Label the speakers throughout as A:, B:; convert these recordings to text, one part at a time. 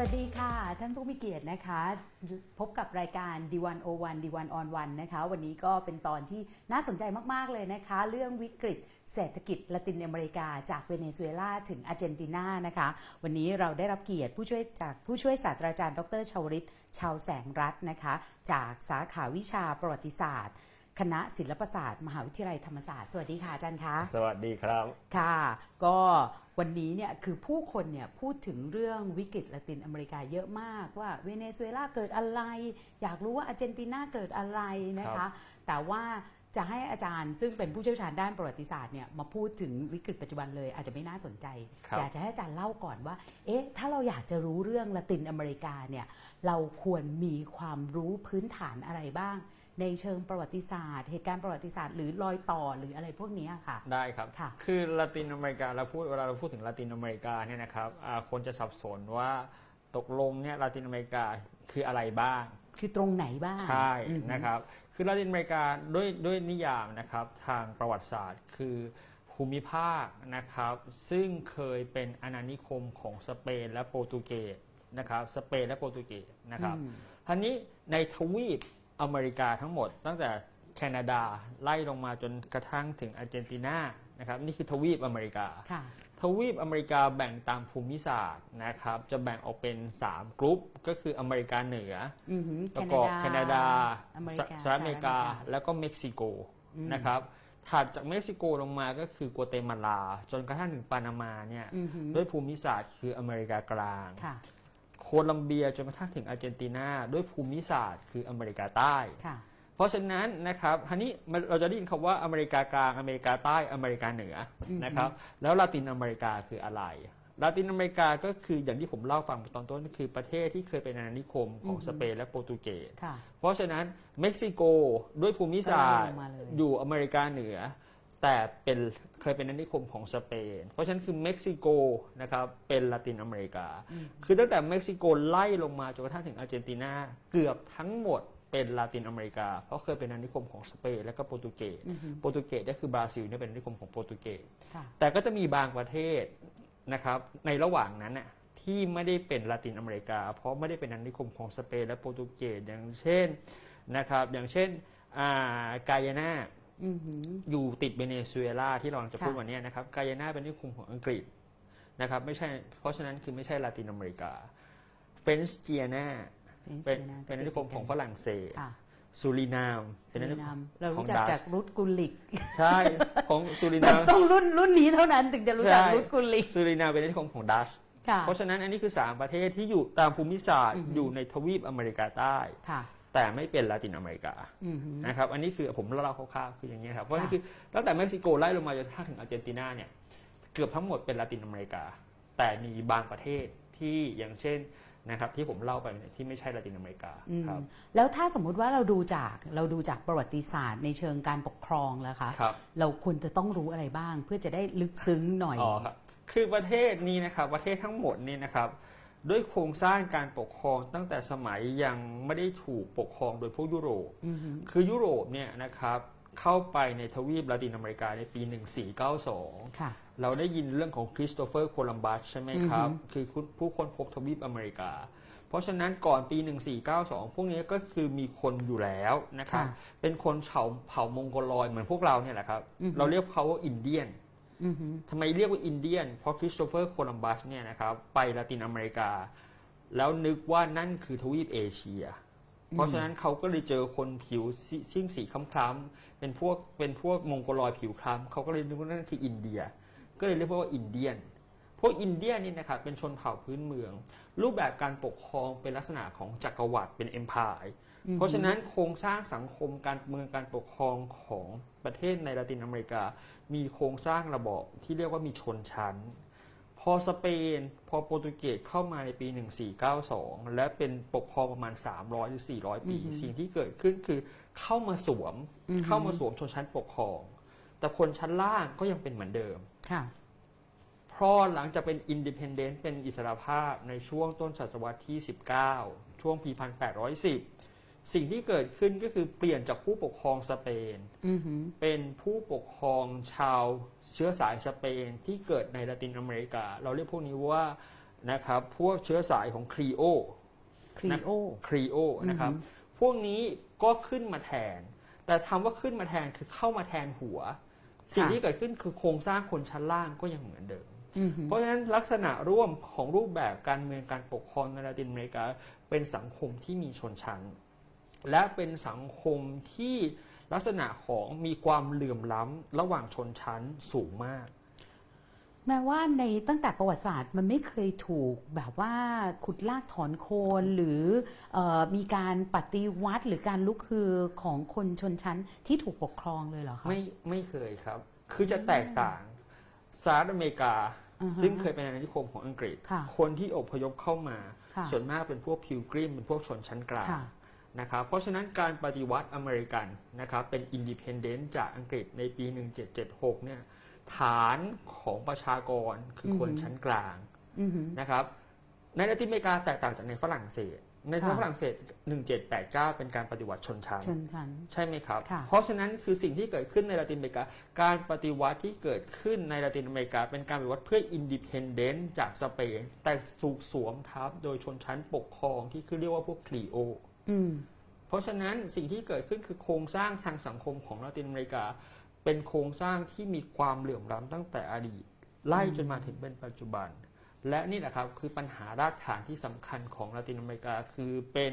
A: วัสดีค่ะ ท่านผู้มีเกียรตินะคะ พบกับรายการ D101 D1 on 1นะคะ วันนี้ก็เป็นตอนที่น่าสนใจมาก ๆ เลยนะคะ เรื่องวิกฤตเศรษฐกิจละตินอเมริกา จากเวเนซุเอลาถึงอาร์เจนตินานะคะ วันนี้เราได้รับเกียรติผู้ช่วยจากผู้ช่วยศาสตราจารย์ ดรชาวริตชาวแสงรัตน์นะคะ จากสาขาวิชาประวัติศาสตร์คณะศิลปศาสตร์ มหาวิทยาลัยธรรมศาสตร์ สวัสดีค่ะอาจารย์คะ
B: สวัสดีครับ
A: ค่ะ ก็ วันนี้เนี่ยคือผู้คนเนี่ยพูดถึงเรื่องวิกฤตละตินอเมริกาเยอะมากว่าเวเนซุเอลาเกิดอะไร อยากรู้ว่าอาร์เจนตินาเกิดอะไรนะ
B: ครั
A: คะ
B: บ
A: แต่ว่าจะให้อาจารย์ซึ่งเป็นผู้เชี่ยวชาญด้านประวัติศาสตร์เนี่ยมาพูดถึงวิกฤตปัจจุบันเลยอาจจะไม่น่าสนใจ
B: ครับ
A: อยากจะให้อาจารย์เล่าก่อนว่า เอ๊ะ ถ้าเราอยากจะรู้เรื่องละตินอเมริกาเนี่ยเราควรมีความรู้พื้นฐานอะไรบ้าง ในเชิงประวัติศาสตร์ เหตุการณ์ประวัติศาสตร์หรือรอยต่อหรืออะไรพวกเนี้ยค่ะ
B: ได้ครับ
A: ค่ะ
B: คือละตินอเมริกาเราพูดเวลาเราพูดถึงละตินอเมริกาเนี่ยนะครับอ่าคนจะสับสนว่าตกลงเนี่ยละตินอเมริกาคืออะไรบ้าง
A: คือตรงไหนบ้าง
B: ใช่
A: อือฮึ
B: นะครับคือละตินอเมริกาด้วยด้วยนิยามนะครับทางประวัติศาสตร์คือภูมิภาคนะครับ ซึ่งเคยเป็นอาณานิคมของสเปนและโปรตุเกสนะครับสเปนและโปรตุเกสนะครับ
A: อืม
B: ทีนี้ในทวีป อเมริกาทั้งหมด ตั้งแต่แคนาดาไล่ลงมาจนกระทั่งถึงอาร์เจนตินานะครับนี่คือทวีปอเมริกา
A: ค่ะ
B: ทวีปอเมริกาแบ่งตามภูมิศาสตร์นะครับจะแบ่งออกเป็น 3 กลุ่มก็คืออเมริกาเหนือ
A: อือหือ
B: แล้วก็แคนาดา
A: อเมริ
B: ส
A: กา
B: สหรัฐอเมริกาแล้วก็เม็กซิโกนะครับถัดจากเม็กซิโกลงมาก็คือกัวเตมาลา จนกระทั่งถึงปานามาเนี่ย
A: อือหือ
B: ด้วยภูมิศาสตร์คืออเมริกากลาง
A: ค่ะ
B: โคลัมเบียจนกระทั่งถึงอาร์เจนตินาด้วยภูมิศาสตร์คืออเมริกาใต้
A: ค่ะ
B: เพราะฉะนั้นนะครับทีนี้มันเราจะได้ยินคำว่าอเมริกากลางอเมริกาใต้อเมริกาเหนืออ
A: ม
B: นะครับแล้วลาตินอเมริกาคืออะไรลาตินอเมริกาก็คืออย่างที่ผมเล่าฟังตอนต้นก็คือประเทศที่เคยเป็นอาณานิคมของสเปนและโปรตุเกส
A: ค่ะ
B: เพราะฉะนั้นเม็กซิโกด้วยภูมิศาสตร์
A: ก็ไล่ลงมาเลย
B: อยู่อเมริกาเหนือ แต่เป็น เคยเป็นอาณานิคมของสเปน เพราะฉะนั้นคือเม็กซิโกนะครับเป็นลาตินอเมริกา คือตั้งแต่เม็กซิโกไล่ลงมาจนกระทั่งถึงอาร์เจนตินาเกือบทั้งหมดเป็นลาตินอเมริกา เพราะเคยเป็นอาณานิคมของสเปนและก็โปรตุเกส
A: อือหือ
B: โปรตุเกสก็คือบราซิลเนี่ยเป็นอาณานิคมของโปรตุเกส
A: ค่ะ
B: แต่ก็จะมีบางประเทศนะครับในระหว่างนั้นน่ะที่ไม่ได้เป็นลาตินอเมริกา เพราะไม่ได้เป็นอาณานิคมของสเปนและโปรตุเกสอย่างเช่นนะครับอย่างเช่นอ่ากายานา
A: อือหือ
B: อยู่ติดเวเนซุเอลาที่เรากำลังจะพูด
A: ค่ะ
B: วันเนี้ยนะครับกายานาเป็นอาณานิคมของอังกฤษนะครับไม่ใช่เพราะฉะนั้นคือไม่ใช่ลาตินอเมริกาเฟรนช์เจียนาเป็นเป็นอาณานิคมของฝรั่งเศส
A: ค่ะ
B: ซูรินาม
A: สุ
B: เป็นอาณา
A: ริ
B: นิค
A: นามมเรา
B: ของ
A: รู้จัก
B: ดัช
A: จากรุดกุลิก
B: ใช่ของซูริ
A: แต่
B: นาม
A: ต้องรุ่นรุ่นนี้เท่านั้นถึงจะรู้จัก
B: ใช่
A: รุดกุลิก
B: ซูรินามเป็นอาณานิคมของดัช
A: ค่ะ
B: เพราะฉะนั้นอันนี้คือ 3 ประเทศที่อยู่ตามภูมิศาสตร์
A: อือฮึ
B: อยู่ในทวีปอเมริกาใต้
A: ค่ะ
B: แต่ไม่เป็นลาตินอเมริกา
A: อือหือ
B: นะครับอันนี้คือผมเล่าคร่าวๆคืออย่างนี้ยครับเพราะ
A: ค่ะ
B: นี่คือตั้งแต่เม็กซิโกไล่ลงมาจนกระทั่งถึงอาร์เจนตินาเนี่ยเกือบทั้งหมดเป็นลาตินอเมริกา แต่มีบางประเทศที่อย่างเช่นนะครับที่ผมเล่าไปเนี่ยที่ไม่ใช่ลาตินอเมริกา
A: อืม
B: ครับ
A: แล้วถ้าสมมุติว่าเราดูจากเราดูจากประวัติศาสตร์ในเชิงการปกครองแล้วคะ
B: ครับ
A: เราควรจะต้องรู้อะไรบ้าง เพื่อจะได้ลึกซึ้งหน่อย
B: อ๋อครับคือประเทศนี้นะครับประเทศทั้งหมดนี่นะครับ ด้วยโครงสร้างการปกครองตั้งแต่สมัยยังไม่ได้ถูกปกครองโดยพวกยุโรป
A: อือหือ
B: คือยุโรปเนี่ยนะครับเข้าไปในทวีปลาตินอเมริกาในปี 1492
A: ค่ะ
B: เราได้ยินเรื่องของคริสโตเฟอร์โคลัมบัสใช่ไหมครับ
A: อือฮึ
B: คือผู้ค้นพบทวีปอเมริกา เพราะฉะนั้นก่อนปี 1492 พวกนี้ก็คือมีคนอยู่แล้วนะครับ
A: ค่ะ
B: เป็นคนเผ่าเผ่ามองโกลอยด์เหมือนพวกเราเนี่ยแหละครับ
A: อือฮึ
B: เราเรียกเขาว่าอินเดียน
A: อือหือ
B: ทำไมเรียกว่าอินเดียน เพราะคริสโตเฟอร์โคลัมบัสเนี่ยนะครับไปลาตินอเมริกา แล้วนึกว่านั่นคือทวีปเอเชีย เพราะฉะนั้นเขาก็เลยเจอคนผิวซิซิ่งสีคล้ำๆเป็นพวกเป็นพวกมองโกลอยด์ผิวคล้ำเขาก็เลยนึกว่านั่นคืออินเดีย ก็เลยเรียกว่าอินเดียนพวกอินเดียนนี่นะครับเป็นชนเผ่าพื้นเมือง รูปแบบการปกครองเป็นลักษณะของจักรวรรดิเป็น empire เพราะฉะนั้นโครงสร้างสังคมการเมืองการปกครองของประเทศในลาตินอเมริกา มีโครงสร้างระบอบที่เรียกว่ามีชนชั้น พอสเปน พอโปรตุเกสเข้ามาในปี 1492 และเป็นปกครองประมาณ 300 หรือ 400 ปี สิ่งที่เกิดขึ้นคือเข้ามาสวมเข้ามาสวมชนชั้นปกครอง แต่คนชั้นล่างก็ยังเป็นเหมือนเดิม
A: ค่ะ
B: เพราะหลังจากเป็น independent เป็นอิสรภาพในช่วงต้นศตวรรษที่ 19 ช่วงปี 1810 สิ่งที่เกิดขึ้นก็คือเปลี่ยนจากผู้ปกครองสเปน
A: อือหือ
B: เป็นผู้ปกครองชาวเชื้อสายสเปนที่เกิดในละตินอเมริกา เราเรียกพวกนี้ว่านะครับพวกเชื้อสายของครีโอ
A: ครีโอ
B: ครีโอนะครับ
A: อือฮึ
B: พวกนี้ก็ขึ้นมาแทน แต่ทำว่าขึ้นมาแทนคือเข้ามาแทนหัว สิ่งที่เกิดขึ้นคือโครงสร้างคนชั้นล่างก็ยังเหมือนเดิม
A: อือหือ
B: เพราะฉะนั้นลักษณะร่วมของรูปแบบการเมืองการปกครองในลาตินอเมริกา เป็นสังคมที่มีชนชั้น และเป็นสังคมที่ลักษณะของมีความเหลื่อมล้ำระหว่างชนชั้นสูงมาก
A: แม้ว่าในตั้งแต่ประวัติศาสตร์มันไม่เคยถูกแบบว่าขุดลากถอนโคนหรือเออมีการปฏิวัติหรือการลุกคือของคนชนชั้นที่ถูกปกครองเลยเหรอคะ
B: ไม่ไม่เคยครับ คือจะแตกต่างสหรัฐอเมริกา
A: อือฮะ
B: ซึ่งเคยเป็นอาณานิคมของอังกฤษ
A: ค่ะ
B: คนที่อพยพเข้ามา
A: ค่ะ
B: ส่วนมากเป็นพวก Pilgrim เป็นพวกชนชั้นกลาง
A: ค่ะ
B: นะครับ เพราะฉะนั้นการปฏิวัติอเมริกันนะครับเป็น independent จากอังกฤษในปี 1776 เนี่ยฐานของประชากรคือคน
A: อือฮึ
B: ชั้นกลาง
A: อือหือ
B: นะครับ ในลาตินอเมริกาแตกต่างจากในฝรั่งเศส ใน
A: ค่ะ
B: ฝรั่งเศส 1789 เป็นการปฏิวัติชนชั้น
A: ชนชั้น
B: ใช่ไหมครับ
A: ค่ะ
B: เพราะฉะนั้นคือสิ่งที่เกิดขึ้นในลาตินอเมริกา การปฏิวัติที่เกิดขึ้นในลาตินอเมริกา เป็นการปฏิวัติเพื่ออินดิเพนเดนต์จากสเปนแต่ถูกสวมทับโดยชนชั้นปกครองที่คือเรียกว่าพวกคลีโอ
A: อืม
B: เพราะฉะนั้นสิ่งที่เกิดขึ้นคือโครงสร้างทางสังคมของลาตินอเมริกา เป็นโครงสร้างที่มีความเหลื่อมล้ำตั้งแต่อดีต ไล่จนมาถึงเป็นปัจจุบัน และนี่แหละครับคือปัญหารากฐานที่สำคัญของลาตินอเมริกาคือเป็น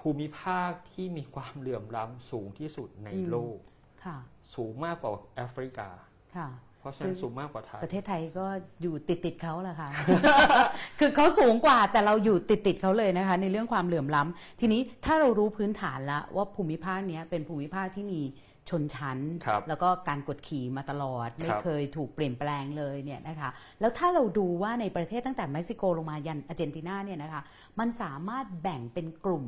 B: ภูมิภาคที่มีความเหลื่อมล้ำสูงที่สุดใน
A: อืม
B: โลก
A: ค่ะ
B: สูงมากกว่าแอฟริกา
A: ค่ะ
B: เพ ราะฉะนั้นสูงมากกว่าไทย
A: ประเทศไทยก็อยู่ติดติดๆเขาแหละค่ะ คือเขาสูงกว่าแต่เราอยู่ติดติดๆเขาเลยนะคะ ในเรื่องความเหลื่อมล้ำทีนี้ถ้าเรารู้พื้นฐานแล้วว่าภูมิภาคเนี้ยเป็นภูมิภาคที่มีชนชั้น
B: ครับ
A: แล้วก็การกดขี่มาตลอด ไม่
B: ครับ
A: เคยถูกเปลี่ยนแปลงเลยเนี่ยนะคะแล้วถ้าเราดูว่าในประเทศตั้งแต่เม็กซิโกลงมายันอาร์เจนตินาเนี่ยนะคะมันสามารถแบ่งเป็นกลุ่ม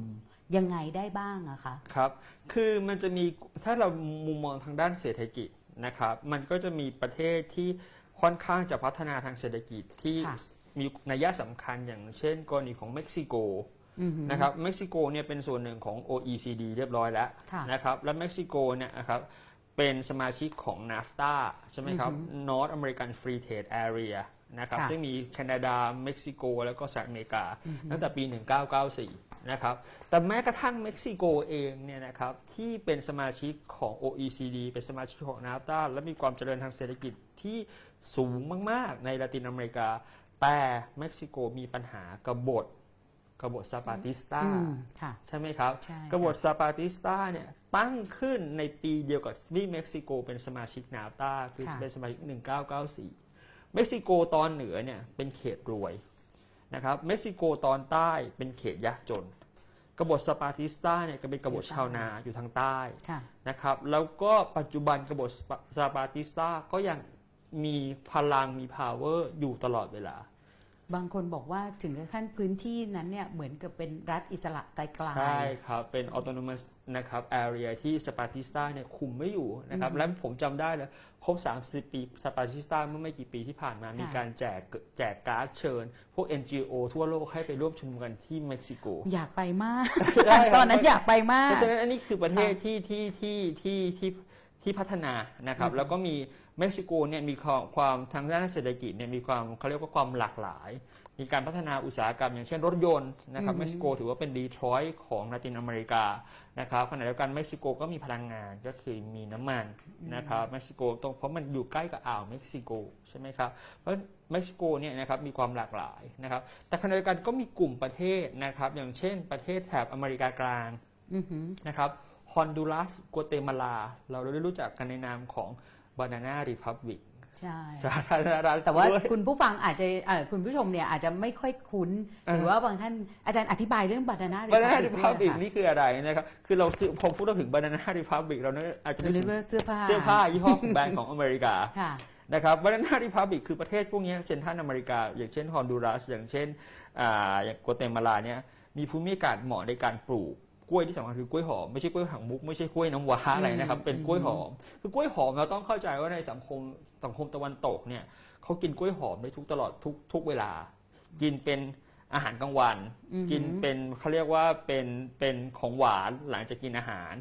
A: ยังไงได้บ้างอะคะ
B: ครับ คือมันจะมีถ้าเรามุมมองทางด้านเศรษฐกิจ นะครับ มันก็จะมีประเทศที่ค่อนข้างจะพัฒนาทางเศรษฐกิจที่
A: ค่ะ
B: มีนัยสำคัญอย่างเช่น กรณีของเม็กซิโก
A: อือหือ
B: นะครับเม็กซิโกเนี่ยเป็นส่วนหนึ่งของ OECD เรียบร้อยแล้ว
A: ค่ะ
B: นะครับและเม็กซิโกเนี่ยนะครับเป็นสมาชิกของ NAFTA ใช่ไหมครับ North American Free Trade Area นะครับ
A: ค่ะ
B: ซึ่งมีแคนาดา เม็กซิโก แล้วก็สหรัฐอเมริกา ตั้งแต่ปี 1994 นะครับ แต่แม้กระทั่งเม็กซิโกเองเนี่ยนะครับที่เป็นสมาชิกของ OECD เป็นสมาชิกของ NAFTA และมีความเจริญทางเศรษฐกิจที่สูงมาก ๆ ในลาตินอเมริกา แต่เม็กซิโกมีปัญหากบฏกบฏซาปาติสตา
A: อืมค่ะ
B: ใช่ไหมครับ
A: ใช่
B: กบฏซาปาติสตาเนี่ยตั้งขึ้นในปีเดียวกับที่เม็กซิโกเป็นสมาชิก NAFTA คือ
A: ค่ะ
B: เป็นสมาชิก 1994 เม็กซิโกตอนเหนือเนี่ยเป็นเขตรวยนะครับเม็กซิโกตอนใต้เป็นเขตยากจน กบฏซาปาติสตาเนี่ยก็เป็นกบฏชาวนาอยู่ทางใต้
A: ค่ะ
B: นะครับแล้วก็ปัจจุบันกบฏซาปาติสตาก็ยังมีพลังมี power อยู่ตลอดเวลา
A: บางคนบอกว่าถึงขั้นพื้นที่นั้นเนี่ยเหมือนกับเป็นรัฐอิสระกลายๆ
B: ใช่ครับ เป็น autonomous นะครับ area ที่ซาปาติสตาเนี่ยคุมไม่อยู่นะครับ และผมจำได้เลยครบ 30 ปีซาปาติสตาเมื่อไม่กี่ปีที่ผ่านมามีการแจกแจกการ์ดเชิญ พวก NGO ทั่วโลกให้ไปร่วมชุมนุมกันที่เม็กซิโก
A: อยากไปมาก
B: ใช่ครับ
A: ตอนนั้นอยากไปมา
B: เพ
A: ก
B: ราะฉะนั้นอันนี้คือประเทศที่ที่ที่ที่ที่ที่พัฒนานะครับ แล้วก็มี เม็กซิโกเนี่ยมีความความทางด้านเศรษฐกิจเนี่ยมีความเขาเรียกว่าความหลากหลาย มีการพัฒนาอุตสาหกรรม อย่างเช่นรถยนต์นะครับเม็กซิโกถือว่าเป็นดีทรอยต์ของลาตินอเมริกานะครับขณะเดียวกันเม็กซิโกก็มีพลังงานก็คือมีน้ำมันนะครับเม็กซิโกตรงเพราะมันอยู่ใกล้กับอ่าวเม็กซิโกใช่ไหมครับเพราะเม็กซิโกเนี่ยนะครับมีความหลากหลายนะครับแต่ขณะเดียวกันก็มีกลุ่มประเทศนะครับอย่างเช่นประเทศแถบอเมริกากลาง
A: อือหือ
B: นะครับฮอนดูรัสกัวเตมาลา เราได้รู้จักกันในนามของ banana republic
A: ใช่
B: สาธารณรัฐ
A: แต่ว่า
B: กล้วย
A: คุณผู้ฟังอาจจะเอ่อคุณผู้ชมเนี่ยอาจจะไม่ค่อยคุ้น หรือว่าบางท่านอาจารย์อธิบายเรื่องบานาน่า
B: บานานาริพับบิกนี่คืออะไรนะครับ คือเราซื้อพอพูดถึงบานานาริพับบิกเราเนี่ยอาจจะ
A: จะ
B: นึก
A: นึก
B: ถึง
A: ว่าเสื้อผ้า
B: เสื้อผ้ายี่ห้อของแบรนด์ของอเมริกา
A: ค่ะ
B: นะครับบานานาริพับบิกคือประเทศพวกเนี้เซนทรัลอเมริกา อย่างเช่นฮอนดูรัสอย่างเช่นอ่าอย่างกัวเตมาลาเนี่ยมีภูมิอากาศเหมาะในการปลูก กล้วยที่สำคัญคือกล้วยหอมไม่ใช่กล้วยหางมุกไม่ใช่กล้วยน้ำว้าอะไรนะครับเป็นกล้วยหอม คือกล้วยหอมเราต้องเข้าใจว่าในสังคมสังคมตะวันตกเนี่ยเขากินกล้วยหอมได้ทุกตลอดทุกทุกเวลา กินเป็นอาหารกลางวัน
A: อือหือ
B: กินเป็นเขาเรียกว่าเป็นเป็นของหวานหลังจากกินอาหาร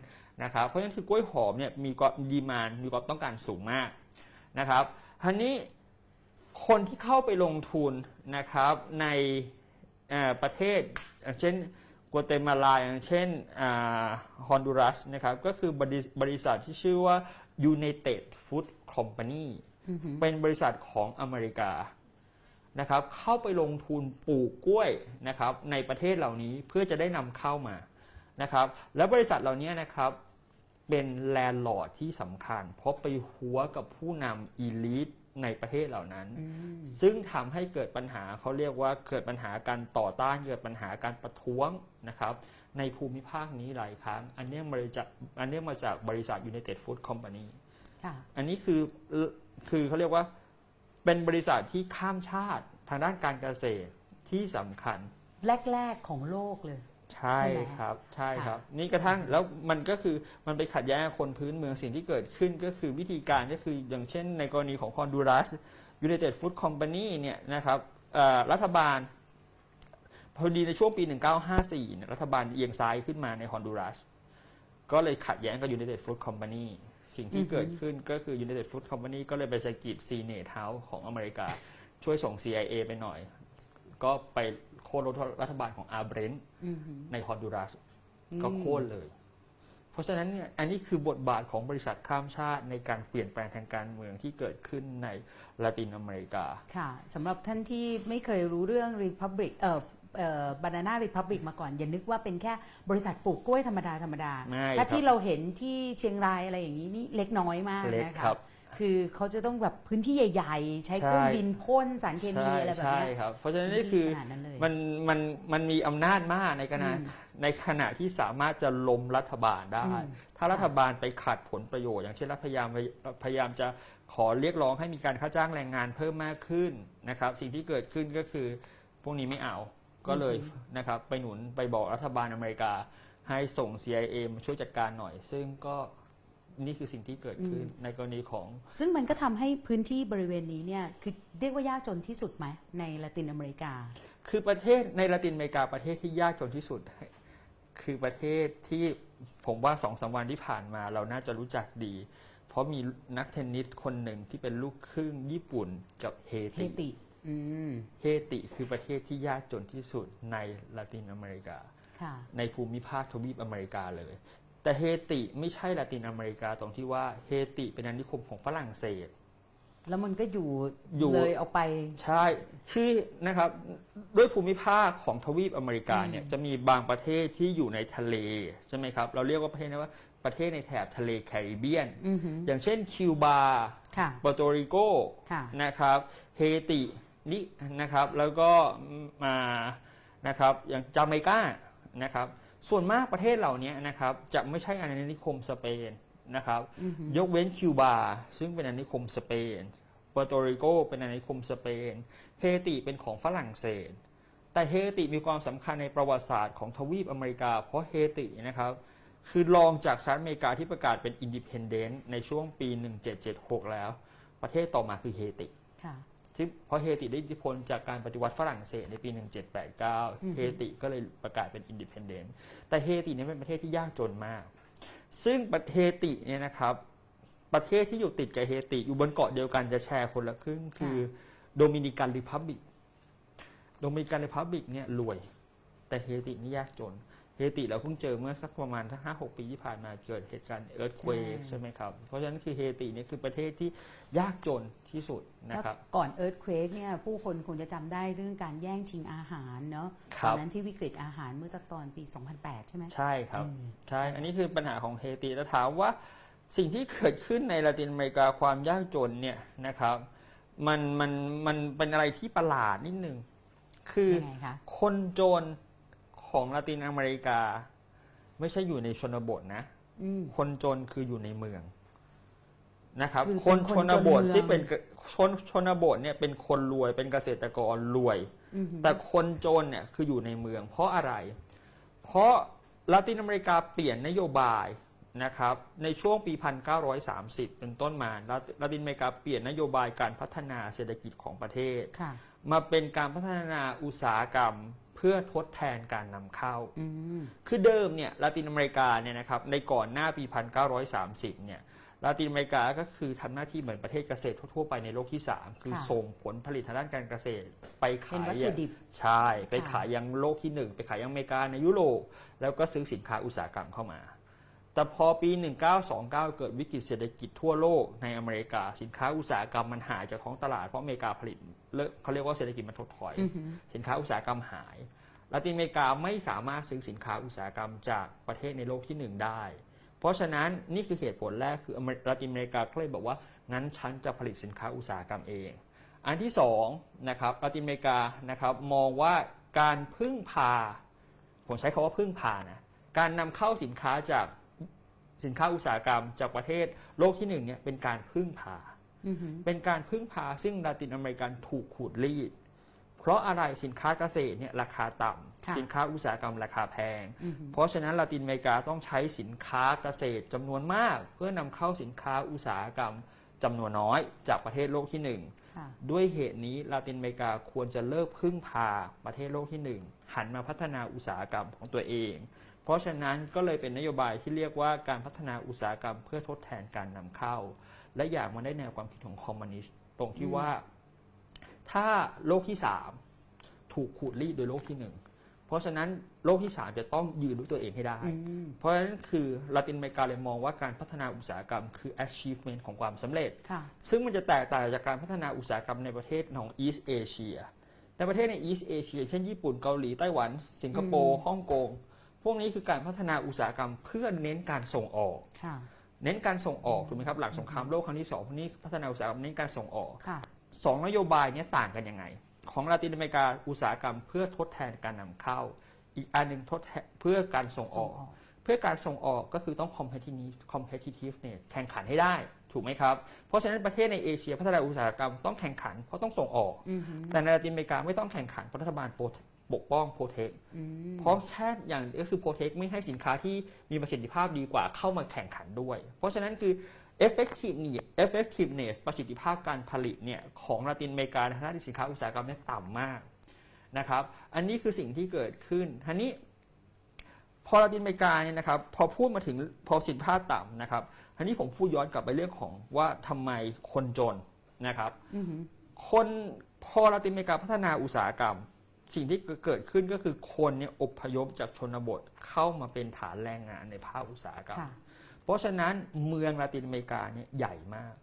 B: นะครับเพราะฉะนั้นคือกล้วยหอมเนี่ยมีความดีมานมีความต้องการสูงมากนะครับทีนี้คนที่เข้าไปลงทุนนะครับในเอ่อประเทศอย่างเช่น กัวเตมาลาอย่างเช่นฮอนดูรัสนะครับก็คือบริบริษัทที่ชื่อว่า United Fruit Company เป็นบริษัทของอเมริกานะครับเข้าไปลงทุนปลูกกล้วยนะครับในประเทศเหล่านี้เพื่อจะได้นำเข้ามานะครับแล้วบริษัทเหล่านี้นะครับเป็น landlord ที่สำคัญ เพราะไปฮั้วกับผู้นำ elite ในประเทศเหล่านั้น ซึ่งทำให้เกิดปัญหาเขาเรียกว่าเกิดปัญหาการต่อต้านเกิดปัญหาการประท้วงนะครับ ในภูมิภาคนี้หลายครั้ง อันเนี้ยมาจากอันเนี้ยมาจากบริษัท United Food Company
A: ค่ะ
B: อันนี้คือคือเขาเรียกว่าเป็นบริษัทที่ข้ามชาติทางด้านการเกษตรที่สำคัญ
A: แรก ๆ ของโลกเลย
B: ใช่
A: ใช่ไหม
B: ครับใช่
A: ค่ะ
B: ครับ นี่กระทั่งแล้วมันก็คือมันไปขัดแย้งกับคนพื้นเมืองสิ่งที่เกิดขึ้นก็คือวิธีการก็คืออย่างเช่น ในกรณีของคอนดูรัส United Food Company เนี่ยนะครับเอ่อรัฐบาลพอดีในช่วงปี 1954เนี่ยรัฐบาลเอียงซ้ายขึ้นมาในฮอนดูรัสก็เลยขัดแย้งกับ United Food Company สิ่งที่เกิดขึ้นก็คือ United Food Company ก็เลยไปสะกิด Senate House ของอเมริกาช่วยส่ง CIA ไปหน่อย ก็ไป โค่นรัฐบาลของอาเบรนต์
A: อืมฮึ
B: ในฮอนดูรัสก็โค่นเลย เพราะฉะนั้นเนี่ยอันนี้คือบทบาทของบริษัทข้ามชาติในการเปลี่ยนแปลงทางการเมืองที่เกิดขึ้นในละตินอเมริกา
A: ค่ะสำหรับท่านที่ไม่เคยรู้เรื่อง Republic เอ่อเอ่อบานาน่ารีพับลิกมาก่อน อย่านึกว่าเป็นแค่บริษัทปลูกกล้วยธรรมดาธรรมดา
B: ไม่
A: ถ้า
B: ครับ
A: ที่เราเห็นที่เชียงรายอะไรอย่างนี้นี่เล็กน้อยมาก
B: เล็ก
A: นะ
B: ค
A: คะ
B: รับ
A: คือเขาจะต้องแบบพื้นที่ใหญ่ ๆ ใช้เครื่อง
B: ใช่
A: บินพ่นสารเคมี
B: ใช่
A: อะไรแบบ
B: ใช่
A: เนี้ย
B: ครับ เพราะฉะนั้นนี่คือ
A: ขนาดนั้นเลย
B: มันมันมันมีอำนาจมากในขณะ
A: อืม
B: ในขณะที่สามารถจะล้มรัฐบาลได้
A: อืม
B: ถ้ารัฐบาลไปขัดผลประโยชน์ อย่างเช่นรัฐพยายามพยายามจะขอเรียกร้องให้มีการค่าจ้างแรงงานเพิ่มมากขึ้นนะครับ สิ่งที่เกิดขึ้นก็คือพวกนี้ไม่เอาก็เลยนะครับไปหนุนไปบอกรัฐบาลอเมริกาให้ส่ง CIA มาช่วยจัดการหน่อย ซึ่งก็ นี่คือสิ่งที่เกิดขึ้นในกรณีของ
A: ซึ่งมันก็ทำให้พื้นที่บริเวณนี้เนี่ยคือเรียกว่ายากจนที่สุดไหมในละตินอเมริกา
B: คือประเทศในละตินอเมริกาประเทศที่ยากจนที่สุด คือประเทศที่ผมว่าสองสามวันที่ผ่านมาเราน่าจะรู้จักดี เพราะมีนักเทนนิสคนหนึ่งที่เป็นลูกครึ่งญี่ปุ่นกับเฮ
A: เฮ
B: ติ
A: ติอืม
B: เฮติคือประเทศที่ยากจนที่สุดในละตินอเมริกา
A: ค่ะ
B: ในภูมิภาคทวีปอเมริกาเลย แต่เฮติไม่ใช่ละตินอเมริกาตรงที่ว่าเฮติเป็นอาณานิคมของฝรั่งเศส
A: แล้วมันก็อยู่
B: อยู่
A: เลยออกไป
B: ใช่คือนะครับด้วยภูมิภาคของทวีปอเมริกาเนี่ยจะมีบางประเทศที่อยู่ในทะเลใช่ไหมครับ เราเรียกว่าประเทศนี้ว่าประเทศในแถบทะเลแคริบเบียน
A: อือหือ
B: อย่างเช่นคิวบา
A: ค่ะ
B: ปอร์โตริโก
A: ค่ะ
B: นะครับเฮตินี่นะครับแล้วก็มานะครับอย่างจาเมกานะครับ ส่วนมากประเทศเหล่านี้นะครับจะไม่ใช่อาณานิคมสเปนนะครับ
A: อือหือ
B: ยกเว้นคิวบาซึ่งเป็นอาณานิคมสเปนเปอร์โตริโกเป็นอาณานิคมสเปน เฮติเป็นของฝรั่งเศส แต่เฮติมีความสำคัญในประวัติศาสตร์ของทวีปอเมริกา เพราะเฮตินะครับคือรองจากสหรัฐอเมริกาที่ประกาศเป็น independent ในช่วงปี 1776 แล้ว ประเทศต่อมาคือเฮติ
A: ค่ะ
B: ที่เพราะเฮติได้อิทธิพลจากการปฏิวัติฝรั่งเศสในปี 1789 เฮติก็เลยประกาศเป็น independent แต่เฮติเนี่ยเป็นประเทศที่ยากจนมาก ซึ่งประเทศเฮติเนี่ยนะครับ ประเทศที่อยู่ติดกับเฮติอยู่บนเกาะเดียวกันจะแชร์คนละครึ่งคือDominican Republic Dominican Republic เนี่ยรวย แต่เฮตินี่ยากจน เฮติเราเพิ่งเจอเมื่อสักประมาณทั้งห้าหกปีที่ผ่านมาเกิดเหตุการณ์ earthquake
A: ใช่
B: ใช่ไหมครับ เพราะฉะนั้นคือเฮติเนี่ยคือประเทศที่ยากจนที่สุดนะครับ
A: ถ้าก่อน earthquake เนี่ยผู้คนคงจะจำได้เรื่องการแย่งชิงอาหารเนาะ
B: ครั
A: บตอนนั้นที่วิกฤตอาหารเมื่อสักตอนปี 2008 ใช่ไหม
B: ใช่ครับ
A: อืม
B: ใช่อันนี้คือปัญหาของเฮติแล้วถามว่าสิ่งที่เกิดขึ้นในละตินอเมริกาความยากจนเนี่ยนะครับมันมันมันเป็นอะไรที่ประหลาดนิดนึงคือ
A: ยังไงคะ
B: คนจน ของละตินอเมริกา ไม่ใช่อยู่ในชนบทนะ
A: อืม
B: คนจนคืออยู่ในเมืองนะครับ
A: คือ
B: คน
A: เป็น
B: ช
A: คน
B: นบท
A: จนเมือง
B: ที่เป็นกชนชนบทเนี่ยเป็นคนรวยเป็นเกษตรกรรวย
A: อือหือ
B: แต่คนจนเนี่ยคืออยู่ในเมือง เพราะอะไร เพราะละตินอเมริกาเปลี่ยนนโยบายนะครับในช่วงปี 1930 เป็นต้นมาละละตินอเมริกาเปลี่ยนนโยบายการพัฒนาเศรษฐกิจของประเทศ
A: ค่ะ
B: มาเป็นการพัฒนาอุตสาหกรรม เพื่อทดแทนการนำเข้า
A: อืม
B: คือเดิมเนี่ยละตินอเมริกาเนี่ยนะครับในก่อนหน้าปี 1930 เนี่ยลาตินอเมริกาก็คือทำหน้าที่เหมือนประเทศเกษตรทั่วๆไปในโลกที่ 3 คือ
A: ค่ะ
B: ส่งผลผลิตทางด้านการเกษตรไป
A: เป็น
B: ขาย
A: วัตถุดิบ
B: ใช่ ไป
A: ค่ะ
B: ขายยังโลกที่ 1 ไปขายยังอเมริกาในยุโรปแล้วก็ซื้อสินค้าอุตสาหกรรมเข้ามา แต่พอปี 1929 เกิดวิกฤตเศรษฐกิจทั่วโลกในอเมริกา สินค้าอุตสาหกรรมมันหายจากท้องตลาดเพราะอเมริกาผลิตเขาเรียกว่าเศรษฐกิจมันถดถอย สินค้าอุตสาหกรรมหายลาตินอเมริกาไม่สามารถซื้อสินค้าอุตสาหกรรมจากประเทศในโลกที่หนึ่งได้ เพราะฉะนั้นนี่คือเหตุผลแรกคือลาตินอเมริกาก็เลยบอกว่างั้นฉันจะผลิตสินค้าอุตสาหกรรมเอง อันที่สองนะครับลาตินอเมริกานะครับมองว่าการพึ่งพาผมใช้คาว่าพึ่งพานะการนำเข้าสินค้าจาก สินค้าอุตสาหกรรมจากประเทศโลกที่หนึ่งเนี่ยเป็นการพึ่งพา
A: อือหือ
B: เป็นการพึ่งพาซึ่งลาตินอเมริกันถูกขูดรีด เพราะอะไรสินค้าเกษตรเนี่ยราคาต่
A: ค่ะำ
B: สินค้าอุตสาหกรรมราคาแพง
A: อือหือ
B: เพราะฉะนั้นลาตินอเมริกาต้องใช้สินค้าเกษตรจำนวนมาก เพื่อนำเข้าสินค้าอุตสาหกรรมจำนวนน้อยจากประเทศโลกที่หนึ่ง
A: ค่ะ
B: ด้วยเหตุนี้ลาตินอเมริกาควรจะเลิกพึ่งพาประเทศโลกที่หนึ่งหันมาพัฒนาอุตสาหกรรมของตัวเอง เพราะฉะนั้นก็เลยเป็นนโยบายที่เรียกว่าการพัฒนาอุตสาหกรรมเพื่อทดแทนการนำเข้า และอย่างมันได้แนวความคิดของคอมมิวนิสต์ตรงที่
A: อืม
B: ว่า ถ้าโลกที่สามถูกขูดรีดโดยโลกที่หนึ่งเพราะฉะนั้นโลกที่สามจะต้องยืนด้วยตัวเองให้ได้
A: อืม
B: เพราะฉะนั้นคือลาตินอเมริกาเลยมองว่าการพัฒนาอุตสาหกรรมคือ achievement ของความสำเร็จ
A: ค่ะ
B: ซึ่งมันจะแตกต่างจากการพัฒนาอุตสาหกรรมในประเทศของ East Asia ในประเทศใน East Asia เช่นญี่ปุ่นเกาหลีไต้หวัน สิงคโปร์
A: อืม
B: ฮ่องกง พวกนี้คือการพัฒนาอุตสาหกรรมเพื่อเน้นการส่งออก
A: ค่ะ
B: เน้นการส่งออกถูกไหมครับหลังสงครามโลกครั้งที่สองพวกนี้พัฒนาอุตสาหกรรมเน้นการส่งออก
A: ค่ะ
B: สองนโยบายเนี้ต่างกันยังไง ของลาตินอเมริกาอุตสาหกรรมเพื่อทดแทนการนำเข้า อีกอันหนึ่งทดแทนเพื่อการส่งอ
A: ส่
B: องก
A: ออก
B: เพื่อการส่งออกก็คือต้อง competitive competitiveness แข่งขันให้ได้ถูกไหมครับ เพราะฉะนั้นประเทศในเอเชียพัฒนาอุตสาหกรรมต้องแข่งขันเพราะต้องส่งออก
A: อือหือ
B: แต่ในลาตินอเมริกาไม่ต้องแข่งขันเพราะรัฐบาลโปรปกป้องโปรเทค
A: อืม
B: เพราะแค่อย่างก็คือโปรเทคไม่ให้สินค้าที่มีประสิทธิภาพดีกว่าเข้ามาแข่งขันด้วย เพราะฉะนั้นคือ effectiveness effectiveness ประสิทธิภาพการผลิตเนี่ยของลาตินอเมริกาในทางด้านสินค้าอุตสาหกรรมเนี่ยต่ำมากนะครับ อันนี้คือสิ่งที่เกิดขึ้นทีนี้พอลาตินอเมริกาเนี่ยนะครับพอพูดมาถึงพอสินค้าต่ำนะครับทีนี้ผมพูดย้อนกลับไปเรื่องของว่าทำไมคนจนนะครับ
A: อือหือ
B: คนพอลาตินอเมริกาพัฒนาอุตสาหกรรม สิ่งที่เกิดขึ้นก็คือคนเนี่ยอพยพจากชนบทเข้ามาเป็นฐานแรงงานในภาคอุตสาหกรรม
A: ค่ะ
B: เพราะฉะนั้นเมืองลาตินอเมริกาเนี่ยใหญ่มาก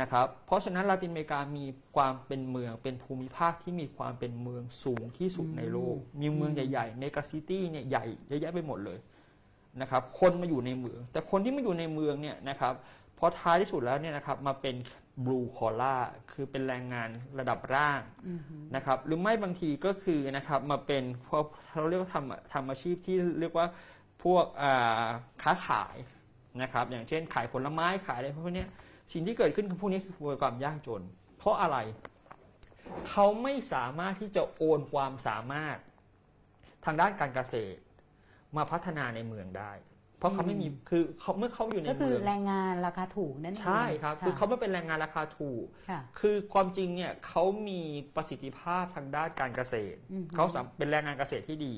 B: นะครับ เพราะฉะนั้นลาตินอเมริกามีความเป็นเมืองเป็นภูมิภาคที่มีความเป็นเมืองสูงที่สุดในโลก มีเมืองใหญ่ๆเมกะซิตี้เนี่ยใหญ่เยอะแยะไปหมดเลยนะครับ คนมาอยู่ในเมือง แต่คนที่มาอยู่ในเมืองเนี่ยนะครับ พอท้ายที่สุดแล้วเนี่ยนะครับมาเป็นบลูคอล่าคือเป็นแรงงานระดับร่าง
A: อือหือ
B: นะครับหรือไม่บางทีก็คือนะครับมาเป็นพวกเราเรียกว่าทำทำอาชีพที่เรียกว่าพวกอ่าค้าขายนะครับอย่างเช่นขายผลไม้ขายอะไรพวกเนี้ยสิ่งที่เกิดขึ้นคือพวกนี้คือความยากจน เพราะอะไร เขาไม่สามารถที่จะโอนความสามารถทางด้านการเกษตร มาพัฒนาในเมืองได้ เพราะเขาไม่มีคือเขาเมื่อเขาอยู่ใน
A: ก็คือ
B: เมือง
A: แรงงานราคาถูกนั่นเอง
B: ใช่ครับ คือเขาะไม่เป็นแรงงานราคาถูก
A: ค่ะ
B: คือความจริงเนี่ยเขามีประสิทธิภาพทางด้านการเกษตร
A: อือฮึ
B: เขาสามเป็นแรงงานเกษตรที่ดี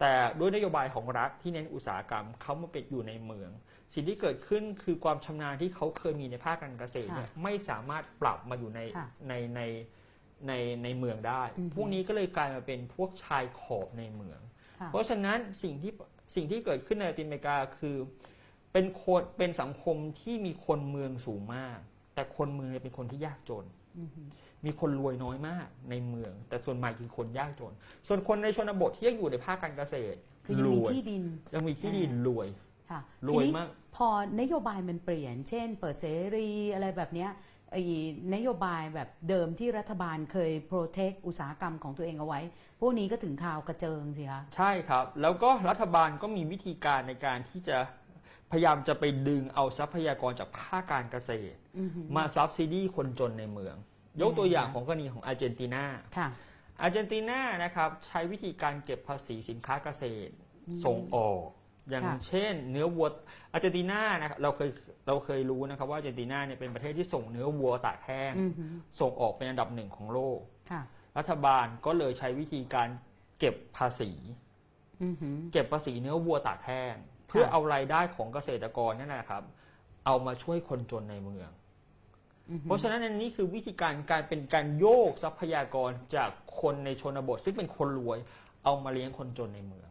B: แต่ด้วยนโยบายของรัฐที่เน้นอุตสาหกรรมเขามาเป็นอยู่ในเมือง สิ่งที่เกิดขึ้นคือความชำนาญที่เขาเคยมีในภาคการเกษตรเนี่ยไม่สามารถปรับมาอยู่ใน
A: ค่ะ
B: ในในในในเมืองได้
A: อือฮึ
B: พวกนี้ก็เลยกลายมาเป็นพวกชายขอบในเมือง
A: ค่ะ
B: เพราะฉะนั้นสิ่งที่ สิ่งที่เกิดขึ้นในลาตินอเมริกาคือเป็นคนเป็นสังคมที่มีคนเมืองสูงมาก แต่คนเมืองเนี่ยเป็นคนที่ยากจน
A: อือหือ
B: มีคนรวยน้อยมากในเมือง แต่ส่วนใหญ่คือคนยากจน ส่วนคนในชนบทที่ยังอยู่ในภาคการเกษตร
A: คือยัง
B: ร
A: มี
B: วย
A: ที่ดิน
B: ยังมีที่ดินรวย
A: ค่ะ
B: ร
A: ที
B: วย
A: นี้
B: มาก
A: พอนโยบายมันเปลี่ยน เช่น เปิดเสรีอะไรแบบเนี้ยไอ้นโยบายแบบเดิมที่รัฐบาลเคยโปรเทคอุตสาหกรรมของตัวเองเอาไว้ พวกนี้ก็ถึงข่าวกระเจิงสิคะ
B: ใช่ครับ แล้วก็รัฐบาลก็มีวิธีการในการที่จะพยายามจะไปดึงเอาทรัพยากรจากภาคการเกษตร
A: อือหือ
B: มาซับซิดีคนจนในเมือง ยกตัวอย่างของกรณีของอาร์เจนตินา
A: ค่ะ
B: อาร์เจนตินานะครับใช้วิธีการเก็บภาษีสินค้าเกษตรส่งออกอย่าง
A: ค่ะ
B: เช่น เนื้อวัวอาร์เจนตินานะครับเราเคยเราเคยรู้นะครับว่าอาร์เจนตินาเนี่ยเป็นประเทศที่ส่งเนื้อวัวตากแห้ง
A: อือหือ
B: ส่งออกเป็นอันดับหนึ่งของโลก
A: ค่ะ
B: รัฐบาลก็เลยใช้วิธีการเก็บภาษี
A: อือหือ
B: เก็บภาษีเนื้อวัวตากแห้งเพื่อเอารายได้ของเกษตรกรนั่นแหละครับ เอามาช่วยคนจนในเมือง
A: อือฮึ
B: เพราะฉะนั้นอันนี้คือวิธีการการเป็นการโยกทรัพยากรจากคนในชนบท ซึ่งเป็นคนรวย เอามาเลี้ยงคนจนในเมือง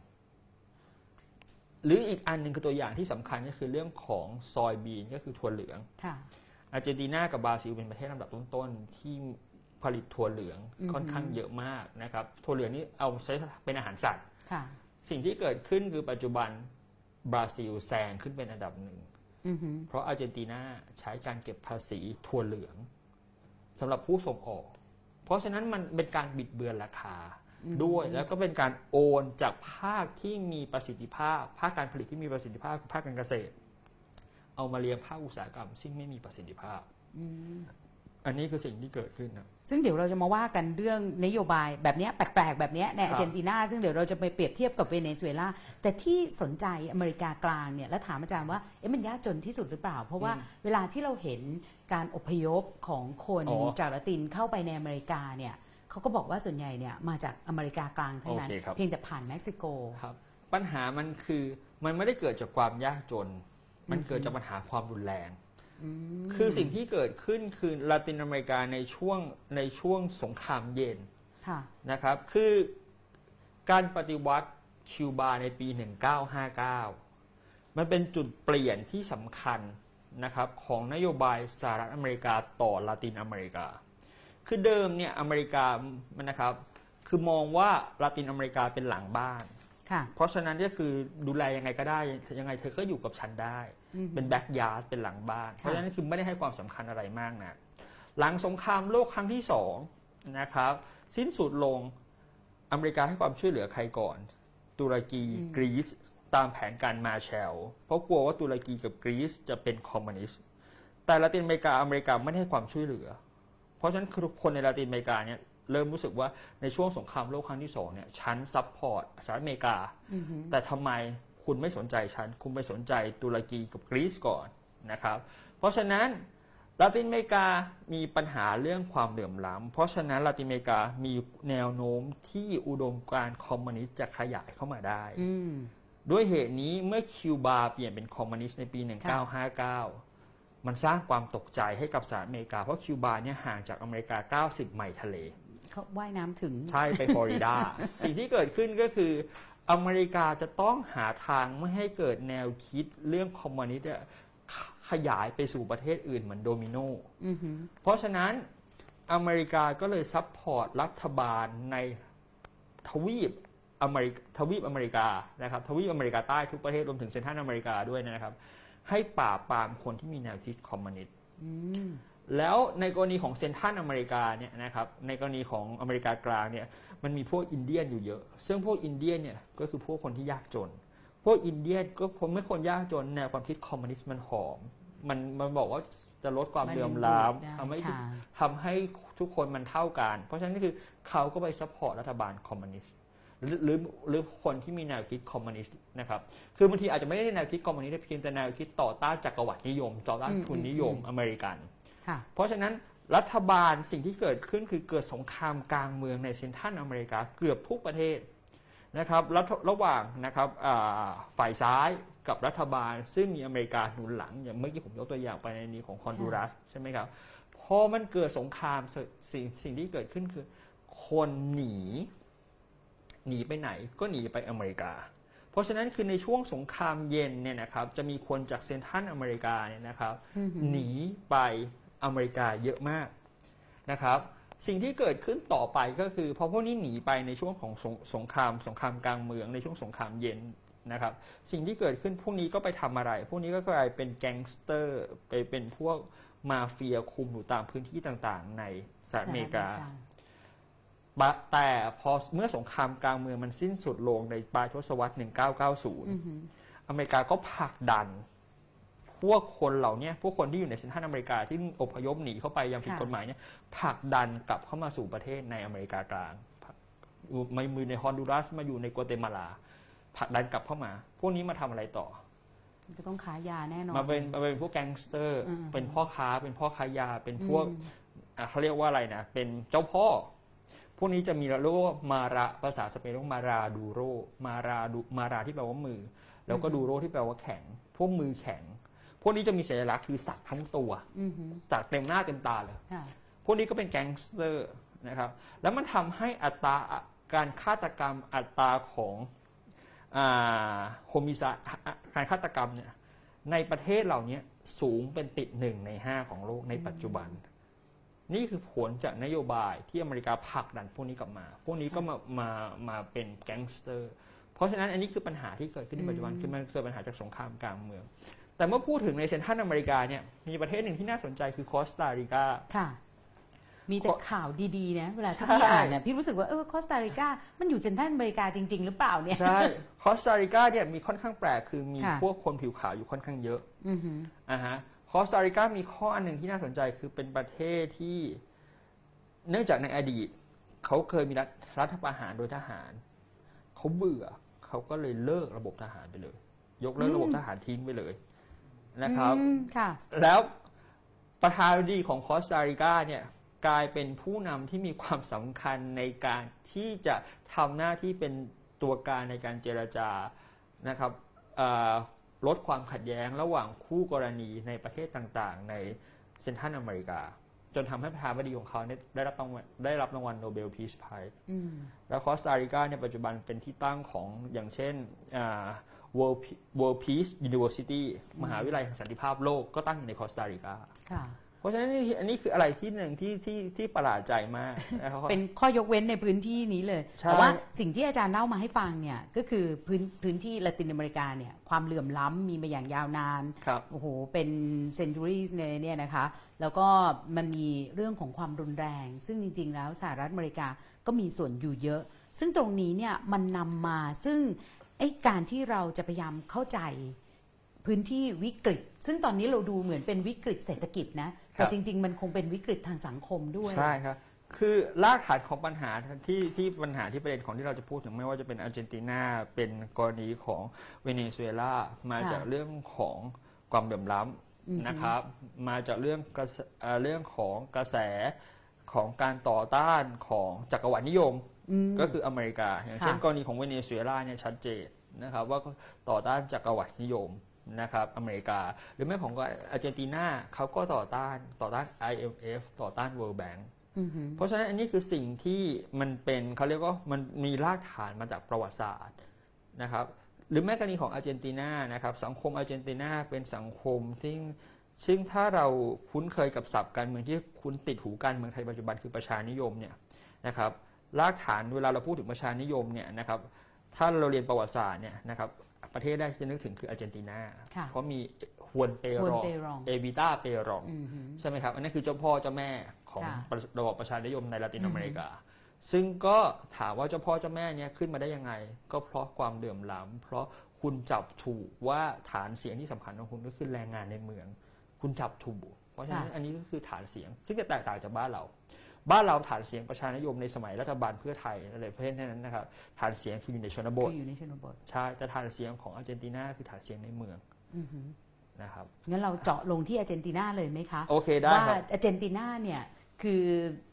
B: หรืออีกอันหนึ่งคือตัวอย่างที่สำคัญก็คือเรื่องของซอยบีนก็คือถั่วเหลือง
A: ค่ะ
B: อาร์เจนตินากับบราซิลเป็นประเทศลำดับต้นๆที่ ผลิตถั่วเหลือง
A: อือฮึ
B: ค่อนข้างเยอะมากนะครับถั่วเหลืองนี่เอาใช้เป็นอาหารสัตว์
A: ค่ะ
B: สิ่งที่เกิดขึ้นคือปัจจุบันบราซิลแซงขึ้นเป็นอันดับหนึ่ง
A: อือฮึ
B: เพราะอาร์เจนตินาใช้การเก็บภาษีถั่วเหลืองสำหรับผู้ส่งออก เพราะฉะนั้นมันเป็นการบิดเบือนราคาด้วยแล้วก็เป็นการโอนจากภาคที่มีประสิทธิภาพ ภาคการผลิตที่มีประสิทธิภาพคือภาคการเกษตร เอามาเลี้ยงภาคอุตสาหกรรม ซึ่งไม่มีประสิทธิภาพ อันนี้คือสิ่งที่เกิดขึ้นนะ
A: ซึ่งเดี๋ยวเราจะมาว่ากันเรื่องนโยบายแบบเนี้ยแปลกๆ แบบเนี้ยใน
B: ครั
A: อา
B: บ
A: ร์เจนตินา ซึ่งเดี๋ยวเราจะไปเปรียบเทียบกับเวเนซุเอลา แต่ที่สนใจอเมริกากลางเนี่ยแล้วถามอาจารย์ว่าเอ๊ะมันยากจนที่สุดหรือเปล่า เพราะว่าเวลาที่เราเห็นการอพยพของคน
B: อ๋อ
A: จากละตินเข้าไปในอเมริกาเนี่ยเขาก็บอกว่าส่วนใหญ่เนี่ยมาจากอเมริกากลางเท่านั้น
B: โอเคครับ
A: เพียงแต่ผ่านเม็กซิโก
B: ครับปัญหามันคือมันไม่ได้เกิดจากความยากจน มันเกิดจากปัญหาความรุนแรง คือสิ่งที่เกิดขึ้นคือลาตินอเมริกาในช่วงในช่วงสงครามเย็น
A: ค่ะ
B: นะครับ คือการปฏิวัติคิวบาในปี 1959 มันเป็นจุดเปลี่ยนที่สำคัญนะครับของนโยบายสหรัฐอเมริกาต่อลาตินอเมริกา คือเดิมเนี่ยอเมริกามันนะครับ คือมองว่าลาตินอเมริกาเป็นหลังบ้าน
A: ค่ะ
B: เพราะฉะนั้นก็คือดูแลยังไงก็ได้ยังไงเธอก็อยู่กับฉันได้ เป็น backyard เป็นหลังบ้าน เพราะฉะนั้นคือไม่ได้ให้ความสำคัญอะไรมากนะหลังสงครามโลกครั้งที่สองนะครับ สิ้นสุดลงอเมริกาให้ความช่วยเหลือใครก่อน ตุรกีกรีซตามแผนการมาร์แชล เพราะกลัวว่าตุรกีกับกรีซจะเป็นคอมมิวนิสต์แต่ละตินอเมริกาอเมริกาไม่ได้ให้ความช่วยเหลือ เพราะฉะนั้นคือคนในลาตินอเมริกาเนี่ย เริ่มรู้สึกว่าในช่วงสงครามโลกครั้งที่สองเนี่ยฉัน support สหรัฐอเมริกา แต่ทำไมคุณไม่สนใจฉัน คุณไปสนใจตุรกีกับกรีซก่อนนะครับ เพราะฉะนั้นลาตินอเมริกามีปัญหาเรื่องความเหลื่อมล้ำ เพราะฉะนั้นลาตินอเมริกามีแนวโน้มที่อุดมการณ์คอมมิวนิสต์จะขยายเข้ามาได้
A: อืม
B: ด้วยเหตุนี้เมื่อคิวบาเปลี่ยนเป็นคอมมิวนิสต์ในปี 1959 มันสร้างความตกใจให้กับสหรัฐอเมริกา เพราะคิวบาเนี่ยห่างจากอเมริกา 90 ไมล์ทะเล
A: เขาว่ายน้ำถึง
B: ใช่ไปฟลอริดา สิ่งที่เกิดขึ้นก็คือ อเมริกาจะต้องหาทางไม่ให้เกิดแนวคิดเรื่องคอมมิวนิสต์อะขยายไปสู่ประเทศอื่นเหมือนโดมิโน
A: อือหือ
B: เพราะฉะนั้นอเมริกาก็เลย support รัฐบาลในทวีปอเมริกทวีปอเมริกานะครับทวีปอเมริกาใต้ทุกประเทศรวมถึง Central America ด้วยนะครับ ให้ปราบปรามคนที่มีแนวคิดคอมมิวนิสต์
A: อืม
B: แล้วในกรณีของ Central America เนี่ยนะครับในกรณีของอเมริกากลางเนี่ยมันมีพวกอินเดียนอยู่เยอะ ซึ่งพวกอินเดียนเนี่ยก็คือพวกคนที่ยากจน พวกอินเดียนก็ผมไม่คนยากจนแนวความคิดคอมมิวนิสต์มันหอม มันมันบอกว่าจะลดความเหลื่อมล้ำมัน
A: ดึงดูดได้
B: ทำให้ทุก
A: ค่ะ
B: ทำให้ทุกคนมันเท่ากัน เพราะฉะนั้นคือเขาก็ไป support รัฐบาลคอมมิวนิสต์หรือหรือหรือคนที่มีแนวคิดคอมมิวนิสต์นะครับคือบางทีอาจจะไม่ได้แนวคิดคอมมิวนิสต์เพียงแต่แนวคิดต่อต้านจักรวรรดินิยม ต่อต้านทุนนิยมอเมริกัน
A: ค่ะ
B: เพราะฉะนั้นรัฐบาลสิ่งที่เกิดขึ้นคือเกิดสงครามกลางเมืองในเซนทรัลอเมริกาเกือบทุกประเทศนะครับระระหว่างนะครับอ่าฝ่ายซ้ายกับรัฐบาล ซึ่งมีอเมริกาหนุนหลัง อย่างเมื่อกี้ผมยกตัวอย่างไปในนี้ของฮอนดูรัสใช่ไหมครับพอมันเกิดสงครามสสิ่งสิ่งที่เกิดขึ้นคือ คนหนี หนีไปไหนก็หนีไปอเมริกา เพราะฉะนั้นคือในช่วงสงครามเย็นเนี่ยนะครับจะมีคนจากเซนทรัลอเมริกาเนี่ยนะครับหนีไป อเมริกาเยอะมากนะครับสิ่งที่เกิดขึ้นต่อไปก็คือพอพวกนี้หนีไปในช่วงของสงสงคราม สงครามกลางเมืองในช่วงสงครามเย็นนะครับ สิ่งที่เกิดขึ้นพวกนี้ก็ไปทำอะไร พวกนี้ก็กลายเป็นแก๊งสเตอร์ไปเป็นพวกมาเฟียคุมอยู่ตามพื้นที่ต่างๆ ในสหรัฐอเมริกาบะแต่พอเมื่อสงครามกลางเมืองมันสิ้นสุดลงในปลายทศวรรษ 1990 อเมริกาก็ผลักดัน พวกคนเหล่าเนี้ยพวกคนที่อยู่ใน Central America ที่อพยพหนีเข้าไปอย่างผิด
A: ค่ะ
B: กฎหมายเนี่ยผลักดันกลับเข้ามาสู่ประเทศในอเมริกากลางอยู่มามือในฮอนดูรัสมาอยู่ในกัวเตมาลาผลักดันกลับเข้ามา พวกนี้มาทำอะไรต่อ
A: ก็ต้องค้ายาแน่นอน
B: มาเป็นมาเป็นพวกแก๊งสเตอร์
A: อืม
B: เป็นพ่อค้าเป็นพ่อค้ายา เป็นพวก
A: อืม
B: อะเขาเรียกว่าอะไรนะเป็นเจ้าพ่อ พวกนี้จะมีเรียกว่า mano ภาษาสเปนเรียกว่า mano duro mano du- mano ที่แปลว่ามือ แล้วก็ duro ที่แปลว่าแข็ง พวกมือแข็ง พวกนี้จะมีสัญลักษณ์คือสักทั้งตัว
A: อือหือ
B: สักเต็มหน้าเต็มตาเลย
A: ค่ะ
B: พวกนี้ก็เป็นแก๊งสเตอร์นะครับ แล้วมันทำให้อัตราการฆาตกรรมอัตราของ homicide การฆาตกรรมเนี่ยในประเทศเหล่านี้สูงเป็นติดหนึ่งในห้าของโลกในปัจจุบัน นี่คือผลจากนโยบายที่อเมริกาผลักดันพวกนี้กลับมา พวกนี้ก็มามามาเป็นแก๊งสเตอร์ เพราะฉะนั้นอันนี้คือปัญหาที่เกิดขึ้นในปัจจุบัน
A: อืม
B: คือมันเกิดปัญหาจากสงครามกลางเมือง แต่เมื่อพูดถึงใน Central America เนี่ยมีประเทศหนึ่งที่น่าสนใจคือคอสตาริกา
A: ค่ะ มีแต่
B: ขอ
A: ข่าวดีๆนะเวลาที่
B: ใช่
A: พี่อ่านเนี่ยพี่รู้สึกว่าเออคอสตาริกามันอยู่ Central America จริง ๆ หรือเปล่าเนี่ย
B: ใช่คอสตาริกาเนี่ยมีค่อนข้างแปลกคือมี
A: ค่ะ
B: พวกคนผิวขาวอยู่ค่อนข้างเยอะ
A: อือหือ
B: อ่าฮะคอสตาริกามีข้ออันหนึ่งที่น่าสนใจคือเป็นประเทศที่เนื่องจากในอดีต เขาเคยมีรัฐรัฐประหารโดยทหาร เขาเบื่อเขาก็เลยเลิกระบบทหารไปเลย ยกเลิกระบบทหารทิ้งไปเลย นะครับ
A: อืมค่ะ
B: แล้วประธานาธิบดีของคอสตาริกาเนี่ยกลายเป็นผู้นำที่มีความสำคัญในการที่จะทำหน้าที่เป็นตัวการในการเจรจานะครับเอ่อลดความขัดแย้งระหว่างคู่กรณีในประเทศต่างๆ ใน Central America จนทำให้ประธานาธิบดีของเขาเนี่ยได้รับรางวัลได้รับรางวัล Nobel Peace Prize
A: อืม
B: แล้วคอสตาริกาในปัจจุบันเป็นที่ตั้งของอย่างเช่นอ่า World Pe- World Peace University มหาวิทยาลัยแห่งสันติภาพโลกก็ตั้งอยู่ในคอสตาริกา
A: ค่ะ
B: เพราะฉะนั้นนี่อันนี้คืออะไรที่หนึ่งที่ที่ที่ประหลาดใจมากนะครับ
A: เป็นข้อยกเว้นในพื้นที่นี้เลย
B: ใช่
A: แต่ว่าสิ่งที่อาจารย์เล่ามาให้ฟังเนี่ยก็คือพื้นพื้นที่ละตินอเมริกาเนี่ยความเหลื่อมล้ำมีมาอย่างยาวนาน
B: ครับ
A: โอ้โห เป็นเซนจูรี่เนี่ยนะคะ แล้วก็มันมีเรื่องของความรุนแรง ซึ่งจริง ๆ แล้วสหรัฐอเมริกาก็มีส่วนอยู่เยอะ ซึ่งตรงนี้เนี่ยมันนำมาซึ่ง ไอ้การที่เราจะพยายามเข้าใจพื้นที่วิกฤต ซึ่งตอนนี้เราดูเหมือนเป็นวิกฤตเศรษฐกิจนะ แต่จริง ๆ มันคงเป็นวิกฤตทางสังคมด้วย
B: ใช่ครับ คือรากฐานของปัญหาที่ที่ปัญหาที่ประเด็นของที่เราจะพูดถึงไม่ว่าจะเป็นอาร์เจนตินา เป็นกรณีของเวเนซุเอลา มา
A: ค่ะ
B: จากเรื่องของความเหลื่อมล้
A: อือฮึำ
B: นะครับ มาจากเรื่องกระแสเอ่อเรื่องของกระแสของการต่อต้านของจักรวรรดินิยม
A: อืม
B: ก็คืออเมริกาอย่างเช่น
A: ค่ะ
B: กรณีของเวเนซุเอลาเนี่ยชัดเจนนะครับว่าต่อต้านจักรวรรดินิยมนะครับอเมริกา หรือแม้ของอาร์เจนตินาเขาก็ต่อต้านต่อต้าน IMF ต่อต้าน World Bank
A: อือหือ
B: เพราะฉะนั้นอันนี้คือสิ่งที่มันเป็นเขาเรียกว่ามันมีรากฐานมาจากประวัติศาสตร์นะครับหรือแม้กรณีของอาร์เจนตินานะครับสังคมอาร์เจนตินาเป็นสังคมที่ซึ่งถ้าเราคุ้นเคยกับศัพท์การเมืองที่คุ้นติดหูการเมืองไทยปัจจุบันคือประชานิยมเนี่ยนะครับ รากฐานเวลาเราพูดถึงประชานิยมเนี่ยนะครับถ้าเราเรียนประวัติศาสตร์เนี่ยนะครับประเทศแรกที่จะนึกถึงคืออาร์เจนตินา
A: ค่ะ
B: เพราะมีฮวนเป
A: ฮวน
B: รอง
A: เปรอง
B: เอวิต้าเปรอง
A: อือหือ
B: ใช่ไหมครับ อันนั้นคือเจ้าพ่อเจ้าแม่ของ
A: ค่ะ
B: ประระบอบประชานิยมในละติน
A: อือฮึ
B: อเมริกา ซึ่งก็ถามว่าเจ้าพ่อเจ้าแม่เนี่ยขึ้นมาได้ยังไง ก็เพราะความเดือมล้ำเพราะคุณจับถูกว่าฐานเสียงที่สำคัญของคุณก็คือแรงงานในเมือง คุณจับถูก เพราะฉะนั้นอันนี้ก็คือฐานเสียง ซึ่งจะแตกต่างจากบ้านเรา บ้านเราฐานเสียงประชานิยมในสมัยรัฐบาลเพื่อไทยอะไรประเภทนั้นนะครับฐานเสียงคืออยู่ในชนบท
A: คืออยู่ในชนบท
B: ใช่แต่ฐานเสียงของอาร์เจนตินาคือฐานเสียงในเมือง
A: อือหือ
B: นะครับ
A: งั้นเราเจาะลงที่อาร์เจนตินาเลยไหมคะ
B: โอเคได้
A: ว่า
B: ครับ
A: อาร์เจนตินาเนี่ยคือ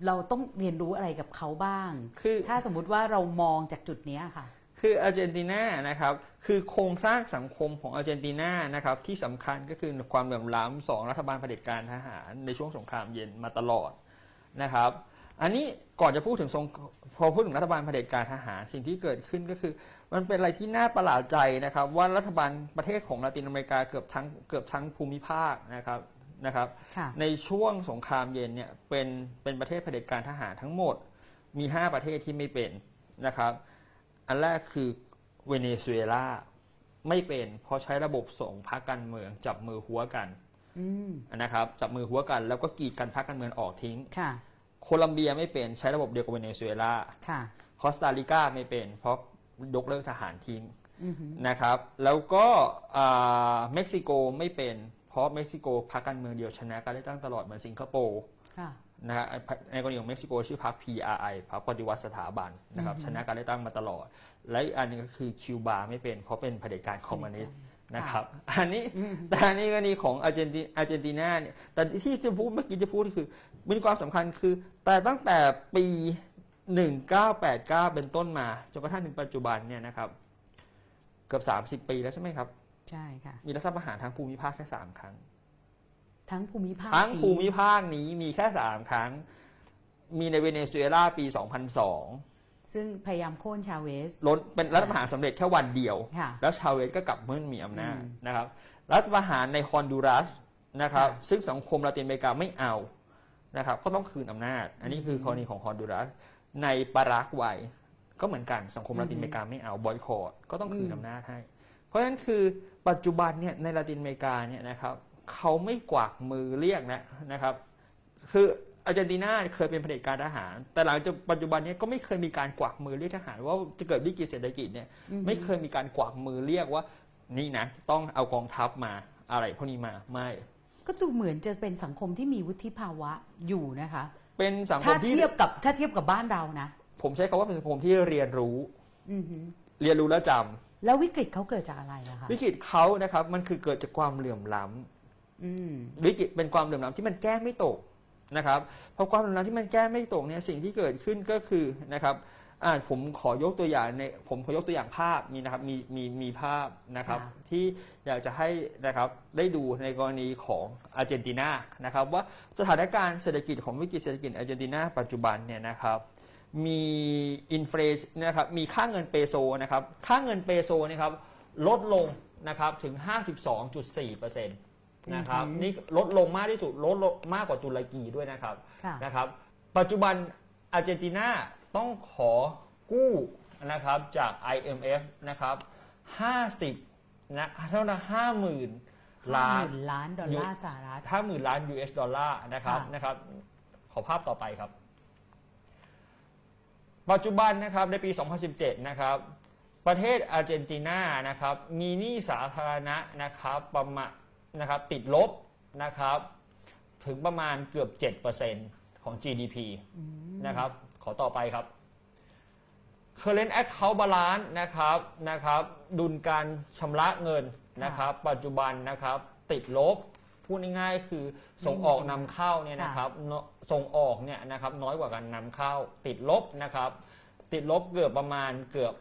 A: เราต้องเรียนรู้อะไรกับเขาบ้าง
B: คือ
A: ถ้าสมมุติว่าเรามองจากจุดเนี้ยค่ะ
B: คืออาร์เจนตินานะครับ คือโครงสร้างสังคมของอาร์เจนตินานะครับที่สำคัญก็คือความเหลื่อมล้ำสองรัฐบาลเผด็จการทหารในช่วงสงครามเย็นมาตลอด นะครับ อันนี้ก่อนจะพูดถึงทรงพอพูดถึงรัฐบาลเผด็จการทหารสิ่งที่เกิดขึ้นก็คือ มันเป็นอะไรที่น่าประหลาดใจนะครับ ว่ารัฐบาลประเทศของลาตินอเมริกาเกือบทั้งเกือบทั้งภูมิภาคนะครับนะครับ
A: ค่ะ
B: ในช่วงสงครามเย็นเนี่ยเป็นเป็นประเทศเผด็จการทหารทั้งหมดมี 5 ประเทศที่ไม่เป็นนะครับ อันแรกคือเวเนซุเอลาไม่เป็น เพราะใช้ระบบส่งพรรคการเมืองจับมือหัวกัน
A: อืม
B: นะครับจับมือฮั้วกันแล้วก็กีดกันพรรคการเมืองออกทิ้ง
A: ค่ะ
B: โคลัมเบียไม่เป็นใช้ระบบเดียวกับเวเนซุเอลา
A: ค่ะ
B: คอสตาริกาไม่เป็นเพราะยกเลิกทหารทิ้ง
A: อือหือ
B: นะครับแล้วก็อ่าเม็กซิโกไม่เป็นเพราะเม็กซิโกพรรคการเมืองเดียวชนะการเลือกตั้งตลอดเหมือนสิงคโปร์
A: ค่ะ
B: นะฮะในกรณีของเม็กซิโกชื่อพรรค PRI พรรคปฏิวัติสถาบันนะครับ
A: อือฮึ
B: ชนะการเลือกตั้งมาตลอด และอีกอันหนึงก็คือคิวบาไม่เป็นเพราะเป็นเผด็จการคอมมิวนิสต์ นะครับ อันนี้แต่อันนี้กรณีของอาร์เจนติอาร์เจนตินาเนี่ยแต่ที่จะพูดเมื่อกี้จะพูดคือมีความสำคัญคือ แต่ตั้งแต่ปี 1989 เป็นต้นมาจนกระทั่งถึงปัจจุบันเนี่ยนะครับ เกือบ30 ปีแล้วใช่ไหมครับ
A: ใช่ค่ะ
B: มีรัฐประหารทั้งภูมิภาคแค่สามครั้ง
A: ทั้งภูมิภาค
B: ทั้ง
A: นี้
B: ภูมิภาคนี้มีแค่สามครั้ง มีในเวเนซุเอลาปี 2002
A: ซึ่งพยายามโค่นชาเวส
B: ล้นเป็นรัฐประหารสำเร็จแค่วันเดียว
A: ค่ะ
B: แล้วชาเวสก็กลับมั่นมีอำนาจ
A: อืม
B: นะครับ รัฐประหารในฮอนดูรัสนะครับ
A: ค่ะ
B: ซึ่งสังคมลาตินอเมริกาไม่เอานะครับก็ต้องคืนอำนาจ อันนี้คืออกรณีของฮอนดูรัสในปารากวัยก็เหมือนกันสังคมลาตินอเมริกาไม่เอาบอยคอรก็ต้องคืนอำนาจให้ เพราะฉะนั้นคือปัจจุบันเนี่ยในลาตินอเมริกาเนี่ยนะครับเขาไม่กวากมือเรียกนะนะครับ คือ อาร์เจนตินาเคยเป็นเผด็จการทหาร แต่หลังจากปัจจุบันเนี้ก็ไม่เคยมีการกวักมือเรียกทหาร ว่าจะเกิดวิกฤตเศรษฐกิจเนี่ยไม่เคยมีการกวักมือเรียกว่านี่นะต้องเอากองทัพมาอะไรพวกนี้มาไม่
A: ก็ดูเหมือนจะเป็นสังคมที่มีวุฒิภาวะอยู่นะคะ
B: เป็นสังค
A: ถ้าม
B: ที่
A: เทียบกับถ้าเทียบกับบ้านเรานะ
B: ผมใช้คำว่าเป็นสังคมที่เรียนรู้
A: อือหือ
B: เรียนรู้แล้วจำ
A: แล้ววิกฤตเขาเกิดจากอะไรอะคะ
B: วิกฤตเขานะครับ มันคือเกิดจากความเหลื่อมล้ำ
A: อืม
B: วิกฤตเป็นความเหลื่อมล้ำที่มันแก้ไม่ตก นะครับพอความเหลื่อมล้ำที่มันแก้ไม่ตกเนี่ยสิ่งที่เกิดขึ้นก็คือนะครับอ่าผมขอยกตัวอย่างในผมขอยกตัวอย่างภาพมีนะครับมีมีมีภาพนะครับ
A: ค่ะ
B: ที่อยากจะให้นะครับได้ดูในกรณีของอาร์เจนตินานะครับว่าสถานการณ์เศรษฐกิจของวิกฤตเศรษฐกิจอาร์เจนตินาปัจจุบันเนี่ยนะครับมีอินฟลนะครับมีค่าเงินเปโซนะครับค่าเงินเปโซนะครับลดลงนะครับถึง 52.4%นะครับ
A: อือหือ
B: นี่ลดลงมากที่สุดลดลงมากกว่าตุรกีด้วยนะครับ
A: ค่ะ
B: นะครับ ปัจจุบันอาร์เจนตินาต้องขอกู้นะครับจาก IMF นะครับ50นะเท่านั้น50,000ล้าน
A: หมื่นล้านดอลลาร์สหรัฐ
B: 50,000ล้าน US ดอลลาร์นะครับ
A: ค่ะ
B: นะครับ ขอภาพต่อไปครับ ปัจจุบันนะครับในปี 2017 นะครับ ประเทศอาร์เจนตินานะครับ มีหนี้สาธารณะนะครับประมาณ นะครับติดลบนะครับถึงประมาณเกือบ 7%ของ GDP นะครับขอต่อไปครับ Current Account Balance นะครับนะครับดุลการชำระเงินนะครับปัจจุบันนะครับติดลบพูดง่ายๆคือส่งออกนำเข้าเนี่ยนะครับเนอะส่งออกเนี่ยนะครับน้อยกว่าการนำเข้า ติดลบนะครับ ติดลบเกือบประมาณเกือบ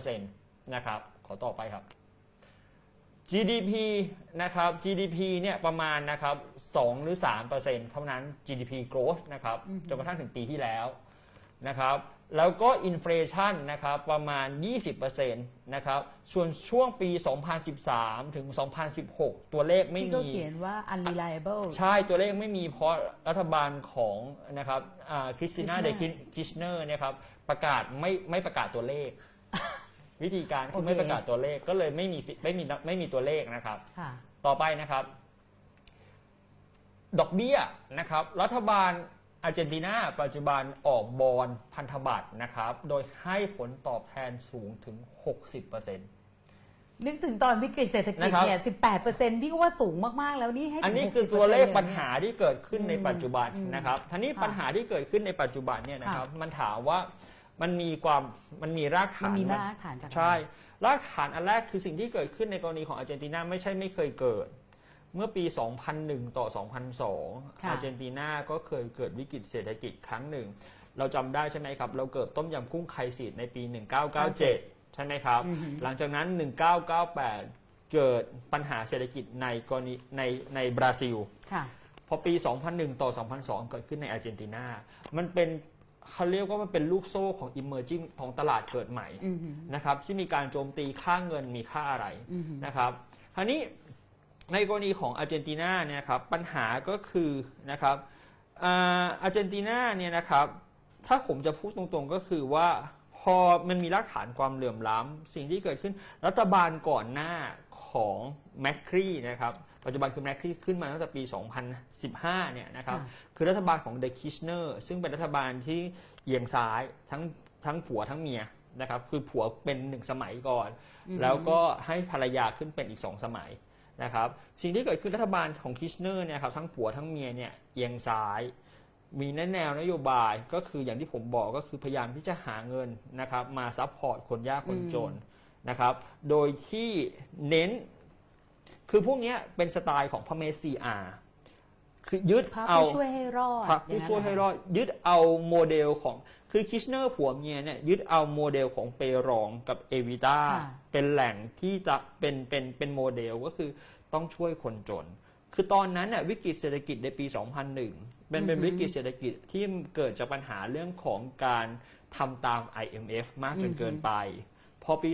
B: 5%นะครับ ขอต่อไปครับ GDP นะครับ GDP เนี่ยประมาณนะครับ2หรือ3%เท่านั้น GDP growth นะครับจนกระทั่งถึงปีที่แล้วนะครับแล้วก็อินฟล t ชันนะครับประมาณ 20%นะครับส่วนช่วงปี 2013 ถึง 2016 ตัวเลขไม่
A: ที่เขา
B: มี
A: เขียนว่า unreliable
B: ใช่ตัวเลขไม่มีเพราะรัฐบาลของนะครับคริสติน่า
A: Kirchner
B: เดคิชเนอร์เนี่ยครับประกาศไม่ไม่ประกาศตัวเลข วิธีการคือ
A: โอเค
B: ไม่ประกาศตัวเลขก็เลยไม่มีไม่มีไม่มีตัวเลขนะครับ
A: ค่ะ
B: ต่อไปนะครับ ดอกเบี้ยนะครับ รัฐบาลอาร์เจนตินาปัจจุบันออกบอลพันธบัตรนะครับ โดยให้ผลตอบแทนสูงถึง 60%
A: นึกถึงตอนวิกฤตเศรษฐกิจ
B: นะครับ
A: เนี่ย 18%พี่ก็ว่าสูงมาก ๆ แล้วนี่ให้ถึง
B: อันนี้คือ
A: 60%
B: ตัวเลข
A: ย
B: ปัญหาที่เกิดขึ้นในปัจจุบัน
A: อืม
B: นะครับทีนี้
A: ค่ะ
B: ปัญหาที่เกิดขึ้นในปัจจุบันเนี่ยนะครับ มันถามว่า มันมีความมันมีราก
A: มัน
B: ฐาน
A: มี
B: ไห
A: รากฐานจาก
B: ใช่ รากฐานอันแรกคือสิ่งที่เกิดขึ้นในกรณีของอาร์เจนตินาไม่ใช่ไม่เคยเกิด เมื่อปี 2001 ต่อ 2002 อาร์เจนตินาก็เคยเกิดวิกฤตเศรษฐกิจครั้งหนึ่ง เราจำได้ใช่ไหมครับ เราเกิดต้มยำกุ้งไข่สีดในปี 1997 ใช่ไหมครับ
A: อือฮึ
B: หลังจากนั้น 1998 เกิดปัญหาเศรษฐกิจในกรณีในในบราซิล
A: ค่ะ
B: พอปี 2001 ต่อ 2002 เกิดขึ้นในอาร์เจนตินา มันเป็น เขาเรียกว่ามันเป็นลูกโซ่ของ emerging ของตลาดเกิดใหม่
A: อือหือ
B: นะครับที่มีการโจมตีค่าเงินมีค่าอะไร
A: อือหือ
B: นะครับคราวนี้ในกรณีของอาร์เจนตินาเนี่ยนะครับปัญหาก็คือนะครับอ่าอาร์เจนตินาเนี่ยนะครับถ้าผมจะพูดตรงๆก็คือว่าพอมันมีรากฐานความเหลื่อมล้ำสิ่งที่เกิดขึ้นรัฐบาลก่อนหน้าของแมคครีนะครับ ปัจจุบันคือแมคครีขึ้นมาตั้งแต่ปี 2015 เนี่ยนะครับ
A: ค่ะ
B: คือรัฐบาลของเดคิชเนอร์ซึ่งเป็นรัฐบาลที่เอียงซ้ายทั้งทั้งผัวทั้งเมียนะครับคือผัวเป็นหนึ่งสมัยก่อน แล้วก็ให้ภรรยาขึ้นเป็นอีกสองสมัยนะครับสิ่งที่เกิดขึ้นรัฐบาลของคิชเนอร์เนี่ยครับทั้งผัวทั้งเมียเนี่ยเอียงซ้ายมีแนแนวนโยบายก็คืออย่างที่ผมบอกก็คือพยายามที่จะหาเงินนะครับมา support คนยากคนจนนะครับ โดยที่เน้น คือพวกเนี้ยเป็นสไตล์ของพระเมสซีอาคือยึด
A: พระ
B: เอา
A: ผู้ช่วยให้รอด
B: พระผู้ช่วยให้รอด ยึดเอาโมเดลของ คือคิชเนอร์ผัวเมียเนี่ยยึดเอาโมเดลของเปรองกับเอวิต้า
A: ค่ะ
B: เป็นแหล่งที่จะเป็นเป็นเป็นโมเดลก็คือต้องช่วยคนจน คือตอนนั้นน่ะวิกฤตเศรษฐกิจในปี 2001 เป็นเป็นวิกฤตเศรษฐกิจที่เกิดจากปัญหาเรื่องของการทำตาม IMF มากจนเกินไป พอปี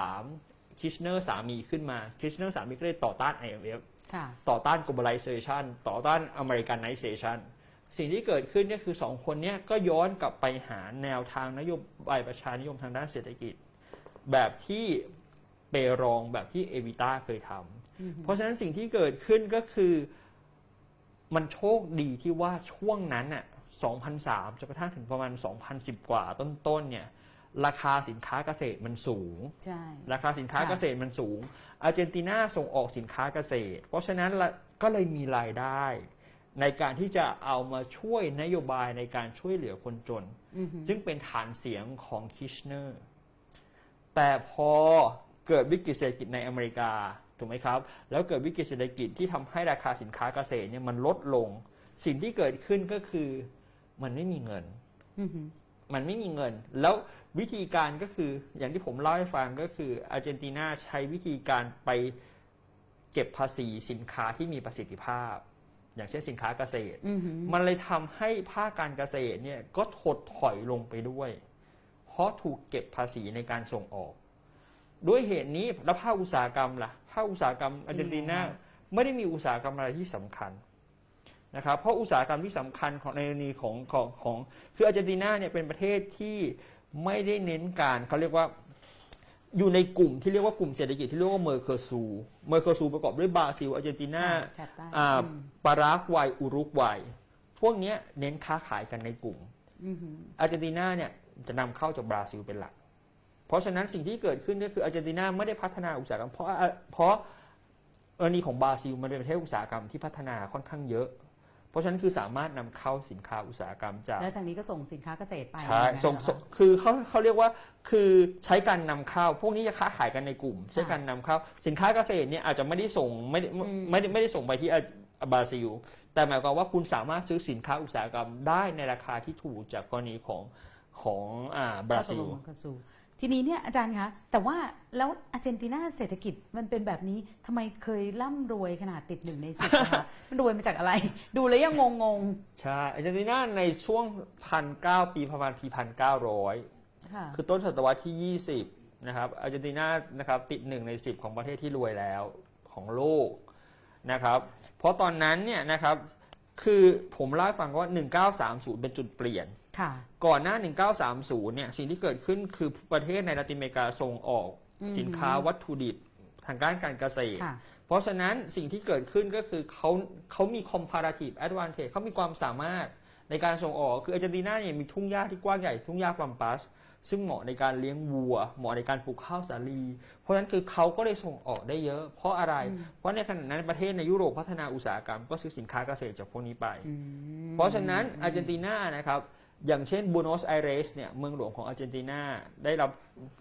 B: 2003 คิชเนอร์สามีขึ้นมาคิชเนอร์สามีก็เลยต่อต้าน IMF
A: ค่ะ
B: ต่อต้าน globalization ต่อต้าน Americanization สิ่งที่เกิดขึ้นเนี่ยคือสองคนเนี้ยก็ย้อนกลับไปหาแนวทางนโยบายประชานิยมทางด้านเศรษฐกิจ แบบที่เปรองแบบที่เอวิต้าเคยทำเพราะฉะนั้นสิ่งที่เกิดขึ้นก็คือมันโชคดีที่ว่าช่วงนั้นน่ะ2003จนกระทั่งถึงประมาณ 2010 กว่าต้นๆเนี่ย ราคาสินค้าเกษตรมันสูง
A: ใช่
B: ราคาสินค้า
A: ค่ะ
B: เกษตรมันสูง อาร์เจนตินาส่งออกสินค้าเกษตร เพราะฉะนั้นละก็เลยมีรายได้ ในการที่จะเอามาช่วยนโยบายในการช่วยเหลือคนจน
A: อือหือ
B: ซึ่งเป็นฐานเสียงของคิชเนอร์ แต่พอเกิดวิกฤตเศรษฐกิจในอเมริกา ถูกไหมครับ แล้วเกิดวิกฤตเศรษฐกิจที่ทำให้ราคาสินค้าเกษตรเนี่ยมันลดลง สิ่งที่เกิดขึ้นก็คือมันไม่มีเงิน
A: อือหือ
B: มันไม่มีเงิน แล้ว วิธีการก็คืออย่างที่ผมเล่าให้ฟังก็คืออาร์เจนตินาใช้วิธีการไปเก็บภาษีสินค้าที่มีประสิทธิภาพ อย่างเช่นสินค้าเกษตร
A: อือหือ
B: มันเลยทำให้ภาคการเกษตรเนี่ยก็ถดถอยลงไปด้วย เพราะถูกเก็บภาษีในการส่งออก ด้วยเหตุนี้แล้วภาคอุตสาหกรรมล่ะภาคอุตสาหกรรมอาร์เจนตินาไม่ได้มีอุตสาหกรรมอะไรที่สำคัญนะครับเพราะอุตสาหกรรมที่สำคัญของในกรณีของของของคืออาร์เจนตินาเนี่ยเป็นประเทศที่ ไม่ได้เน้นการเขาเรียกว่าอยู่ในกลุ่มที่เรียกว่ากลุ่มเศรษฐกิจที่เรียกว่าเมอร์เคอร์ซูเมอร์เคอร์ซูประกอบด้วยบราซิลอาร์เจนตินา
A: แถบใต้
B: อ่า
A: อืม
B: ปารากวัยอุรุกวัย พวกเนี้ยเน้นค้าขายกันในกลุ่ม
A: อือหือ
B: อาร์เจนตินาเนี่ยจะนำเข้าจากบราซิลเป็นหลัก เพราะฉะนั้นสิ่งที่เกิดขึ้นก็คืออาร์เจนตินาไม่ได้พัฒนาอุตสาหกรรมเพราะเพราะกรณีของบราซิลมันเป็นประเทศอุตสาหกรรมที่พัฒนาค่อนข้างเยอะ เพราะฉะนั้นคือสามารถนำเข้าสินค้าอุตสาหกรรมจาก
A: แล้วทางนี้ก็ส่งสินค้าเกษตรไป
B: ใช่
A: อย่างนั้น
B: ส่ง
A: เหรอ
B: ส่งคือเขาเขาเรียกว่าคือใช้การนำเข้า พวกนี้จะค้าขายกันในกลุ่ม ใช้การนำเข้าสินค้าเกษตรเนี่ยอาจจะไม่ได้ส่งไม่ได้ไม่ได้ไม่ได้ส่งไปที่อาบราซิล แต่หมายความว่าคุณสามารถซื้อสินค้าอุตสาหกรรมได้ในราคาที่ถูกจากกรณีของของอ่าบราซิล
A: ก็ตกลงกับซู ทีนี้เนี่ยอาจารย์คะแต่ว่าแล้วอาร์เจนตินาเศรษฐกิจมันเป็นแบบนี้ทำไมเคยร่ำรวยขนาดติดหนึ่งในสิบนะคะมันรวยมาจากอะไร ดูแล้วยังงง
B: ใช่อาร์เจนตินาในช่วงพันเก้าปีประมาณปีพันเก้าร้อย
A: ๆค่ะ
B: คือต้นศตวรรษที่20นะครับอาร์เจนตินานะครับติดหนึ่งใน10ของประเทศที่รวยแล้วของโลกนะครับ เพราะตอนนั้นเนี่ยนะครับคือผมเล่าให้ฟังว่า 1930 เป็นจุดเปลี่ยน
A: ค่ะ
B: ก่อนหน้า 1930 เนี่ย สิ่งที่เกิดขึ้นคือประเทศในละตินอเมริกาส่งออกสินค้าวัตถุดิบทางด้านการเกษตร
A: ค่ะ
B: เพราะฉะนั้นสิ่งที่เกิดขึ้นก็คือเขาเขามี comparative advantage เขามีความสามารถในการส่งออก คืออาร์เจนตินาเนี่ยมีทุ่งหญ้าที่กว้างใหญ่ทุ่งหญ้าปัมปัส ซึ่งเหมาะในการเลี้ยงวัว เหมาะในการปลูกข้าวสาลี เพราะฉะนั้นคือเขาก็เลยส่งออกได้เยอะ เพราะอะไร เพราะในขณะนั้นประเทศในยุโรปพัฒนาอุตสาหกรรม ก็ซื้อสินค้าเกษตรจากพวกนี้ไป
A: อืม
B: เพราะฉะนั้นอาร์เจนตินานะครับ อย่างเช่นบูโนสไอเรสเนี่ยเมืองหลวงของอาร์เจนตินาได้รับ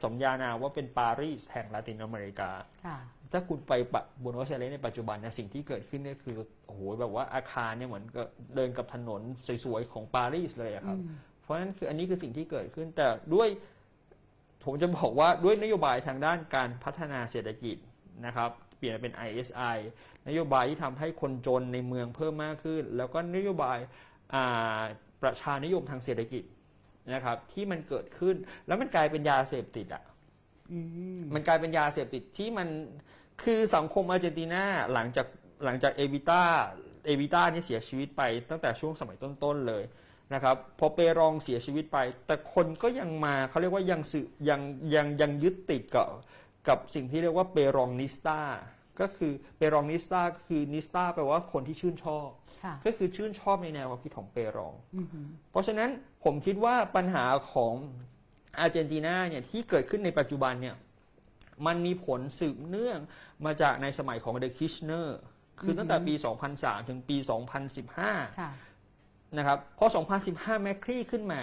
B: สมญานามว่าเป็นปารีสแห่งลาตินอเมริกา
A: ค่ะ
B: ถ้าคุณไปปะบูโนสไอเรสในปัจจุบันนะสิ่งที่เกิดขึ้นเนี่ยคือโอ้โหแบบว่าอาคารเนี่ยเหมือนกับเดินกับถนนสวยๆของปารีสเลยอะครับ เพราะฉะนั้นคืออันนี้คือสิ่งที่เกิดขึ้นแต่ด้วยผมจะบอกว่าด้วยนโยบายทางด้านการพัฒนาเศรษฐกิจนะครับเปลี่ยนเป็น ISI นโยบายที่ทำให้คนจนในเมืองเพิ่มมากขึ้น แล้วก็นโยบายอ่า ประชานิยมทางเศรษฐกิจนะครับ ที่มันเกิดขึ้น แล้วมันกลายเป็นยาเสพติดอะ
A: อืม
B: มันกลายเป็นยาเสพติดที่มันคือสังคมอาร์เจนตินาหลังจากหลังจากเอวิต้าเอวิต้านี่เสียชีวิตไปตั้งแต่ช่วงสมัยต้นๆเลยนะครับพอเปรองเสียชีวิตไป แต่คนก็ยังมาเขาเรียกว่ายังสืบยังยังยังยึดติดกับกับสิ่งที่เรียกว่าเปรองนิสตา ก็คือเปรองนิสตาคือนิสตาแปลว่าคนที่ชื่นชอบ
A: ค่ะ
B: ก็คือชื่นชอบในแนวความคิดของเปรอง
A: อือหือ
B: เพราะฉะนั้นผมคิดว่าปัญหาของอาร์เจนตินาเนี่ยที่เกิดขึ้นในปัจจุบันเนี่ยมันมีผลสืบเนื่องมาจากในสมัยของ the คิชเนอร์คือตั้งแต่ปี 2003 ถึงปี 2015
A: ค่ะ
B: นะครับพอ 2015 แมคครีขึ้นมา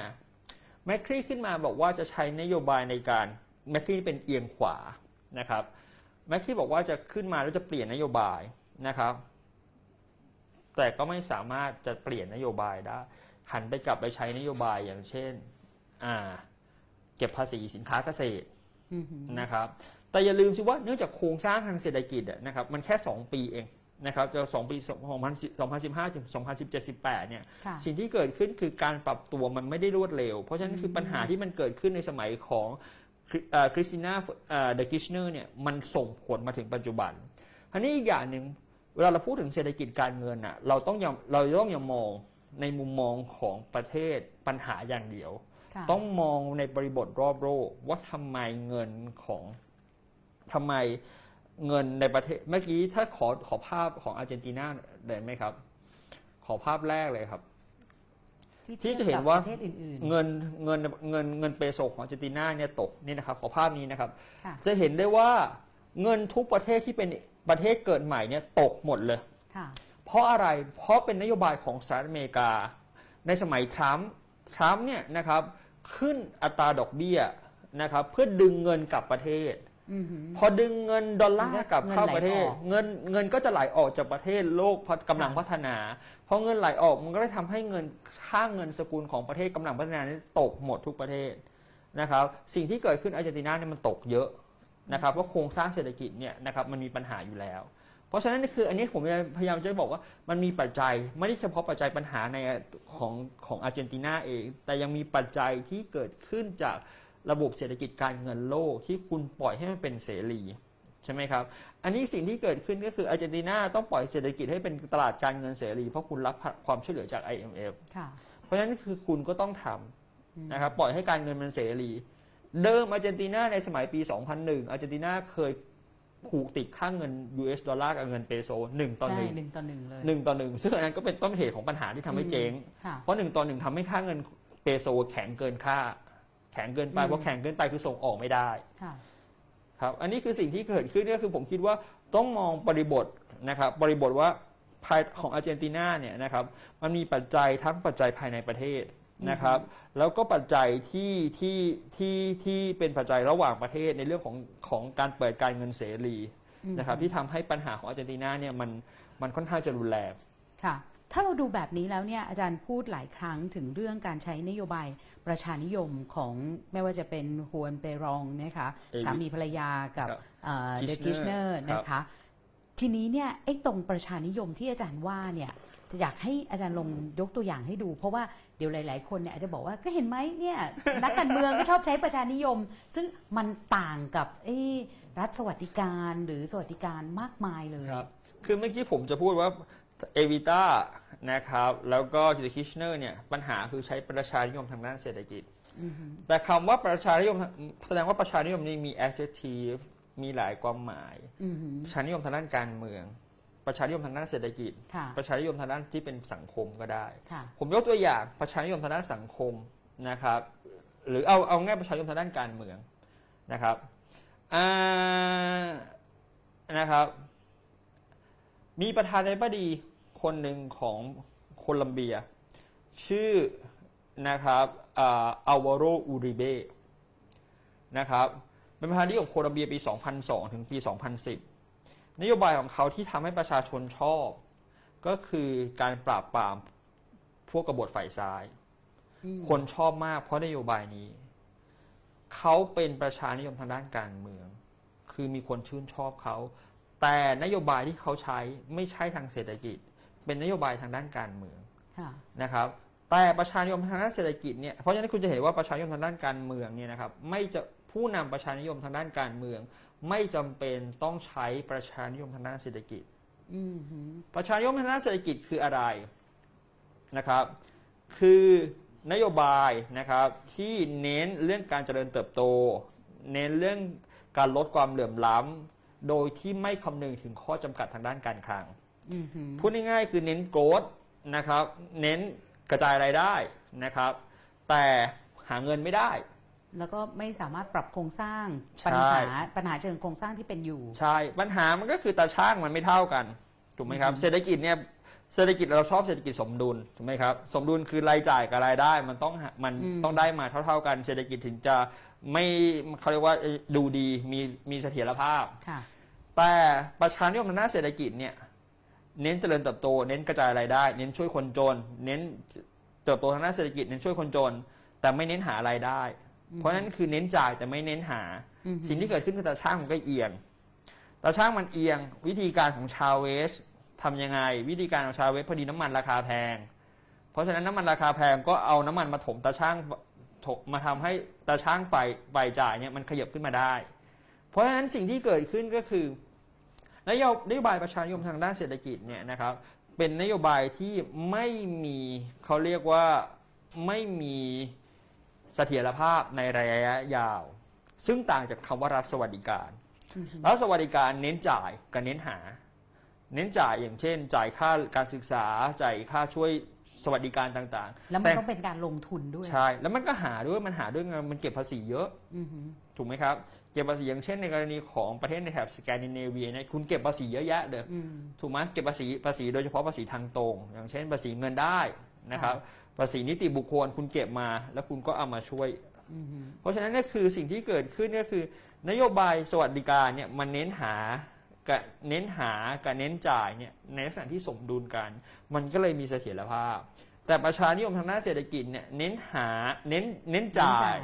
B: มาครีขึ้นมาบอกว่าจะใช้นโยบายในการมาครีเป็นเอียงขวานะครับ มาครีบอกว่าจะขึ้นมาแล้วจะเปลี่ยนนโยบายนะครับ แต่ก็ไม่สามารถจะเปลี่ยนนโยบายได้ หันไปกลับไปใช้นโยบายอย่างเช่น อ่า เก็บภาษีสินค้าเกษตร
A: อือหือ
B: นะครับ แต่อย่าลืมสิว่าเนื่องจากโครงสร้างทางเศรษฐกิจอะนะครับ มันแค่ 2 ปีเองนะครับจะ2ปี2015ถึง2017 18เนี่ย
A: ค่ะ
B: สิ่งที่เกิดขึ้นคือการปรับตัวมันไม่ได้รวดเร็ว เพราะฉะนั้นคือปัญหาที่มันเกิดขึ้นในสมัยของ คริสติน่าเดอะกิชเนอร์เนี่ยมันส่งผลมาถึงปัจจุบันอันนี้อีกอย่างหนึ่งเวลาเราพูดถึงเศรษฐกิจการเงินอะเราต้องอย่าเราต้องอย่ามองในมุมมองของประเทศปัญหาอย่างเดียว
A: ค่ะ
B: ต้องมองในบริบทรอบโลกว่าทำไมเงินของทำไมเงินในประเทศเมื่อกี้ถ้าขอขอภาพของอาร์เจนตินาได้ไหมครับ ขอภาพแรกเลยครับ ที่จะเห็นว่า
A: ประเทศอื่น
B: เงินเงินเงินเงินเปโซของอาร์เจนตินาเนี่ยตกนี่นะครับขอภาพนี้นะครับ
A: ๆค่ะ
B: จะเห็นได้ว่าเงินทุกประเทศที่เป็นประเทศเกิดใหม่เนี่ยตกหมดเลย
A: ค่ะ
B: เพราะอะไรเพราะเป็นนโยบายของสหรัฐอเมริกา ในสมัยทรัมป์ทรัมป์เนี่ยนะครับขึ้นอัตราดอกเบี้ยนะครับเพื่อดึงเงินกลับประเทศ
A: อือหือ
B: พอดึงเงินดอลลาร์กลับเข้าประเทศ
A: เงินไหลออก
B: เงินเงินก็จะไหลออกจากประเทศโลกกำลัง
A: ค่ะ
B: พัฒนาพอเงินไหลออกมันก็ได้ทำให้เงินค่าเงินสกุลของประเทศกำลังพัฒนานี้ตกหมดทุกประเทศนะครับ สิ่งที่เกิดขึ้นอาร์เจนตินาเนี่ยมันตกเยอะนะครับเพราะโครงสร้างเศรษฐกิจเนี่ยนะครับมันมีปัญหาอยู่แล้ว เพราะฉะนั้นคืออันนี้ผมพยายามจะบอกว่ามันมีปัจจัยไม่ได้เฉพาะปัจจัยปัญหาในของของอาร์เจนตินาเอง แต่ยังมีปัจจัยที่เกิดขึ้นจาก ระบบเศรษฐกิจการเงินโลกที่คุณปล่อยให้มันเป็นเสรีใช่ไหมครับ อันนี้สิ่งที่เกิดขึ้นก็คืออาร์เจนตินาต้องปล่อยเศรษฐกิจให้เป็นตลาดการเงินเสรี เพราะคุณรับความช่วยเหลือจาก IMF
A: ค่ะ
B: เพราะฉะนั้นคือคุณก็ต้องทำนะครับปล่อยให้การเงินมันเสรี เดิมอาร์เจนตินาในสมัยปี 2001อาร์เจนตินาเคยผูกติดค่างเงิน US ดอลลาร์กับเงินเปโซหนึ่งต่อ
A: ใช่
B: หนึ่ง
A: หนึ่งต่อหนึ่งเลย
B: หนึ่งต่อหนึ่งซึ่งอันนั้นก็เป็นต้นเหตุของปัญหาที่ทำให้เจ๊ง
A: ค่ะ
B: เพราะหนึ่งต่อหนึ่งทำให้ค่าเงินเปโซแข็งเกินค่า แข็งเกินไป
A: อืม
B: เพราะแข็งเกินไปคือส่งออกไม่ได้
A: ค่ะ
B: ครับ อันนี้คือสิ่งที่เกิดขึ้นก็คือผมคิดว่าต้องมองบริบทนะครับบริบทว่าภายของอาร์เจนตินาเนี่ยนะครับมันมีปัจจัยทั้งปัจจัยภายในประเทศนะครับ แล้วก็ปัจจัยที่ที่ที่ที่เป็นปัจจัยระหว่างประเทศในเรื่องของของการเปิดการเงินเสรีนะครับที่ทำให้ปัญหาของอาร์เจนตินาเนี่ยมันมันค่อนข้างจะรุนแรง
A: ค่ะ ถ้าเราดูแบบนี้แล้วเนี่ยอาจารย์พูดหลายครั้งถึงเรื่องการใช้นโยบายประชานิยมของไม่ว่าจะเป็นฮวนเปรองนะคะ
B: เอวิ
A: สามีภรรยากับ
B: ครับ
A: เด
B: Kirchner
A: กิชเนอร์
B: ครับ
A: นะคะทีนี้เนี่ยไอ้ตรงประชานิยมที่อาจารย์ว่าเนี่ยจะอยากให้อาจารย์ลงยกตัวอย่างให้ดู เพราะว่าเดี๋ยวหลาย ๆ คนเนี่ยอาจจะบอกว่าก็เห็นไหมเนี่ยนักการเมืองก็ชอบใช้ประชานิยม ซึ่งมันต่างกับไอ้รัฐสวัสดิการหรือสวัสดิการมากมายเลย
B: ครับคือเมื่อกี้ผมจะพูดว่า เอวิต้านะครับแล้วก็คิคิชเนอร์เนี่ยปัญหาคือใช้ประชานิยมทางด้านเศรษฐกิจ แต่คำว่าประชานิยมแสดงว่าประชานิยมนี่มี adjective มีหลายความหมาย
A: อือหือ
B: ประชานิยมทางด้านการเมือง ประชานิยมทางด้านเศรษฐกิจ
A: ค่ะ
B: ประชานิยมทางด้านที่เป็นสังคมก็ได้
A: ค่ะ
B: ผมยกตัวอย่างประชานิยมทางด้านสังคมนะครับหรือเอาเอาง่ายประชานิยมทางด้านการเมืองนะครับอ่านะครับ มีประธานาธิบดี คนหนึ่งของโคลัมเบีย ชื่อนะครับอัลวาโรอูริเบนะครับเป็นประธานาธิบดีของโคลัมเบียปี 2002 ถึงปี 2010 นโยบายของเขาที่ทำให้ประชาชนชอบ ก็คือการปราบปรามพวกกบฏฝ่ายซ้าย คนชอบมากเพราะนโยบายนี้ เขาเป็นประชานิยมทางด้านการเมือง คือมีคนชื่นชอบเขา แต่นโยบายที่เขาใช้ไม่ใช่ทางเศรษฐกิจ เป็นนโยบายทางด้านการเมือง
A: ค่ะ
B: นะครับ แต่ประชานิยมทางด้านเศรษฐกิจเนี่ยเพราะฉะนั้นคุณจะเห็นว่าประชานิยมทางด้านการเมืองเนี่ยนะครับไม่จะผู้นำประชานิยมทางด้านการเมือง ไม่จำเป็นต้องใช้ประชานิยมทางด้านเศรษฐกิจ
A: อือหือ
B: ประชานิยมทางด้านเศรษฐกิจคืออะไรนะครับ คือนโยบายนะครับที่เน้นเรื่องการเจริญเติบโต เน้นเรื่องการลดความเหลื่อมล้ำโดยที่ไม่คำนึงถึงข้อจำกัดทางด้านการคลัง
A: อือหือ
B: พูดง่ายๆคือเน้นโกรดนะครับ เน้นกระจายรายได้นะครับ แต่หาเงินไม่ได้
A: แล้วก็ไม่สามารถปรับโครงสร้าง
B: ใช่
A: ปัญหาปัญหาเชิงโครงสร้างที่เป็นอยู่
B: ใช่ ปัญหามันก็คือตาช่างมันไม่เท่ากันถูกไหมครับ
A: อืม
B: เศรษฐกิจเนี่ยเศรษฐกิจเราชอบเศรษฐกิจสมดุลถูกไหมครับสมดุลคือรายจ่ายกับรายได้มันต้องหามันต้องได้มาเท่า ๆกัน เศรษฐกิจถึงจะไม่เขาเรียกว่าเอ่อดูดีมีมีเสถียรภาพ
A: ค่ะ
B: แต่ประชานิยมทางด้านเศรษฐกิจเนี่ย เน้นเจริญเติบโต เน้นกระจายรายได้ เน้นช่วยคนจน เน้นเติบโตทางด้านเศรษฐกิจเน้นช่วยคนจน แต่ไม่เน้นหารายได้ เพราะฉะนั้นคือเน้นจ่ายแต่ไม่เน้นหา
A: อืม
B: สิ่งที่เกิดขึ้นคือตาช่างมันก็เอียงตาช่างมันเอียง วิธีการของชาวเวสทำยังไง วิธีการของชาวเวสพอดีน้ำมันราคาแพง เพราะฉะนั้นน้ำมันราคาแพงก็เอาน้ำมันมาถมตาช่างถมมาทำให้ตาช่างไปไปจ่ายเนี่ยมันขยับขึ้นมาได้ เพราะฉะนั้นสิ่งที่เกิดขึ้นก็คือ นโยนโยบายประชานิยมทางด้านเศรษฐกิจเนี่ยนะครับเป็นนโยบายที่ไม่มีเขาเรียกว่าไม่มีเสถียรภาพในระยะยาว ซึ่งต่างจากคำว่ารัฐสวัสดิการรัฐสวัสดิการเน้นจ่ายกับเน้นหา เน้นจ่ายอย่างเช่น จ่ายค่าการศึกษาจ่ายค่าช่วยสวัสดิการต่าง
A: แล้ว
B: ๆ
A: มัน
B: แต่
A: ต้องเป็นการลงทุนด้วย
B: ใช่ แล้วมันก็หาด้วย มันหาด้วยเงิน มันเก็บภาษีเยอะ
A: อือหือ
B: ถูกไหมครับ เก็บภาษีอย่างเช่นในกรณีของประเทศในแถบสแกนดิเนเวียเนี่ยคุณเก็บภาษีเยอะแยะเลย
A: อืม
B: ถูกไหมเก็บภาษีภาษีโดยเฉพาะภาษีทางตรง อย่างเช่นภาษีเงินได้นะครับภาษีนิติบุคคลคุณเก็บมา แล้วคุณก็เอามาช่วย
A: อือหือ
B: เพราะฉะนั้นเนี่ยคือสิ่งที่เกิดขึ้นก็คือ นโยบายสวัสดิการเนี่ยมันเน้นหากับเน้นหากับเน้นจ่ายเนี่ยในลักษณะที่สมดุลกัน มันก็เลยมีเสถียรภาพ แต่ประชานิยมทางด้านเศรษฐกิจเนี่ยเน้นหาเน้นเน้นจ่าย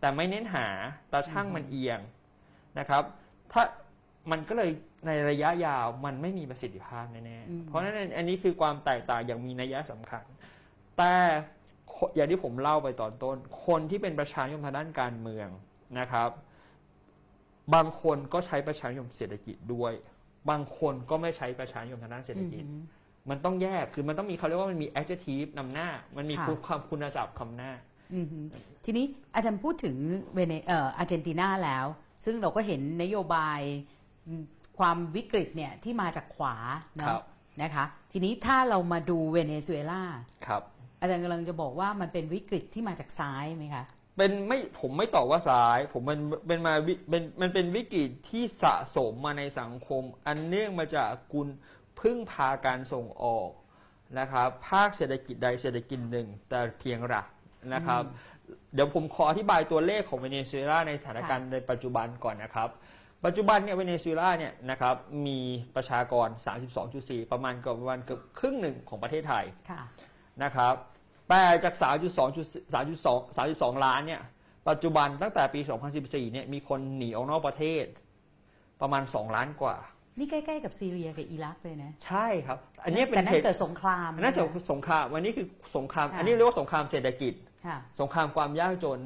B: แต่ไม่เน้นหาตาช่างมันเอียง นะครับ ถ้ามันก็เลยในระยะยาวมันไม่มีประสิทธิภาพแน่
A: อืม
B: ๆเพราะฉะนั้นอันนี้คือความแตกต่างอย่างมีนัยสำคัญ แต่คนอย่างที่ผมเล่าไปตอนต้น คนที่เป็นประชานิยมทางด้านการเมืองนะครับ บางคนก็ใช้ประชานิยมเศรษฐกิจด้วย บางคนก็ไม่ใช้ประชานิยมทางด้านเศรษฐกิจ
A: อือหือ
B: มันต้องแยกคือมันต้องมีเขาเรียกว่ามันมี adjective นำหน้า มันมี
A: ค่ะ
B: คุณความคุณศัพท์คำหน้า
A: อือหือทีนี้อาจารย์พูดถึงเวเนเอ่ออาร์เจนตินาแล้ว ซึ่งเราก็เห็นนโยบายอืมความวิกฤตเนี่ยที่มาจากขวา
B: ครั
A: เนาะ
B: บ
A: นะคะ ทีนี้ถ้าเรามาดูเวเนซุเอลา
B: ครับ
A: อาจารย์กำลังจะบอกว่ามันเป็นวิกฤตที่มาจากซ้ายไหมคะ
B: เป็นไม่ผมไม่ตอบว่าซ้าย ผมมันเป็นมาวิเป็นมันเป็นวิกฤตที่สะสมมาในสังคม อันเนื่องมาจากกุลพึ่งพาการส่งออกนะครับ ภาคเศรษฐกิจใดเศรษฐกิจหนึ่งแต่เพียงหลักนะครับ เดี๋ยวผมขออธิบายตัวเลขของเวเนซุเอลาในสถานการณ์ในปัจจุบันก่อนนะครับ ปัจจุบันเนี่ยเวเนซุเอลาเนี่ยนะครับมีประชากร 32.4 ประมาณเกือบประมาณเกือบครึ่งหนึ่งของประเทศไทย
A: ค่ะ
B: นะครับแต่จาก 3.2 3.2 32 ล้านเนี่ยปัจจุบันตั้งแต่ปี 2014 เนี่ยมีคนหนีออกนอกประเทศ ประมาณ 2 ล้านกว่า
A: นี่ใกล้ๆกับซีเรียกับอิรักเลยนะ
B: ใช่ครับ อันนี้เป็
A: แต่
B: น
A: นั่
B: เห
A: น
B: ตุ
A: เกิดสงคราม
B: อันนั้นสงคราม วันนี้คือสงคราม
A: ค่ะ
B: อันนี้เรียกว่าสงครามเศรษฐกิจ
A: ค่ะ
B: สงครามความยากจน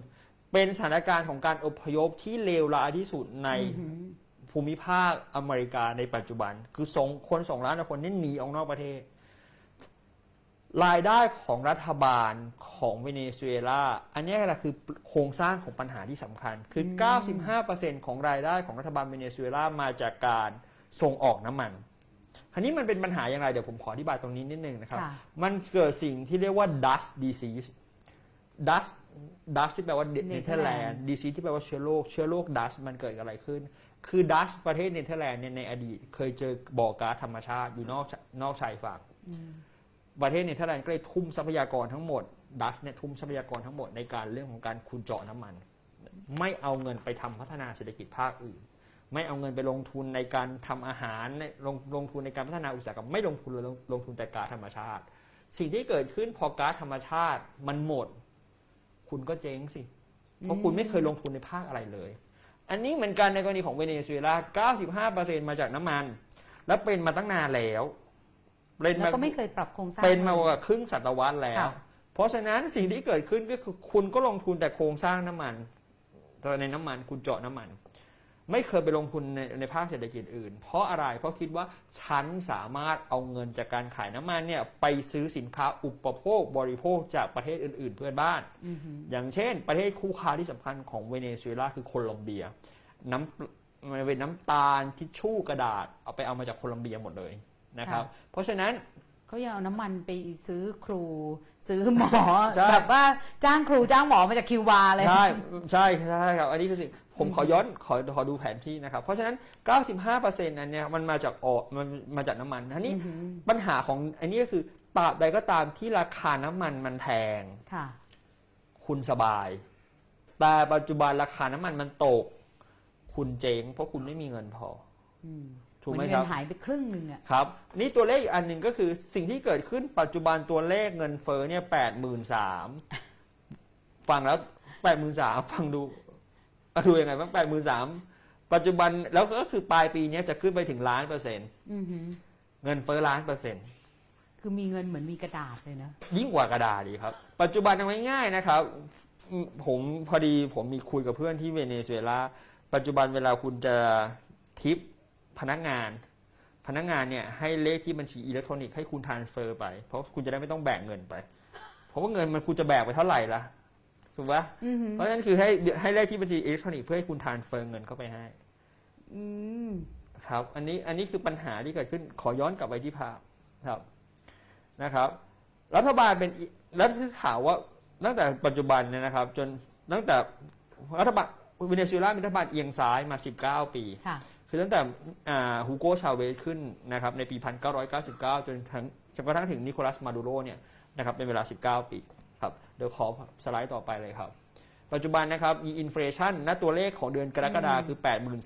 B: เป็นสถานการณ์ของการอพยพที่เลวร้ายที่สุดใน
A: อือหือ
B: ภูมิภาคอเมริกาในปัจจุบัน คือสองคนสองล้านกว่าคนนี่หนีออกนอกประเทศ รายได้ของรัฐบาลของเวเนซุเอลาอันนี้แหละคือโครงสร้างของปัญหาที่สำคัญ คือ 95%ของรายได้ของรัฐบาลเวเนซุเอลามาจากการส่งออกน้ำมันอันนี้มันเป็นปัญหาอย่างไร เดี๋ยวผมขออธิบายตรงนี้นิดนึงนะครับ
A: ค่ะ
B: มันเกิดสิ่งที่เรียกว่า dust disease dust dust ที่แปลว่าเนเธอร์แลนด์ disease ที่แปลว่าเชื้อโรคเชื้อโรค dust มันเกิดอะไรขึ้น คือดัชประเทศเนเธอร์แลนด์เนี่ยในอดีต เคยเจอบ่อก๊าซธรรมชาติอยู่นอกนอกชายฝั่งประเทศเนเธอร์แลนด์ก็เลยทุ่มทรัพยากรทั้งหมดดัชเนี่ยทุ่มทรัพยากรทั้งหมดในการเรื่องของการขุดเจาะน้ำมัน ไม่เอาเงินไปทำพัฒนาเศรษฐกิจภาคอื่น ไม่เอาเงินไปลงทุนในการทำอาหารในลงลงทุนในการพัฒนาอุตสาหกรรมไม่ลงทุนเลยลงลงทุนแต่ก๊าซธรรมชาติ สิ่งที่เกิดขึ้นพอก๊าซธรรมชาติมันหมด คุณก็เจ๊งสิ เพราะคุณไม่เคยลงทุนในภาคอะไรเลย อันนี้เหมือนกันในกรณีของเวเนซุเอลา 95%มาจากน้ำมัน และเป็นมาตั้งนานแล้วเป็น
A: แล้ว
B: มา
A: ก็ไม่เคยปรับโครงสร้าง
B: เป็นมา
A: ลย
B: กว่าครึ่งศตวรรษแล้ว
A: ค่ะ
B: เพราะฉะนั้นสิ่งที่เกิดขึ้นก็คือคุณก็ลงทุนแต่โครงสร้างน้ำมันตัวในน้ำมันคุณเจาะน้ำมัน ไม่เคยไปลงทุนในในภาคเศรษฐกิจอื่น เพราะอะไรเพราะคิดว่าฉันสามารถเอาเงินจากการขายน้ำมันเนี่ยไปซื้อสินค้าอุปโภคบริโภคจากประเทศอื่น ๆ เพื่อนบ้าน
A: อือหือ
B: อย่างเช่น ประเทศคู่ค้าที่สำคัญของเวเนซุเอลาคือโคลอมเบีย น้ำมันเป็นน้ำตาลทิชชู่กระดาษเอาไปเอามาจากโคลอมเบียหมดเลยนะครับ เพราะฉะนั้น
A: เขายังเอาน้ำมันไปซื้อครูซื้อหมอ
B: ใช่
A: แบบว่าจ้างครูจ้างหมอมาจากคิวบาเลย
B: ใช่ใช่ใช่ครับ อันนี้คือสิ่ง ผมขอย้อนขอขอดูแผนที่นะครับ เพราะฉะนั้น 95%นั้นเนี่ยมันมาจากออกมันมาจากน้ำมันทีนี้
A: อือหือ
B: ปัญหาของอันนี้ก็คือตราบใดก็ตามที่ราคาน้ำมันมันแพง
A: ค่ะ
B: คุณสบาย แต่ปัจจุบันราคาน้ำมันมันตก คุณเจ๊งเพราะคุณไม่มีเงินพอ
A: อืม
B: ถูกไหม
A: น
B: ค
A: เงิ
B: รับ
A: นหายไปครึ่งหนึ่งอะ
B: ครับ นี่ตัวเลขอีกอันหนึ่งก็คือสิ่งที่เกิดขึ้นปัจจุบันตัวเลขเงินเฟ้อเนี่ยแปดหมื่นสามฟังแล้วแปดหมื่นสามฟังดู อะดูยังไงบ้างแปดหมื่นสามปัจจุบันแล้วก็คือปลายปีเนี้ยจะขึ้นไปถึงล้านเปอร์เซ็นต์
A: อือหือ
B: เงินเฟ้อล้านเปอร์เซ็นต์
A: คือมีเงินเหมือนมีกระดาษเลยนะ
B: ยิ่งกว่ากระดาษอีกครับ ปัจจุบันเอาง่ายๆนะครับอืมผมพอดีผมมีคุยกับเพื่อนที่เวเนซุเอลาปัจจุบันเวลาคุณจะทิปพนักงาน พนักงานเนี่ยให้เลขที่บัญชีอิเล็กทรอนิกส์ให้คุณ transfer ไป เพราะคุณจะได้ไม่ต้องแบกเงินไป เพราะว่าเงินมันคุณจะแบกไปเท่าไหร่ล่ะ ถูกปะ
A: อือหือ
B: เพราะฉะนั้นคือให้ให้เลขที่บัญชีอิเล็กทรอนิกส์เพื่อให้คุณ transfer เงินเข้าไปให้
A: อืม
B: ครับ อันนี้อันนี้คือปัญหาที่เกิดขึ้นขอย้อนกลับไปที่ภาพครับนะครับ รัฐบาลเป็นอีแล้วที่ถามว่าตั้งแต่ปัจจุบันเนี่ยนะครับ จนตั้งแต่รัฐบาลเวเนซุเอลามีรัฐบาลเอียงซ้ายมา 19 ปี
A: ค่ะ
B: คือตั้งแต่อ่าฮูโกชาเวสขึ้นนะครับในปี 1999 จนถึงจนกระทั่งถึงนิโคลัสมาดูโรเนี่ยนะครับเป็นเวลา 19 ปี ครับเดี๋ยวขอสไลด์ต่อไปเลยครับ ปัจจุบันนะครับมี inflation ณตัวเลขของเดือนกรกฎาคมคือ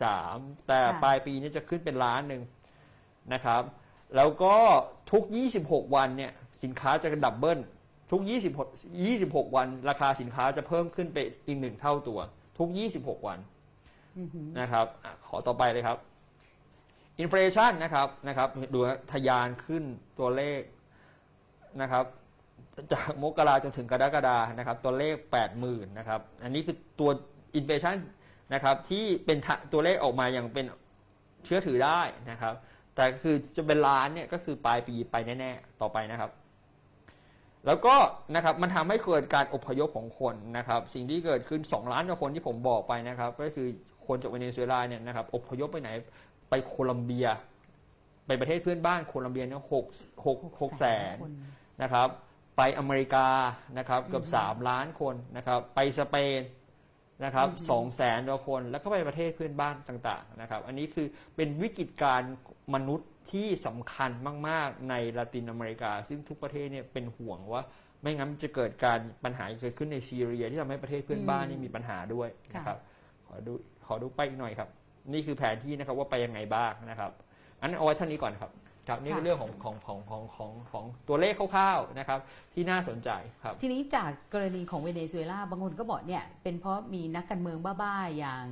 B: 83,000แต่
A: ค่ะ
B: ปลายปีนี้จะขึ้นเป็นล้านหนึ่งนะครับ แล้วก็ทุก 26 วันเนี่ยสินค้าจะ double ทุก 26 26 วัน ราคาสินค้าจะเพิ่มขึ้นไปอีกหนึ่งเท่าตัว ทุก 26 วัน
A: อือหือ
B: นะครับอะขอต่อไปเลยครับ inflation นะครับนะครับดูนะทะยานขึ้นตัวเลขนะครับ จากมกราจนถึงกรกฎานะครับตัวเลข 80,000นะครับอันนี้คือตัว inflation นะครับที่เป็นตัวเลขออกมาอย่างเป็นเชื่อถือได้นะครับ แต่คือจะเป็นล้านเนี่ยก็คือปลายปีไปแน่ ๆ ต่อไปนะครับ แล้วก็นะครับมันทำให้เกิดการอพยพของคนนะครับ สิ่งที่เกิดขึ้น 2 ล้านกว่าคนที่ผมบอกไปนะครับ ก็คือคนจากเวเนซุเอลาเนี่ยนะครับอพยพไปไหนไปโคลัมเบีย ไปประเทศเพื่อนบ้านโคลัมเบียเนี่ยหกหกหกแสน
A: นะ
B: ครับ ไปอเมริกานะครับเกือบ 3 ล้านคนนะครับไปสเปนนะครับสองแสนกว่าคน แล้วก็ไปประเทศเพื่อนบ้านต่างๆนะครับ อันนี้คือเป็นวิกฤตการณ์มนุษย์ที่สำคัญมาก ๆ ในลาตินอเมริกา ซึ่งทุกประเทศเนี่ยเป็นห่วงว่า ไม่งั้นจะเกิดการปัญหาเกิดขึ้นในซีเรีย ที่ทำให้ประเทศเพื่อนบ้านนี่มีปัญหาด้วยนะครับ ขอดูขอดูไปอีกหน่อยครับ นี่คือแผนที่นะครับว่าไปยังไงบ้างนะครับอันเอาไว้เท่านี้ก่อนครับ ครับนี่คือเรื่องของของของของของของตัวเลขคร่าวๆนะครับที่น่าสนใจครับ
A: ทีนี้จากกรณีของเวเนซุเอลาบางคนก็บอกเนี่ยเป็นเพราะมีนักการเมืองบ้าๆ อย่าง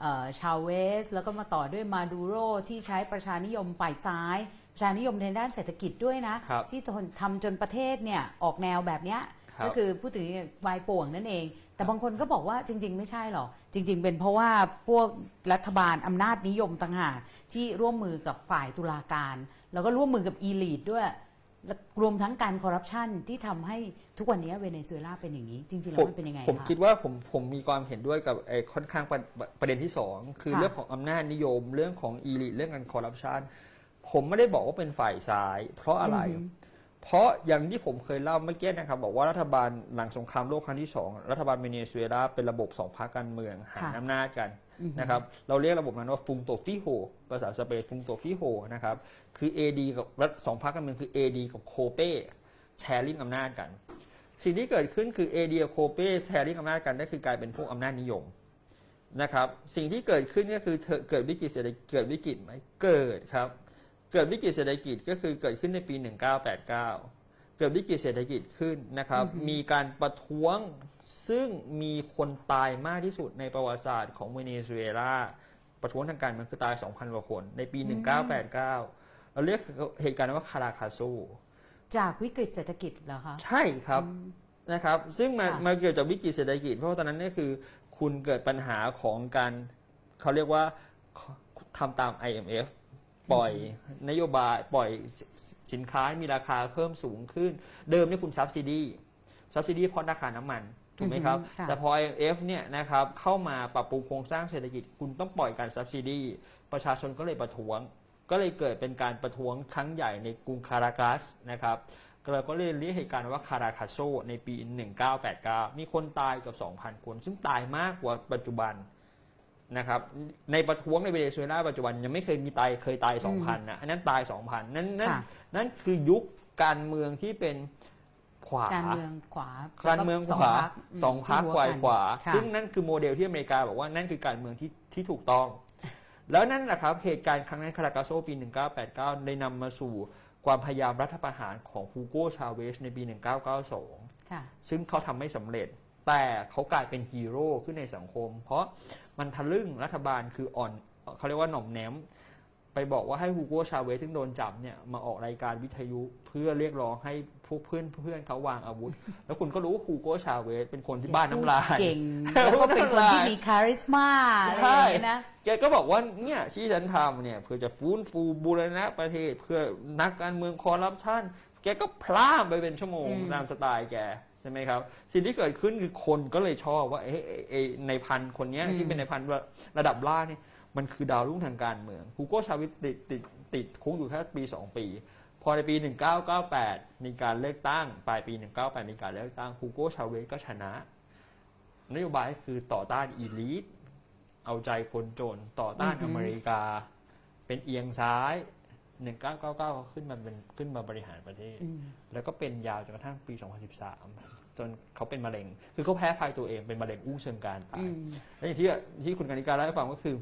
A: เอ่อชาเวส แล้วก็มาต่อด้วยมาดูโรที่ใช้ประชานิยมฝ่ายซ้าย ประชานิยมในด้านเศรษฐกิจด้วยนะ
B: ครับ
A: ที่ทนทำจนประเทศเนี่ยออกแนวแบบเนี้ย
B: ครับ
A: ก็คือพูดถึงวายป่วงนั่นเอง แต่บางคนก็บอกว่าจริง ๆ ไม่ใช่หรอกจริง ๆ เป็นเพราะว่าพวกรัฐบาลอำนาจนิยมต่างหากที่ร่วมมือกับฝ่ายตุลาการ แล้วก็ร่วมมือกับ elite ด้วยและรวมทั้งการคอร์รัปชันที่ทำให้ทุกวันนี้เวเนซุเอลาเป็นอย่างนี้ จริงๆแล้วมันเป็นยังไง
B: ผม
A: คะ
B: คิดว่าผมผมมีความเห็นด้วยกับไอ้ค่อนข้างประประเด็นที่สองคือ
A: ค่ะ
B: เรื่องของอำนาจนิยม เรื่องของ elite เรื่องการคอร์รัปชันผมไม่ได้บอกว่าเป็นฝ่ายซ้าย เพราะอะไร
A: อือหือ
B: เพราะอย่างที่ผมเคยเล่าเมื่อกี้นะครับ บอกว่ารัฐบาลหลังสงครามโลกครั้งที่สองรัฐบาลเวเนซุเอลาเป็นระบบสองพรรคการเมืองหา
A: ค่ะ
B: อำนาจกันนะครับ เราเรียกระบบนั้นว่า Punto Fijo ภาษาสเปน Punto Fijo นะครับ คือ AD กับรัฐสองพรรคการเมืองคือ AD กับโคเป้ sharing อำนาจกัน สิ่งที่เกิดขึ้นคือ AD กับโคเป้ sharing อำนาจกันนั่นคือกลายเป็นพวกอำนาจนิยมนะครับ สิ่งที่เกิดขึ้นก็คือพอเกิดวิกฤตเศรษฐกิจเกิดวิกฤตไหมเกิดครับ เกิดวิกฤตเศรษฐกิจก็คือเกิดขึ้นในปี 1989 เกิดวิกฤตเศรษฐกิจขึ้นนะครับ
A: อือฮึ
B: มีการประท้วงซึ่งมีคนตายมากที่สุดในประวัติศาสตร์ของเวเนซุเอลาประท้วงทางการเมืองคือตาย 2,000 กว่าคน ในปี 1989 เราเรียกเหตุการณ์ว่าคาราคาซู
A: จากวิกฤตเศรษฐกิจเหรอคะ
B: ใช่ครับนะครับ ซึ่งมัน
A: ค่ะ
B: มาเกี่ยวจากวิกฤตเศรษฐกิจ เพราะว่าตอนนั้นเนี่ยคือ คุณเกิดปัญหาของการเขาเรียกว่าทำตาม IMF ปล่อยนโยบายปล่อยสิสินค้ามีราคาเพิ่มสูงขึ้น เดิมเนี่ยคุณ subsidy subsidy เพราะราคาน้ำมันถูกไหมครับ
A: อือฮึค่ะ
B: แต่พอ IMF เนี่ยนะครับเข้ามาปรับปรุงโครงสร้างเศรษฐกิจคุณต้องปล่อยการ subsidy ประชาชนก็เลยประท้วง ก็เลยเกิดเป็นการประท้วงครั้งใหญ่ในกรุงคารากัสนะครับเราก็เลยเรียกเหตุการณ์ว่า Caracazoในปี 1989 มีคนตายเกับ 2,000 คน ซึ่งตายมากกว่าปัจจุบัน นะครับในประท้วงในเวเนซุเอลาปัจจุบันยังไม่เคยมีตายเคยตาย 2,000นะอันนั้นตาย 2,000 นั่นนั่น
A: ค่ะ
B: นั่นคือยุคการเมืองที่เป็นขวา
A: การเมืองขวา
B: การเมืองขวาสองพัก
A: ที่
B: ขวา
A: กัน
B: ขวา
A: ค่ะ
B: ซึ่งนั่นคือโมเดลที่อเมริกาบอกว่านั่นคือการเมืองที่ที่ถูกต้อง แล้วนั่นแหละครับเหตุการณ์ครั้งนั้นคารากัสโซปี 1989 ได้นำมาสู่ความพยายามรัฐประหารของฮูโกชาเวสในปี 1992
A: ค่ะ
B: ซึ่งเขาทำไม่สำเร็จแต่เขากลายเป็นฮีโร่ขึ้นในสังคม เพราะ มันทะลึ่งรัฐบาลคืออ่อนเขาเรียกว่าหน่อมแนม ไปบอกว่าให้ฮูโกชาเวสซึ่งโดนจับเนี่ยมาออกรายการวิทยุเพื่อเรียกร้องให้พวกเพื่อนเพื่อนเขาวางอาวุธ แล้วคุณก็รู้ว่าฮูโกชาเวสเป็นคนที่บ้าน้ำลาย
A: เก่งแล้วก็เป็นคนที่มี charisma อะไรอย่างเงี้ยนะ
B: แกก็บอกว่าเนี่ยที่ฉันทำเนี่ยเพื่อจะฟื้นฟูบูรณะประเทศ เพื่อนักการเมืองคอร์รัปชันแกก็พล่ามไปเป็นชั่วโมง
A: อืม
B: ตามสไตล์แก ใช่ไหมครับ สิ่งที่เกิดขึ้นคือคนก็เลยชอบว่าเอ๊ะเอ๊ะเอ๊ะนายพันคนเนี้ยที่เป็นนายพันระดับล่างเนี่ยมันคือดาวรุ่งทางการเมืองฮูโกชาเวสติดติดติดคุกอยู่แค่ปี 2 ปี พอในปี 1998 มีการเลือกตั้ง ปลายปี 1998มีการเลือกตั้งฮูโกชาเวสก็ชนะ นโยบายคือต่อต้าน elite เอาใจคนจนต่อต้าน
A: อือฮึ
B: อเมริกา เป็นเอียงซ้าย 1999ขึ้นมาเป็นขึ้นมาบริหารประเทศ
A: อืม
B: แล้วก็เป็นยาวจนกระทั่งปี 2013 จนเขาเป็นมะเร็ง คือเขาแพ้ภัยตัวเองเป็นมะเร็งอุ้งเชิงกรานตายอื
A: ม
B: และอย่างที่ที่คุณกานิการเล่าให้ฟังก็คือ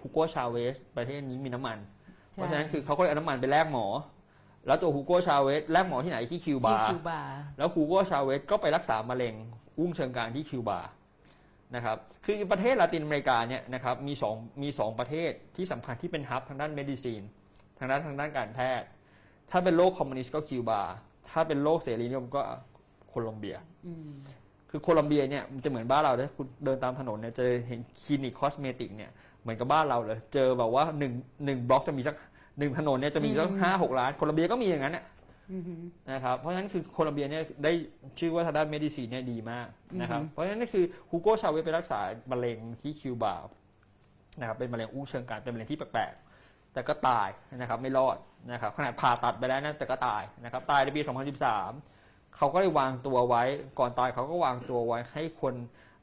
B: ฮูโกชาเวสประเทศนี้มีน้ำมัน เพราะฉะนั้นคือเขาก็เลยเอาน้ำมันไปแลกหมอ แล้วตัวฮูโกชาเวสแลกหมอที่ไหนที่คิว
A: ที่
B: บาร์
A: คิวบาร์
B: แล้วฮูโกชาเวสก็ไปรักษามะเร็งอุ้งเชิงกรานที่คิวบานะครับคือประเทศลาตินอเมริกาเนี่ยนะครับมีสองมีสองประเทศที่สำคัญที่เป็น hub ทางด้าน medicine ทางด้านทางด้านการแพทย์ ถ้าเป็นโลกคอมมิวนิสต์ก็คิวบา ถ้าเป็นโลกเสรีนิยมก็โคลอมเบีย
A: อืม
B: คือโคลอมเบียเนี่ยมันจะเหมือนบ้านเราเลยคุณเดินตามถนนเนี่ยจะเห็นคลินิก cosmetic เนี่ยเหมือนกับบ้านเราเลย เจอแบบว่าหนึ่งหนึ่งบล็อกจะมีสักหนึ่งถนนเนี่ยจะมีสัก
A: อืม
B: ห้าหกร้านโคลอมเบียก็มีอย่างนั้นน่ะ
A: อืม
B: นะครับเพราะฉะนั้นคือโคลอมเบียเนี่ยได้ชื่อว่าทางด้าน medicine เนี่ยดีมากนะครับ
A: อือฮึ
B: เพราะฉะนั้นนี่คือฮูโกชาเวสไปรักษามะเร็งที่คิวบานะครับเป็นมะเร็งอุ้งเชิงกรานเป็นมะเร็งที่แปลกๆ แต่ก็ตายนะครับไม่รอดนะครับขนาดผ่าตัดไปแล้วนะแต่ก็ตายนะครับตายในปี 2013 เขาก็เลยวางตัวไว้ก่อนตายเขาก็วางตัวไว้ให้คน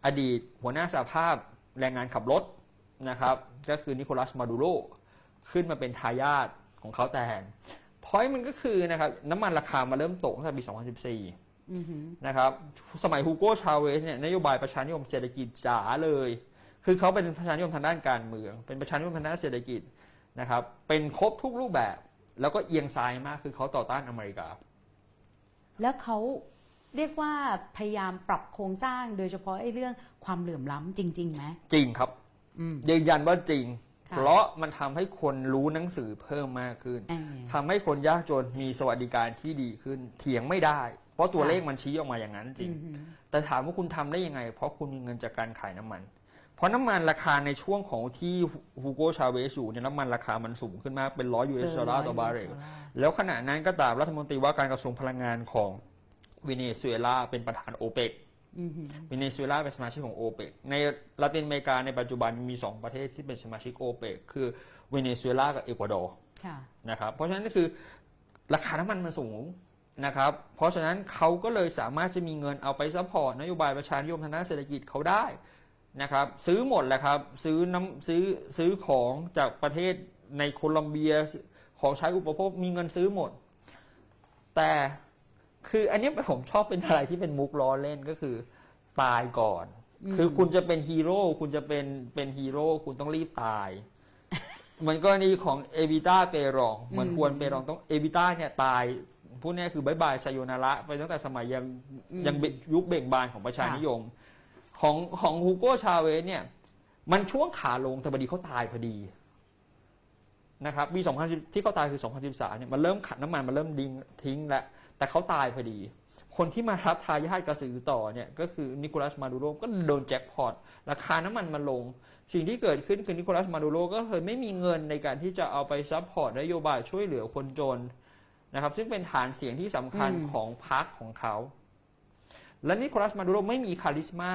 B: อดีตหัวหน้าสหภาพแรงงานขับรถนะครับก็คือนิโคลัสมาดูโรขึ้นมาเป็นทายาทของเขาแทนพอยมันก็คือนะครับน้ำมันราคามาเริ่มตกตั้งแต่ปี 2014
A: อืม
B: นะครับสมัยฮูโกชาเวสเนี่ยนโยบายประชานิยมเศรษฐกิจจ๋าเลย คือเขาเป็นประชานิยมทางด้านการเมือง เป็นประชานิยมทางด้านเศรษฐกิจ นะครับเป็นครบทุกรูปแบบ แล้วก็เอียงซ้ายมากคือเขาต่อต้านอเมริกา
A: แล้วเขาเรียกว่าพยายามปรับโครงสร้างโดยเฉพาะไอ้เรื่องความเหลื่อมล้ำจริงๆไหม
B: จริงครับ
A: อืม
B: ยืนยันว่าจริง
A: ค่ะ
B: เพราะมันทำให้คนรู้หนังสือเพิ่มมากขึ้น
A: เออ
B: ทำให้คนยากจนมีสวัสดิการที่ดีขึ้น เถียงไม่ได้ เพราะตัว
A: ค่ะ
B: เลขมันชี้ออกมาอย่างนั้นจริง
A: อืม
B: แต่ถามว่าคุณทำได้ยังไง เพราะคุณมีเงินจากการขายน้ำมัน เพราะน้ำมันราคาในช่วงของที่ฮูโกชาเวสอยู่เนี่ยน้ำมันราคามันสูงขึ้นมากเป็นร้อย US dollar ต่อบาร์เรลแล้วขณะนั้นก็ตามรัฐมนตรีว่าการกระทรวงพลังงานของเวเนซุเอลาเป็นประธานโอเปก
A: อืม
B: เวเนซุเอลาเป็นสมาชิกของโอเปกในลาตินอเมริกาในปัจจุบันมี 2 ประเทศที่เป็นสมาชิกโอเปกคือเวเนซุเอลากับเอกวาดอร์
A: ค่ะ
B: นะครับเพราะฉะนั้นก็คือราคาน้ำมันมันสูงนะครับ เพราะฉะนั้นเขาก็เลยสามารถจะมีเงินเอาไป support นโยบายประชานิยมทางด้านเศรษฐกิจเขาได้ นะครับ ซื้อหมดแหละครับ ซื้อน้ำซื้อซื้อของจากประเทศในโคลอมเบียของใช้อุปโภคมีเงินซื้อหมด แต่คืออันเนี้ยผมชอบเป็นอะไรที่เป็นมุกล้อเล่นก็คือตายก่อน คือคุณจะเป็นฮีโร่คุณจะเป็นเป็นฮีโร่คุณต้องรีบตายเหมือนกรณีของเอวิต้าเปรองเหมือนฮวนเปรองต้องเอวิต้าเนี่ยตายพวกเนี้ยคือ bye bye sayonara ไปตั้งแต่สมัยยัง
A: อืม
B: ยังเบยุคเบ่งบานของประชานิยม ของของฮูโกชาเวสเนี่ยมันช่วงขาลงแต่พอดีเขาตายพอดีนะครับปี2010ที่เขาตายคือ 2013เนี่ยมันเริ่มขัดน้ำมันมันเริ่มดิ่งดิ่งแล้วแต่เขาตายพอดี คนที่มารับทายาทกระสือต่อเนี่ยก็คือนิโคลัสมาดูโรก็โดนแจ็คพอตราคาน้ำมันมันลง สิ่งที่เกิดขึ้นคือนิโคลัสมาดูโรก็เลยไม่มีเงินในการที่จะเอาไป support นโยบายช่วยเหลือคนจนนะครับ ซึ่งเป็นฐานเสียงที่สำคัญ
A: อืม
B: ของพรรคของเขา และนิโคลัสมาดูโรไม่มี charisma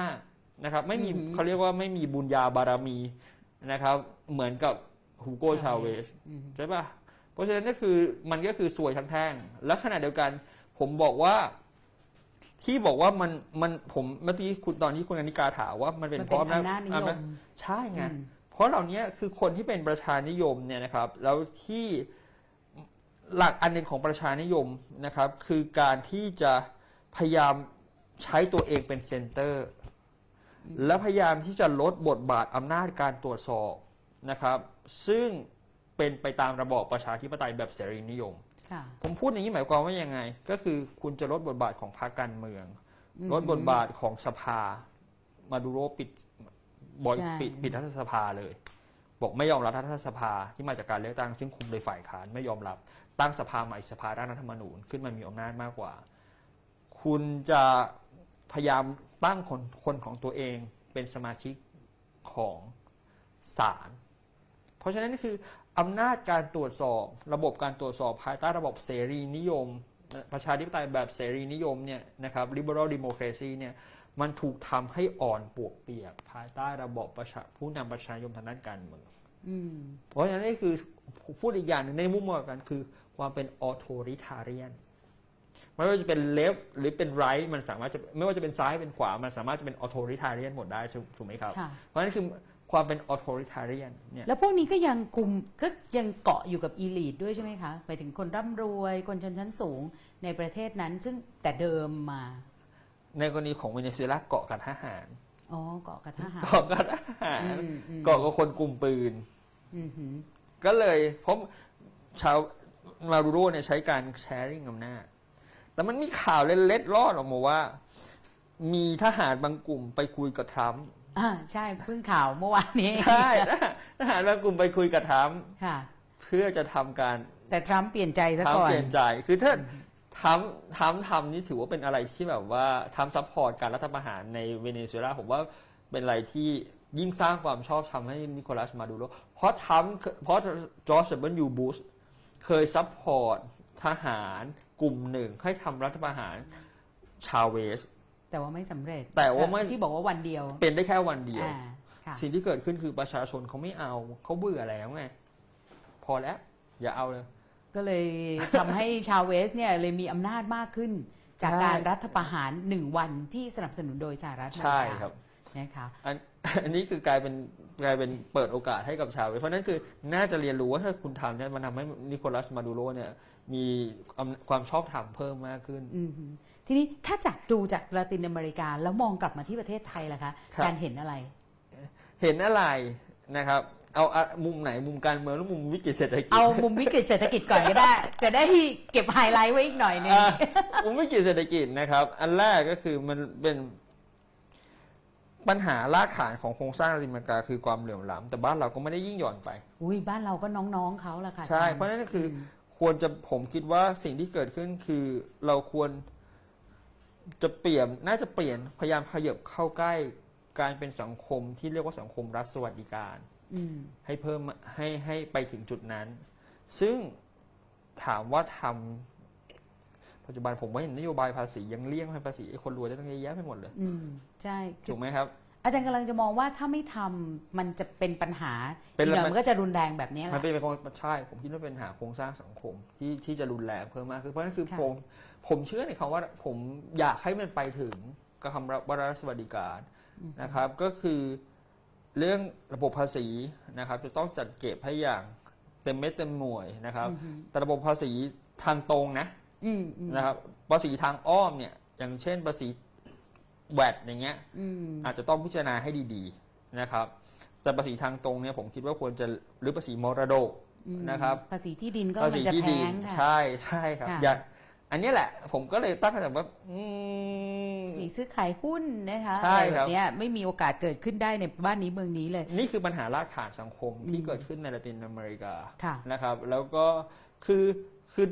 B: นะครับ ไม่มีเขาเรียกว่าไม่มีบุญญาบารมีนะครับ เหมือนกับฮูโกชาเวส
A: อืม
B: ใช่ปะเพราะฉะนั้นก็คือมันก็คือสวยทั้งแท่งและขณะเดียวกัน ผมบอกว่าที่บอกว่ามันมันผมเมื่อกี้คุณตอนที่คุณอนิกาถามว่ามันเป็น
A: มัน
B: เพ
A: เป็น
B: ราะอำนาจ
A: อำนาจนิย
B: อำ
A: ม
B: นาจใช่ไง
A: อืม
B: เพราะเหล่านี้คือคนที่เป็นประชานิยมเนี่ยนะครับ แล้วที่หลักอันหนึ่งของประชานิยมนะครับ คือการที่จะพยายามใช้ตัวเองเป็นเซนเตอร์ และพยายามที่จะลดบทบาทอำนาจการตรวจสอบนะครับ ซึ่งเป็นไปตามระบอบประชาธิปไตยแบบเสรีนิยม
A: ค่ะ
B: ผมพูดอย่างนี้หมายความว่ายังไง ก็คือคุณจะลดบทบาทของพรรคการเมือง
A: อืม
B: ลดบทบาทของสภา มาดูโรปิดบอย
A: ใช่
B: ปิดปิดรัฐสภาเลย บอกไม่ยอมรับรัฐสภาที่มาจากการเลือกตั้งซึ่งคุมโดยฝ่ายค้านไม่ยอมรับ ตั้งสภาใหม่สภาร่างรัฐธรรมนูญขึ้นมามีอำนาจมากกว่า คุณจะ พยายามตั้งคนคนของตัวเองเป็นสมาชิกของศาลเพราะฉะนั้นนี่คืออำนาจการตรวจสอบ ระบบการตรวจสอบภายใต้ระบบเสรีนิยม ประชาธิปไตยแบบเสรีนิยมเนี่ยนะครับ liberal democracy เนี่ยมันถูกทำให้อ่อนปวกเปียก ภายใต้ระบบประชาผู้นำประชานิยมทางด้านการเมือง
A: อืม
B: เพราะฉะนั้นนี่คือพูดอีกอย่างหนึ่งในมุมมองกันคือความเป็น authoritarian ไม่ว่าจะเป็น left หรือเป็น right มันสามารถจะไม่ว่าจะเป็นซ้ายเป็นขวา มันสามารถจะเป็น authoritarian หมดได้ถูกถูกไหมครับ
A: ค่ะ
B: เพราะฉะนั้นคือความเป็น authoritarian เนี่ย
A: แล้วพวกนี้ก็ยังกลุ่มก็ยังเกาะอยู่กับอีลีดด้วยใช่ไหมคะหมายถึงคนร่ำรวย คนชนชั้นสูงในประเทศนั้น ซึ่งแต่เดิมมา
B: ในกรณีของเวเนซุเอลาเกาะกับทหาร
A: อ๋อเกาะกับทหาร
B: เกาะกับทหาร
A: อืมอืม
B: เกาะกับคนกลุ่มปืน
A: อืมหืม
B: ก็เลยเพราะฉะนั้นมาดูโรเนี่ยใช้การ sharing อำนาจ แต่มันมีข่าวเล็ดๆรอดออกมาว่า มีทหารบางกลุ่มไปคุยกับทรัมป์
A: อ่าใช่เพิ่งข่าวเมื่อวานนี้
B: ใช่ทหารบางกลุ่มไปคุยกับทรัมป์
A: ค่ะ
B: เพื่อจะทำการ
A: แต่ทรัมป์เปลี่ยนใจซะ
B: ทำ
A: ก่อน
B: เปลี่ยนใจคือถ้าทำทำทำนี่ถือว่าเป็นอะไรที่แบบว่าทำ support การรัฐประหารในเวเนซุเอลาผมว่าเป็นอะไรที่ยิ่งสร้างความชอบธรรมให้นิโคลัสมาดูโรเพราะทำเพราะจอร์จดับเบิลยูบูชเคย support ทหาร กลุ่มหนึ่งให้ทำรัฐประหารชาเวส
A: แต่ว่าไม่สำเร็จ
B: แต่ว่าไม่
A: เอ่อที่บอกว่าวันเดียว
B: เป็นได้แค่วันเดียว
A: อ่าค่ะ
B: สิ่งที่เกิดขึ้นคือประชาชนเขาไม่เอาเขาเบื่อแล้วไงพอแล้ว อย่าเอาเลย
A: ก็เลยทำให้ชาเวสเนี่ยเลยมีอำนาจมากขึ้น จาก
B: ใช่
A: การรัฐประหารหนึ่งวันที่สนับสนุนโดยสหรัฐอเมริกา
B: ใช่ครับ
A: นะคะ
B: อัน อันนี้คือกลายเป็นกลายเป็นเปิดโอกาสให้กับชาวเวสเพราะฉะนั้นคือน่าจะเรียนรู้ว่าถ้าคุณทำเนี่ยมันทำให้นิโคลัสมาดูโรเนี่ย มีอำความชอบธรรมเพิ่มมากขึ้น
A: อืมฮึทีนี้ถ้าจากดูจากลาตินอเมริกา แล้วมองกลับมาที่ประเทศไทยล่ะคะ
B: ครับ
A: การเห็นอะไร
B: เห็นอะไรนะครับ เอาอะมุมไหนมุมการเมืองหรือมุมวิกฤตเศรษฐกิจ
A: เอามุมวิกฤตเศรษฐกิจก่อนก็ได้ จะได้เก็บไฮไลท์ไว้อีกหน่อยหนึง
B: อะมุมวิกฤตเศรษฐกิจนะครับ อันแรกก็คือมันเป็นปัญหารากฐานของโครงสร้างลาตินอเมริกาคือความเหลื่อมล้ำแต่บ้านเราก็ไม่ได้ยิ่งหย่อนไป
A: อุ้ยบ้านเราก็น้องๆเขาละค่ะ
B: ใช่
A: อจย์
B: เพราะฉะนั้นคืออ ควรจะผมคิดว่าสิ่งที่เกิดขึ้นคือเราควรจะเปลี่ยนน่าจะเปลี่ยนพยายามขยับเข้าใกล้การเป็นสังคมที่เรียกว่าสังคมรัฐสวัสดิการ
A: อืม
B: ให้เพิ่มให้ให้ไปถึงจุดนั้น ซึ่งถามว่าทำปัจจุบันผมว่าเห็นนโยบายภาษียังเลี่ยงให้ภาษีไอ้คนรวยได้ตั้งเยอะแยะไปหมดเลย
A: อืมใช่คือ
B: ถูกไหมครับ
A: อาจารย์กำลังจะมองว่าถ้าไม่ทำมันจะเป็นปัญหา
B: เป็น
A: อีกหน่อย
B: มัน
A: มันก็จะรุนแรงแบบนี้แห
B: มัน
A: ละ
B: เป็นโครงใช่ ผมคิดว่าเป็นปัญหาโครงสร้างสังคมที่ที่จะรุนแรงเพิ่มมากขึ้นเพราะฉะนั้นคือ
A: ค่ะ
B: ผมผมเชื่อในคำว่าผมอยากให้มันไปถึงกับคำว่ารัฐสวัสดิการนะครับ ก็คือเรื่องระบบภาษีนะครับ จะต้องจัดเก็บให้อย่างเต็มเม็ดเต็มหน่วยนะครับ
A: อืมฮึ
B: แต่ระบบภาษีทางตรงนะ
A: อืมอืม
B: นะครับภาษีทางอ้อมเนี่ยอย่างเช่นภาษี แวดอย่างเงี้ย
A: อืม
B: อาจจะต้องพิจารณาให้ดีๆนะครับ แต่ภาษีทางตรงเนี่ยผมคิดว่าควรจะหรือภาษีมรดก
A: อืม
B: นะครับ
A: ภาษีที่ดินก็
B: ภา
A: มั
B: ษี
A: นจะ
B: ที่
A: แพ
B: ดิน
A: งค่ะ
B: ใช่ใช่ครับ
A: ค่ะ
B: อย่าอันนี้แหละ ผมก็เลยตั้งคำถามว่าอืม
A: สีซื้อขายหุ้นนะคะ
B: ใช่
A: อะไร
B: ค
A: แบ
B: รับ
A: บเนี้ยไม่มีโอกาสเกิดขึ้นได้ในบ้านนี้เมืองนี้เลย
B: นี่คือปัญหารากฐานสังคมที่
A: อืม
B: เกิดขึ้นในละตินอเมริกา
A: ค่ะ
B: นะครับ แล้วก็คือ คือ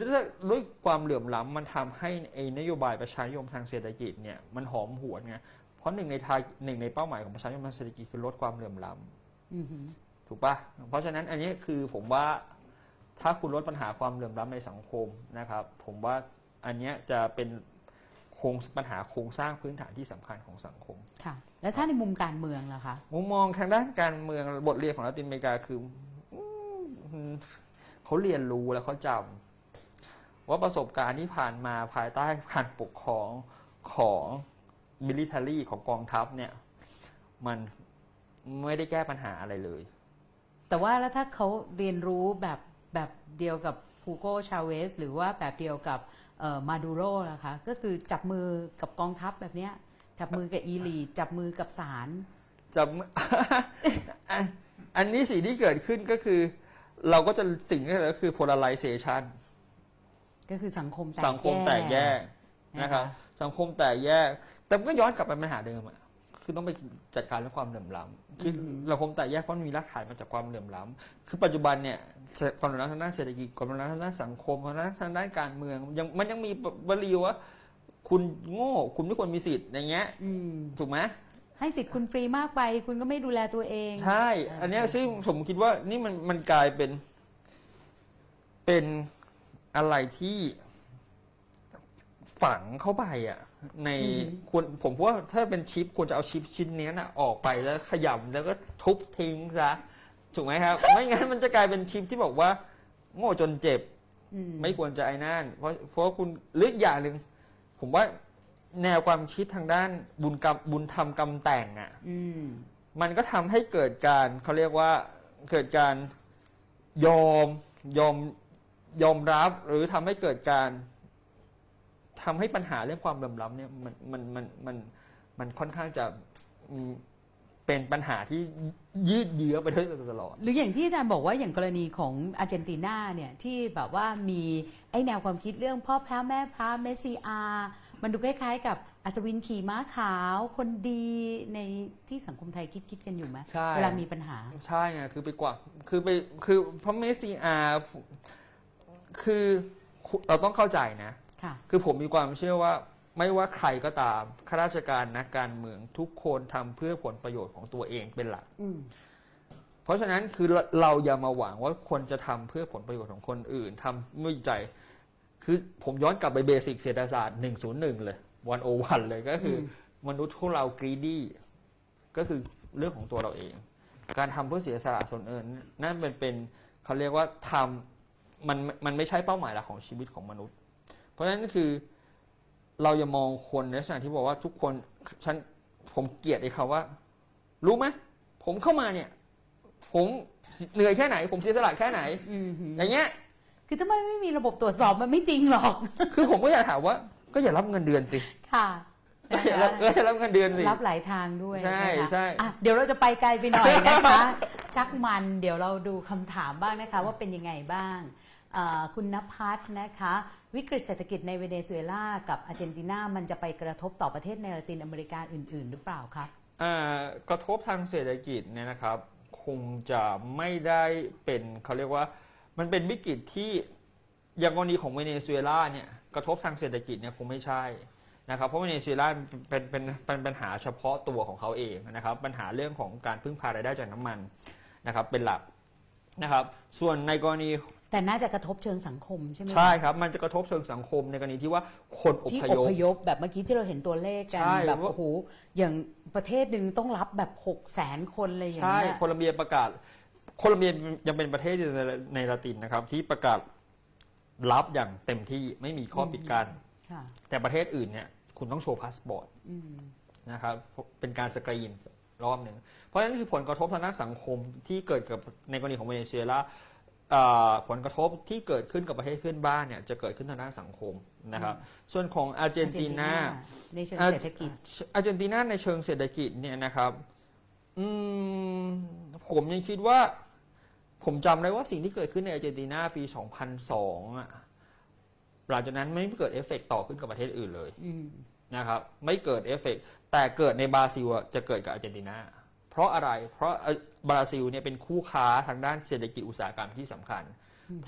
B: ด้วยความเหลื่อมล้ำมันทำให้ไอ้นโยบายประชานิยมทางเศรษฐกิจเนี่ยมันหอมหวนไงเพราะหนึ่งในทางหนึ่งในเป้าหมายของประชานิยมทางเศรษฐกิจคือลดความเหลื่อมล้ำ
A: อืมฮึ
B: ถูกปะเพราะฉะนั้นอันนี้คือผมว่าถ้าคุณลดปัญหาความเหลื่อมล้ำในสังคมนะครับ ผมว่าอันเนี้ยจะเป็นโครงปัญหาโครงสร้างพื้นฐานที่สำคัญของสังคม
A: ค่ะแล้วถ้าในมุมการเมืองล่ะคะ
B: มุมมองทางด้านการเมืองบทเรียนของลาตินอเมริกาคืออืมเขาเรียนรู้แล้วเขาจำ ว่าประสบการณ์ที่ผ่านมาภายใต้การปกครองของมิลิเ a รีของกองทัพเนี่ย มันไม่ได้แก้ปัญหาอะไรเลย
A: แต่ว่าแล้วถ้าเขาเรียนรู้แบบแบบเดียวกับฟูโกชาเวส หรือว่าแบบเดียวกับมาดูโรล่ะคะ ก็คือจับมือกับกองทัพแบบเนี้ย จับมือกับอีลีจับมือกับศาล
B: จะอันนี้สิ่งที่เกิดขึ้นก็คือ เราก็จะสิ่งที่เกิดก็คือ polarization
A: ก็คือสังคมแตก
B: สังคมแตกแยกนะครับสังคมแตกแยก แต่มันก็ย้อนกลับไปปัญหาเดิมอะคือต้องไปจัดการเรื่องความเหลื่อมล้ำคือสังคมแตกแยกเพราะมันมีรากฐานมาจากความเหลื่อมล้ำคือปัจจุบันเนี่ยความเหลื่อมล้ำทางด้านเศรษฐกิจความเหลื่อมล้ำทางด้านสังคมความเหลื่อมล้ำทางด้านการเมืองยังมันยังมีวลีว่าคุณโง่ คุณไม่ควรมีสิทธิ์อย่างเงี้ย
A: อืม
B: ถูกไหม
A: ให้สิทธิ์คุณฟรีมากไป คุณก็ไม่ดูแลตัวเอง
B: ใช่ อันเนี้ยซึ่งผมคิดว่านี่มันมันกลายเป็น เป็น อะไรที่ฝังเข้าไปอะ ในควรผมว่าถ้าเป็นชิปควรจะเอาชิปชิ้นเนี้ยนะออกไปแล้วขยำแล้วก็ทุบทิ้งซะถูกไหมครับ ไม่งั้นมันจะกลายเป็นชิปที่บอกว่า โง่จนเจ็บ
A: อืม
B: ไม่ควรจะไอ้นั่นเพราะเพราะคุณหรืออกอย่างหนึ่งผมว่าแนวความคิดทางด้านบุญกรรมบุญธรรมกรรมแต่งอะ
A: อืม
B: มันก็ทำให้เกิดการเขาเรียกว่าเกิดการยอมยอม ยอมรับหรือทำให้เกิดการทำให้ปัญหาเรื่องความเหลื่อมล้ำเนี่ยมันมันมันมันมันค่อนข้างจะอืมเป็นปัญหาที่ยืดเยื้อไปได้ตลอด
A: หรืออย่างที่อาจารย์บอกว่าอย่างกรณีของอาร์เจนตินาเนี่ยที่แบบว่ามีไอแนวความคิดเรื่องพ่อพระแม่พระเมสซีอามันดูคล้ายๆ กับอัศวินขี่ม้าขาวคนดีในที่สังคมไทยคิดคิดๆกันอยู่ไหม
B: ใช่
A: เวลามีปัญหา
B: ใช่ไงคือไปกว่าคือไปคือเพราะเมสซีอา คือเราต้องเข้าใจนะ
A: ค่ะ
B: คือผมมีความเชื่อว่าไม่ว่าใครก็ตามข้าราชการนักการเมืองทุกคนทำเพื่อผลประโยชน์ของตัวเองเป็นหลัก
A: อืม
B: เพราะฉะนั้นคือเราเราอย่ามาหวังว่าคนจะทำเพื่อผลประโยชน์ของคนอื่นทำด้วยใจ คือผมย้อนกลับไปเบสิกเศรษฐศาสตร์ 101 เลยวันโอวันเลยก็คืออมนุษย์พวกเรากรีดี้ก็คือเรื่องของตัวเราเอง การทำเพื่อเสียสละส่วนอื่นนั่นเป็นเป็นเขาเรียกว่าทำ มันมันไม่ใช่เป้าหมายหลักของชีวิตของมนุษย์ เพราะฉะนั้นคือเราอย่ามองคนในลักษณะที่บอกว่าทุกคนฉันผมเกลียดไอ้คำว่า รู้ไหมผมเข้ามาเนี่ย ผมเหนื่อยแค่ไหน ผมเสียสละแค่ไหน
A: อืมหือ
B: อย่างเงี้ย
A: คือถ้ามันไม่มีระบบตรวจสอบมันไม่จริงหรอก
B: คือผมก็อยากถามว่า ก็อย่ารับเงินเดือนสิ
A: ค่ะ
B: ก็
A: นะ
B: อย่า
A: คะ
B: รับก็อย่ารับเงินเดือนสิ
A: รับหลายทางด้วย
B: ใช่
A: นะคะ
B: ใช่
A: อะเดี๋ยวเราจะไปไกลไปหน่อยนะคะ ชักมันเดี๋ยวเราดูคำถามบ้างนะคะ ว่าเป็นยังไงบ้างอ่า คุณนภัสนะคะ วิกฤตเศรษฐกิจในเวเนซุเอลากับอาร์เจนตินา มันจะไปกระทบต่อประเทศในละตินอเมริกาอื่น ๆ หรือเปล่าครับ
B: กระทบทางเศรษฐกิจเนี่ยนะครับ คงจะไม่ได้เป็นเขาเรียกว่ามันเป็นวิกฤตที่อย่างกรณีของเวเนซุเอลาเนี่ยกระทบทางเศรษฐกิจเนี่ยคงไม่ใช่นะครับเพราะเวเนซุเอลาเป็นเป็นเป็นเป็นปัญหาเฉพาะตัวของเขาเองนะครับปัญหาเรื่องของการพึ่งพารายได้จากน้ำมันนะครับเป็นหลักนะครับส่วนในกรณี
A: แต่น่าจะกระทบเชิงสังคมใช่ไหมคะ
B: ใช่ครับ มันจะกระทบเชิงสังคมในกรณีที่ว่าคนอ
A: ที่
B: พ
A: อย
B: พ
A: พยพแบบเมื่อกี้ที่เราเห็นตัวเลขกัน
B: ใช่
A: แบบ
B: ว่า
A: โอ้โหอย่างประเทศหนึ่งต้องรับแบบหกแสนคนเลยอย่าง
B: ใช่
A: เงี้ย
B: โโคลัมเบียประกาศโคลัมเบียยังเป็นประเทศในในละตินนะครับ ที่ประกาศรับอย่างเต็มที่ไม่มีข้อปิดกั้น
A: ค่ะ
B: แต่ประเทศอื่นเนี่ยคุณต้องโชว์พาสปอร์ต
A: อืม
B: นะครับเป็นการสกรีนรอบหนึ่งเพราะฉะนั้นคือผลกระทบทางด้านสังคมที่เกิดกับในกรณีของเวเนซุเอลาเอ่อ ผลกระทบที่เกิดขึ้นกับประเทศเพื่อนบ้านเนี่ยจะเกิดขึ้นทางด้านสังคมนะครับส่วนของอาร์เจนตินา
A: ในเชิง
B: อ่า
A: เศรษฐกิจ
B: อาร์เจนตินาในเชิงเศรษฐกิจเนี่ยนะครับอืมผมยังคิดว่า ผมจำได้ว่าสิ่งที่เกิดขึ้นในอาร์เจนตินาปี 2002อะหลังจากนั้นไม่เกิดเอฟเฟกต์ต่อขึ้นกับประเทศอื่นเลย
A: อืม
B: นะครับ ไม่เกิดเอฟเฟกต์แต่เกิดในบราซิลอะจะเกิดกับอาร์เจนตินา เพราะอะไร เพราะเอ่อบราซิลเนี่ยเป็นคู่ค้าทางด้านเศรษฐกิจอุตสาหกรรมที่สำคัญ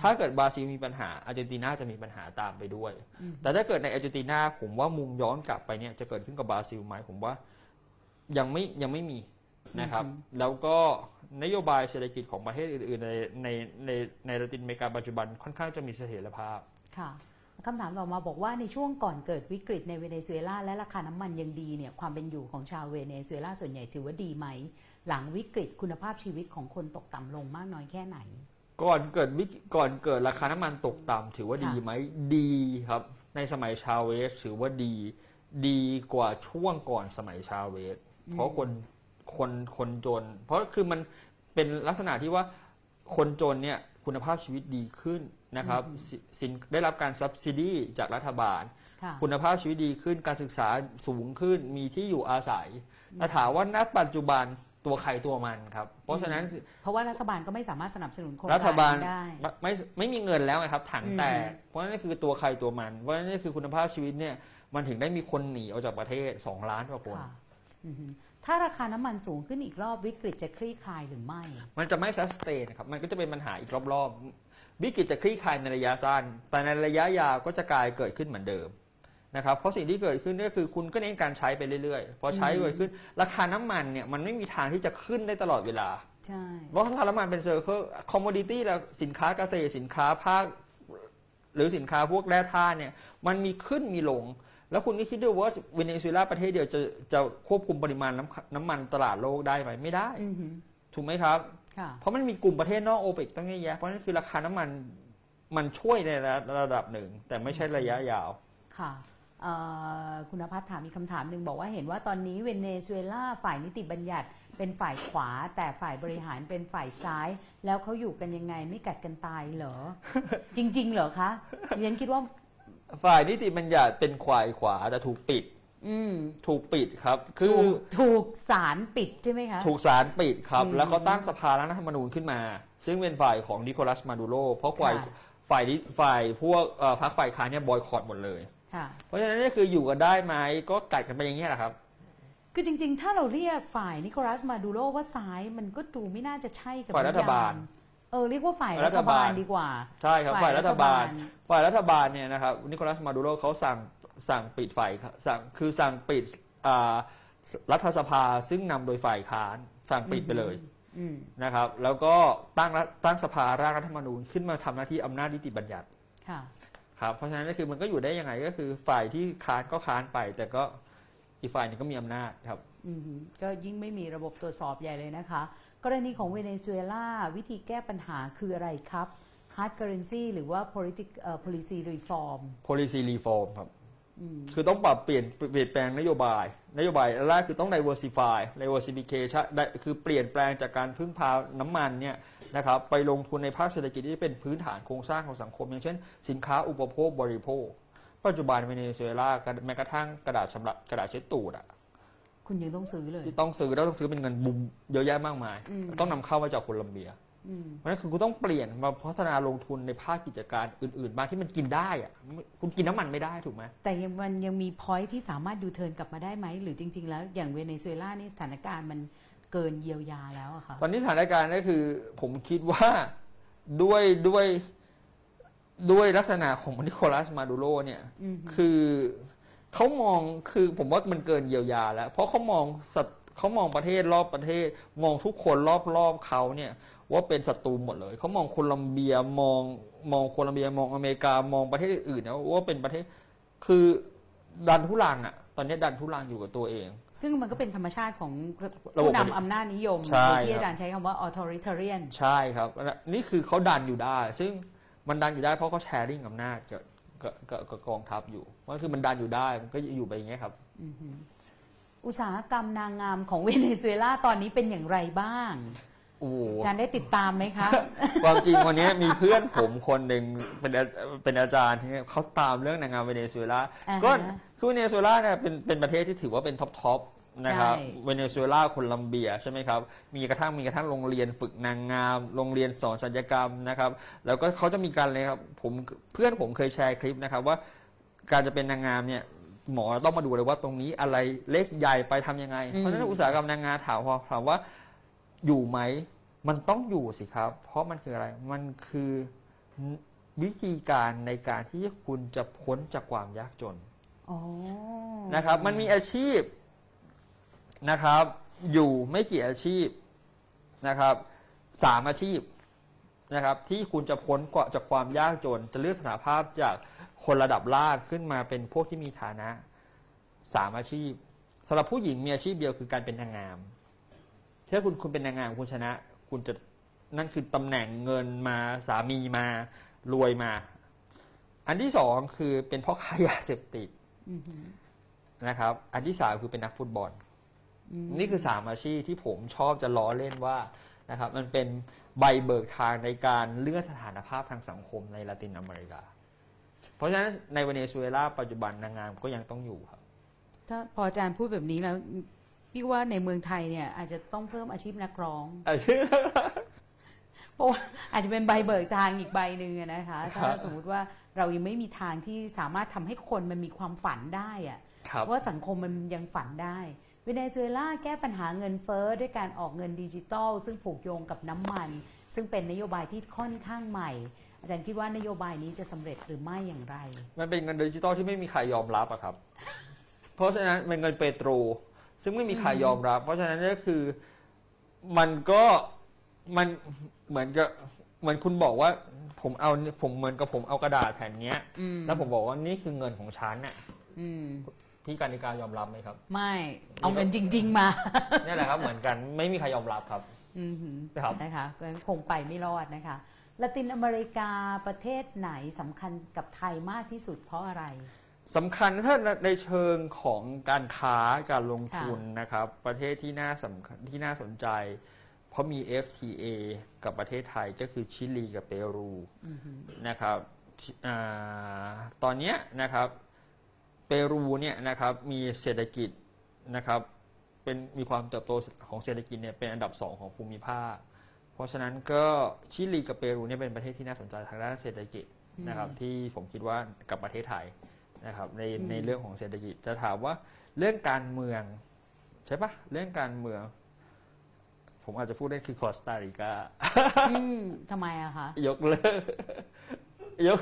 B: ถ้าเกิดบราซิลมีปัญหาอาร์เจนตินาจะมีปัญหาตามไปด้วย แต่ถ้าเกิดในอาร์เจนตินาผมว่ามุมย้อนกลับไปเนี่ยจะเกิดขึ้นกับบราซิลไหมผมว่ายังไม่ยังไม่มีนะครับ แล้วก็นโยบายเศรษฐกิจของประเทศอื่น ๆ ในในในในละตินอเมริกาปัจจุบันค่อนข้างจะมีเสถียรภาพ
A: ค่ะ คำถามต่อมาบอกว่าในช่วงก่อนเกิดวิกฤตในเวเนซุเอลาและราคาน้ำมันยังดีเนี่ยความเป็นอยู่ของชาวเวเนซุเอลาส่วนใหญ่ถือว่าดีไหม หลังวิกฤตคุณภาพชีวิตของคนตกต่ำลงมากน้อยแค่ไหน
B: ก่อนเกิดวิกก่อนเกิดราคาน้ำมันตกต่ำถือว่าดีไหมดีครับ ในสมัยชาเวสถือว่าดี ดีกว่าช่วงก่อนสมัยชาเวส เพราะคนคนคนจน เพราะคือมันเป็นลักษณะที่ว่าคนจนเนี่ยคุณภาพชีวิตดีขึ้น นะครับสิสินได้รับการ subsidy จากรัฐบาล
A: ค่ะ
B: คุณภาพชีวิตดีขึ้นการศึกษาสูงขึ้นมีที่อยู่อาศัยแต่ถามว่าณปัจจุบันตัวใครตัวมันครับเพราะฉะนั้น
A: เพราะว่ารัฐบาลก็ไม่สามารถสนับสนุนโครง
B: รั
A: การ
B: ฐบาล
A: นี้ได้
B: ไม่ไม่ไม่มีเงินแล้วไงครับถังแตก
A: อืม
B: เพราะฉะนั้นนี่คือตัวใครตัวมัน เพราะฉะนั้นนี่คือคุณภาพชีวิตเนี่ยมันถึงได้มีคนหนีออกจากประเทศ 2 ล้านกว่าคน
A: ค่ะอือฮึถ้าราคาน้ำมันสูงขึ้นอีกรอบวิกฤตจะคลี่คลายหรือไม่
B: มันจะไม่ sustain นะครับ มันก็จะเป็นปัญหาอีกรอบๆ วิกฤตจะคลี่คลายในระยะสั้น แต่ในระยะยาวก็จะกลายเกิดขึ้นเหมือนเดิมนะครับเพราะสิ่งที่เกิดขึ้นก็คือคุณก็เน้นการใช้ไปเรื่อยๆ พอใช้
A: อืม
B: เกิดขึ้น ราคาน้ำมันเนี่ยมันไม่มีทางที่จะขึ้นได้ตลอดเวลา
A: ใช่
B: เพราะราคาน้ำมันเป็น cycle commodity แล้วสินค้าเกษตรสินค้าภาคหรือสินค้าพวกแร่ธาตุเนี่ยมันมีขึ้นมีลง แล้วคุณก็คิดดูว่าเวเนซุเอลาประเทศเดียวจะจะควบคุมปริมาณน้ำน้ำมันตลาดโลกได้ไหมไม่ได้
A: อือฮึ
B: ถูกไหมครับ
A: ค่ะ
B: เพราะมันมีกลุ่มประเทศนอกโอเปกตั้งเยอะแยะเพราะนั่นคือราคาน้ำมันมันช่วยในระดับหนึ่ง แต่ไม่ใช่ระยะยาว
A: ค่ะเอ่อคุณพัฒน์ถามมีกคำถามหนึ่งบอกว่าเห็นว่าตอนนี้เวเนซุเอลาฝ่ายนิติบัญญัติเป็นฝ่ายขวา แต่ฝ่ายบริหารเป็นฝ่ายซ้าย แล้วเขาอยู่กันยังไงไม่กัดกันตายเหรอ จริง ๆ เหรอคะดิฉันคิดว่า
B: ฝ่ายนิติบัญญัติเป็นควายขวาแต่ถูกปิด
A: อืม
B: ถูกปิดครับ คือ
A: ถูกถูกสารปิดใช่ไหมคะ
B: ถูกศาลปิดครับ
A: อืม
B: แล้วเขาตั้งสภารัฐธรรมนูญขึ้นมา ซึ่งเป็นฝ่ายของนิโคลัสมาดูโรเพราะฝ่าย
A: ค่ะ
B: ฝ่ายนี้ฝ่ายพวกเอ่อพรรคฝ่ายค้านเนี่ยบอยคอรดหมดเลย
A: ค่ะ
B: เพราะฉะนั้นนี่คืออยู่กันได้ไหมก็กัดกันไปอย่างนี้ยแหละครับ
A: คือจริง ๆ ถ้าเราเรียกฝ่ายนิโคลัสมาดูโรว่าซ้ายมันก็ดูไม่น่าจะใช่กับ
B: ฝ่ายรัฐบาล
A: นิยมเออเรียกว่าฝ่าย
B: รั
A: รั
B: ฐ
A: ฐ
B: บา
A: บา
B: ล
A: ลดีกว่า
B: ใช่ครับ
A: ฝ่า
B: ฝ่ายย
A: รั
B: รั
A: ฐ
B: ฐ
A: บา
B: บา
A: ล
B: ลฝ่ายรัฐบาลเนี่ยนะครับนิโคลัสมาดูโรเขาสั่ง สั่งปิดฝ่ายสั่งคือสั่งปิดอ่ารัฐสภาซึ่งนำโดยฝ่ายค้านสั่งปิดไปเลย
A: อืม
B: นะครับ แล้วก็ตั้งรัฐตั้งสภาร่างรัฐธรรมนูญขึ้นมาทำหน้าที่อำนาจนิติบัญญัติ
A: ค่ะ
B: ครับเพราะฉะนั้นก็คือมันก็อยู่ได้ยังไงก็คือฝ่ายที่ค้านก็ค้านไป แต่ก็อีกฝ่ายหนึงก็มีอำนาจครับ
A: อืมก็ยิ่งไม่มีระบบตรวจสอบใหญ่เลยนะคะ กรณีของเวเนซุเอลาวิธีแก้ปัญหาคืออะไรครับ hard currency หรือว่า politic เอ่อ policy reform
B: policy reform ครับ
A: อืม
B: คือต้องปรับเปลี่ยนเปลี่ยนแปลงนโยบาย นโยบายแรกคือต้อง diversify diversification ได้คือเปลี่ยนแปลงจากการพึ่งพาน้ำมันเนี่ยนะครับไปลงทุนในภาคเศรษฐกิจที่เป็นพื้นฐานโครงสร้างของสังคม อย่างเช่น สินค้าอุปโภคบริโภค ปัจจุบันเวเนซุเอลาแม้กระทั่งกระดาษชำระกระดาษเช็ดตูดอะ
A: คุณยังต้องซื้อเลย
B: ที่ต้องซื้อแล้วต้องซื้อเป็นเงินบุมเยอะแยะมากมาย
A: อืม
B: ต้องนำเข้ามาจากโคลัมเบีย
A: อืม
B: เพราะฉะนั้นคือคุณต้องเปลี่ยนมาพัฒนาลงทุนในภาคกิจการอื่นๆบ้างที่มันกินได้อะคุณกินน้ำมันไม่ได้ถูกไหม
A: แต่ยังมันยังมี point ที่สามารถยูเทิร์นกลับมาได้ไหม หรือจริง ๆ แล้วอย่างเวเนซุเอลานี่สถานการณ์มันเกินเยียวยาแล้วอะค่ะ
B: ตอนนี้สถานการณ์ก็คือ ผมคิดว่าด้วยด้วยด้วยลักษณะของนิโคลัสมาดูโรเนี่ย
A: อืม
B: คือเขามองคือผมว่ามันเกินเยียวยาแล้ว เพราะเขามองสัตเขามองประเทศรอบประเทศ มองทุกคนรอบๆเขาเนี่ย ว่าเป็นศัตรูหมดเลย เขามองโคลัมเบียมองมองโคลัมเบียมองอเมริกามองประเทศอื่นๆนะว่าเป็นประเทศคือดันทุลังอะ ตอนนี้ดันทุลังอยู่กับตัวเอง
A: ซึ่งมันก็เป็นธรรมชาติของ
B: ระบบ
A: ผู้นำอำนาจนิยม
B: ใช่
A: โดยที่
B: ครับ
A: อาจารย์ใช้คำว่า authoritarian
B: ใช่ครับ นี่คือเขาดันอยู่ได้ ซึ่งมันดันอยู่ได้เพราะเขาแชร์ริ่งอำนาจกับกับกับกับกองทัพอยู่มันคือมันดันอยู่ได้มันก็อยู่ไปอย่างเงี้ยครับ
A: อือหืออุตสาหกรรมนางงามของเวเนซุเอลาตอนนี้เป็นอย่างไรบ้าง
B: โอ้โห
A: อาจารย์ได้ติดตามไหมคะ
B: ความจริงวันนี้มีเพื่อนผมคนหนึ่งเป็นอาเป็นอาจารย์ที่เขาตามเรื่องนางงามเวเนซุเอลา
A: อ่าฮะ
B: ก็คือเวเนซุเอลาเนี่ยเป็นเป็นประเทศที่ถือว่าเป็น top top นะครับ
A: ใช่
B: เวเนซุเอลาโคลัมเบียใช่ไหมครับ มีกระทั่งมีกระทั่งโรงเรียนฝึกนางงาม โรงเรียนสอนศัลยกรรมนะครับ แล้วก็เขาจะมีการเลยครับผมเพื่อนผมเคยแชร์คลิปนะครับว่าการจะเป็นนางงามเนี่ยหมอต้องมาดูเลยว่าตรงนี้อะไรเล็กใหญ่ไปทำยังไง
A: อืม
B: เพราะฉะนั้นอุตสาหกรรมนางงามถามว่าถามว่า อยู่ไหม มันต้องอยู่สิครับ เพราะมันคืออะไร มันคือวิธีการในการที่คุณจะพ้นจากความยากจน
A: อ๋อ
B: นะครับ มันมีอาชีพนะครับ อยู่ไม่กี่อาชีพนะครับสามอาชีพนะครับ ที่คุณจะพ้นกว่าจากความยากจน จะเลือกสถานภาพจากคนระดับล่างขึ้นมาเป็นพวกที่มีฐานะสามอาชีพสำหรับผู้หญิงมีอาชีพเดียวคือการเป็นนางงาม ถ้าคุณคุณเป็นนางงามคุณชนะ คุณจะนั่นคือตำแหน่งเงินมาสามีมารวยมา อันที่สองคือเป็นพ่อค้ายาเสพติด
A: อือหือ
B: นะครับ อันที่สามคือเป็นนักฟุตบอล
A: อืม
B: นี่คือสามอาชีพที่ผมชอบจะล้อเล่นว่านะครับ มันเป็นใบเบิกทางในการเลื่อนสถานภาพทางสังคมในละตินอเมริกา เพราะฉะนั้นในเวเนซุเอลาปัจจุบันนางงามก็ยังต้องอยู่ครับ
A: ถ้าพออาจารย์พูดแบบนี้แล้ว พี่ว่าในเมืองไทยเนี่ยอาจจะต้องเพิ่มอาชีพนักร้อง
B: อาชีพ
A: เพราะว่าอาจจะเป็นใบเบิกทางอีกใบหนึ่งอะนะคะ
B: ครั
A: ถ้า
B: บ
A: สมมุติว่าเรายังไม่มีทางที่สามารถทำให้คนมันมีความฝันได้อะ
B: ครับ
A: ว่าสังคมมันยังฝันได้เวเนซุเอลาแก้ปัญหาเงินเฟ้อด้วยการออกเงินดิจิตอลซึ่งผูกโยงกับน้ำมัน ซึ่งเป็นนโยบายที่ค่อนข้างใหม่ อาจารย์คิดว่านโยบายนี้จะสำเร็จหรือไม่อย่างไร
B: มันเป็นเงินดิจิตอลที่ไม่มีใครยอมรับอะครับ เพราะฉะนั้นเป็นเงินเปโตร ซึ่งไม่มีใครยอมรับ เพราะฉะนั้นก็คือมันก็มันเหมือนกับเหมือนคุณบอกว่า ผมเอาผมเหมือนกับผมเอากระดาษแผ่นเนี้ย
A: อืม
B: แล้วผมบอกว่านี่คือเงินของฉันน่ะ
A: อืม
B: พี่การนิการยอมรับไหมครับ
A: ไม่เอาเงินจริง ๆ มา
B: นี่แหละครับ เหมือนกันไม่มีใครยอมรับครับ
A: อืมหือ
B: ครับ
A: นะคะก็คงไปไม่รอดนะคะละตินอเมริกาประเทศไหนสำคัญกับไทยมากที่สุดเพราะอะไร
B: สำคัญถ้าในเชิงของการค้าการลงทุน
A: ค่ะ
B: นะครับ ประเทศที่น่าสำคัญที่น่าสนใจ เพราะมี FTA กับประเทศไทยก็คือชิลีกับเปรู
A: อือหือ
B: นะครับชิอาตอนเนี้ยนะครับเปรูเนี่ยนะครับมีเศรษฐกิจนะครับเป็นมีความเติบโตของเศรษฐกิจเนี่ยเป็นอันดับสองของภูมิภาค เพราะฉะนั้นก็ชิลีกับเปรูเนี่ยเป็นประเทศที่น่าสนใจทางด้านเศรษฐกิจนะครับที่ผมคิดว่ากับประเทศไทย นะครับในในเรื่องของเศรษฐกิจจะถามว่าเรื่องการเมืองใช่ปะเรื่องการเมือง ผมอาจจะพูดได้คือคอสตาริกา
A: อืมทำไมอะคะ
B: ยกเลิกยก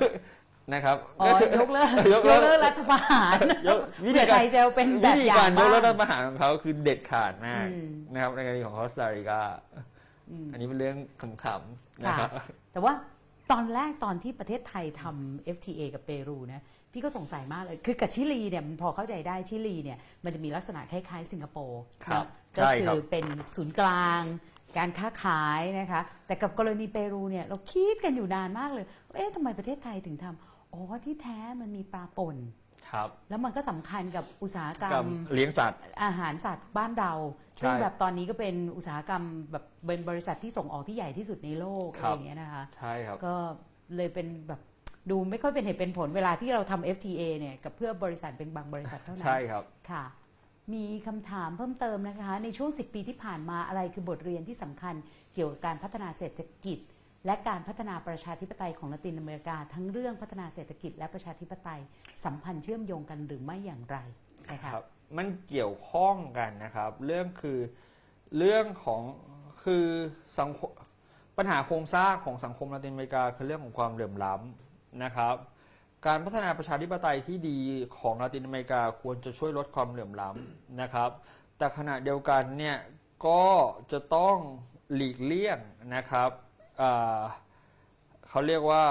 B: นะครับ
A: อ๋อ
B: ก็คื
A: ยกเลิก
B: ยกเลิก
A: เลิกรัฐประหาร
B: ยกวิ
A: เพื่
B: ธี
A: อ
B: การ
A: ไทยจะเป็นแบ
B: วิ
A: บ
B: ธี
A: อย่า
B: การ
A: ง
B: ยกเลิก
A: บ้า
B: รั
A: ง
B: ฐประหารของเขาคือเด็ดขาดมาก
A: อืม
B: นะครับในกรณีของคอสตาริกา
A: อืม
B: อันนี้เป็นเรื่องขำๆนะครับ
A: แต่ว่า ตอนแรกตอนที่ประเทศไทยทำ FTA กับเปรูนะพี่ก็สงสัยมากเลย คือกับชิลีเนี่ยมันพอเข้าใจได้ชิลีเนี่ยมันจะมีลักษณะคล้ายๆ สิงคโปร์
B: ครับ
A: นะก็
B: ใช่
A: คื
B: ครับ
A: อเป็นศูนย์กลางการค้าขายนะคะ แต่กับกรณีเปรูเนี่ยเราคิดกันอยู่นานมากเลย เอ๊ะทำไมประเทศไทยถึงทำอ๋อที่แท้มันมีปลาป่น
B: ครับ
A: แล้วมันก็สำคัญกับอุตสาหกรร
B: กับ
A: ม
B: เลี้ยงสัตว์
A: อาหารสัตว์บ้านเรา
B: ใช่
A: ซึ่งแบบตอนนี้ก็เป็นอุตสาหกรรมแบบเป็นบริษัทที่ส่งออกที่ใหญ่ที่สุดในโลก
B: ค
A: อะ
B: รั
A: ไร
B: บ
A: อย่างเงี้ยนะคะ
B: ใช่ครับ
A: ก็เลยเป็นแบบดูไม่ค่อยเป็นเหตุเป็นผลเวลาที่เราทำ FTA เนี่ยกับเพื่อบริษัทเป็นบางบริษัทเท่านั้น
B: ใช่ครับ
A: ค่ะมีคำถามเพิ่มเติมนะคะ ในช่วง 10 ปีที่ผ่านมาอะไรคือบทเรียนที่สำคัญเกี่ยวกับการพัฒนาเศรษฐกิจ และการพัฒนาประชาธิปไตยของละตินอเมริกา ทั้งเรื่องพัฒนาเศรษฐกิจและประชาธิปไตยสัมพันธ์เชื่อมโยงกันหรือไม่อย่างไรนะค
B: รับ มันเกี่ยวข้องกันนะครับ เรื่องคือเรื่องของคือสังคมปัญหาโครงสร้างของสังคมลาตินอเมริกาคือเรื่องของความเหลื่อมล้ำนะครับ การพัฒนาประชาธิปไตยที่ดีของลาตินอเมริกาควรจะช่วยลดความเหลื่อมล้ำนะครับ แต่ขณะเดียวกันเนี่ยก็จะต้องหลีกเลี่ยงนะครับ เขาเรียกว่า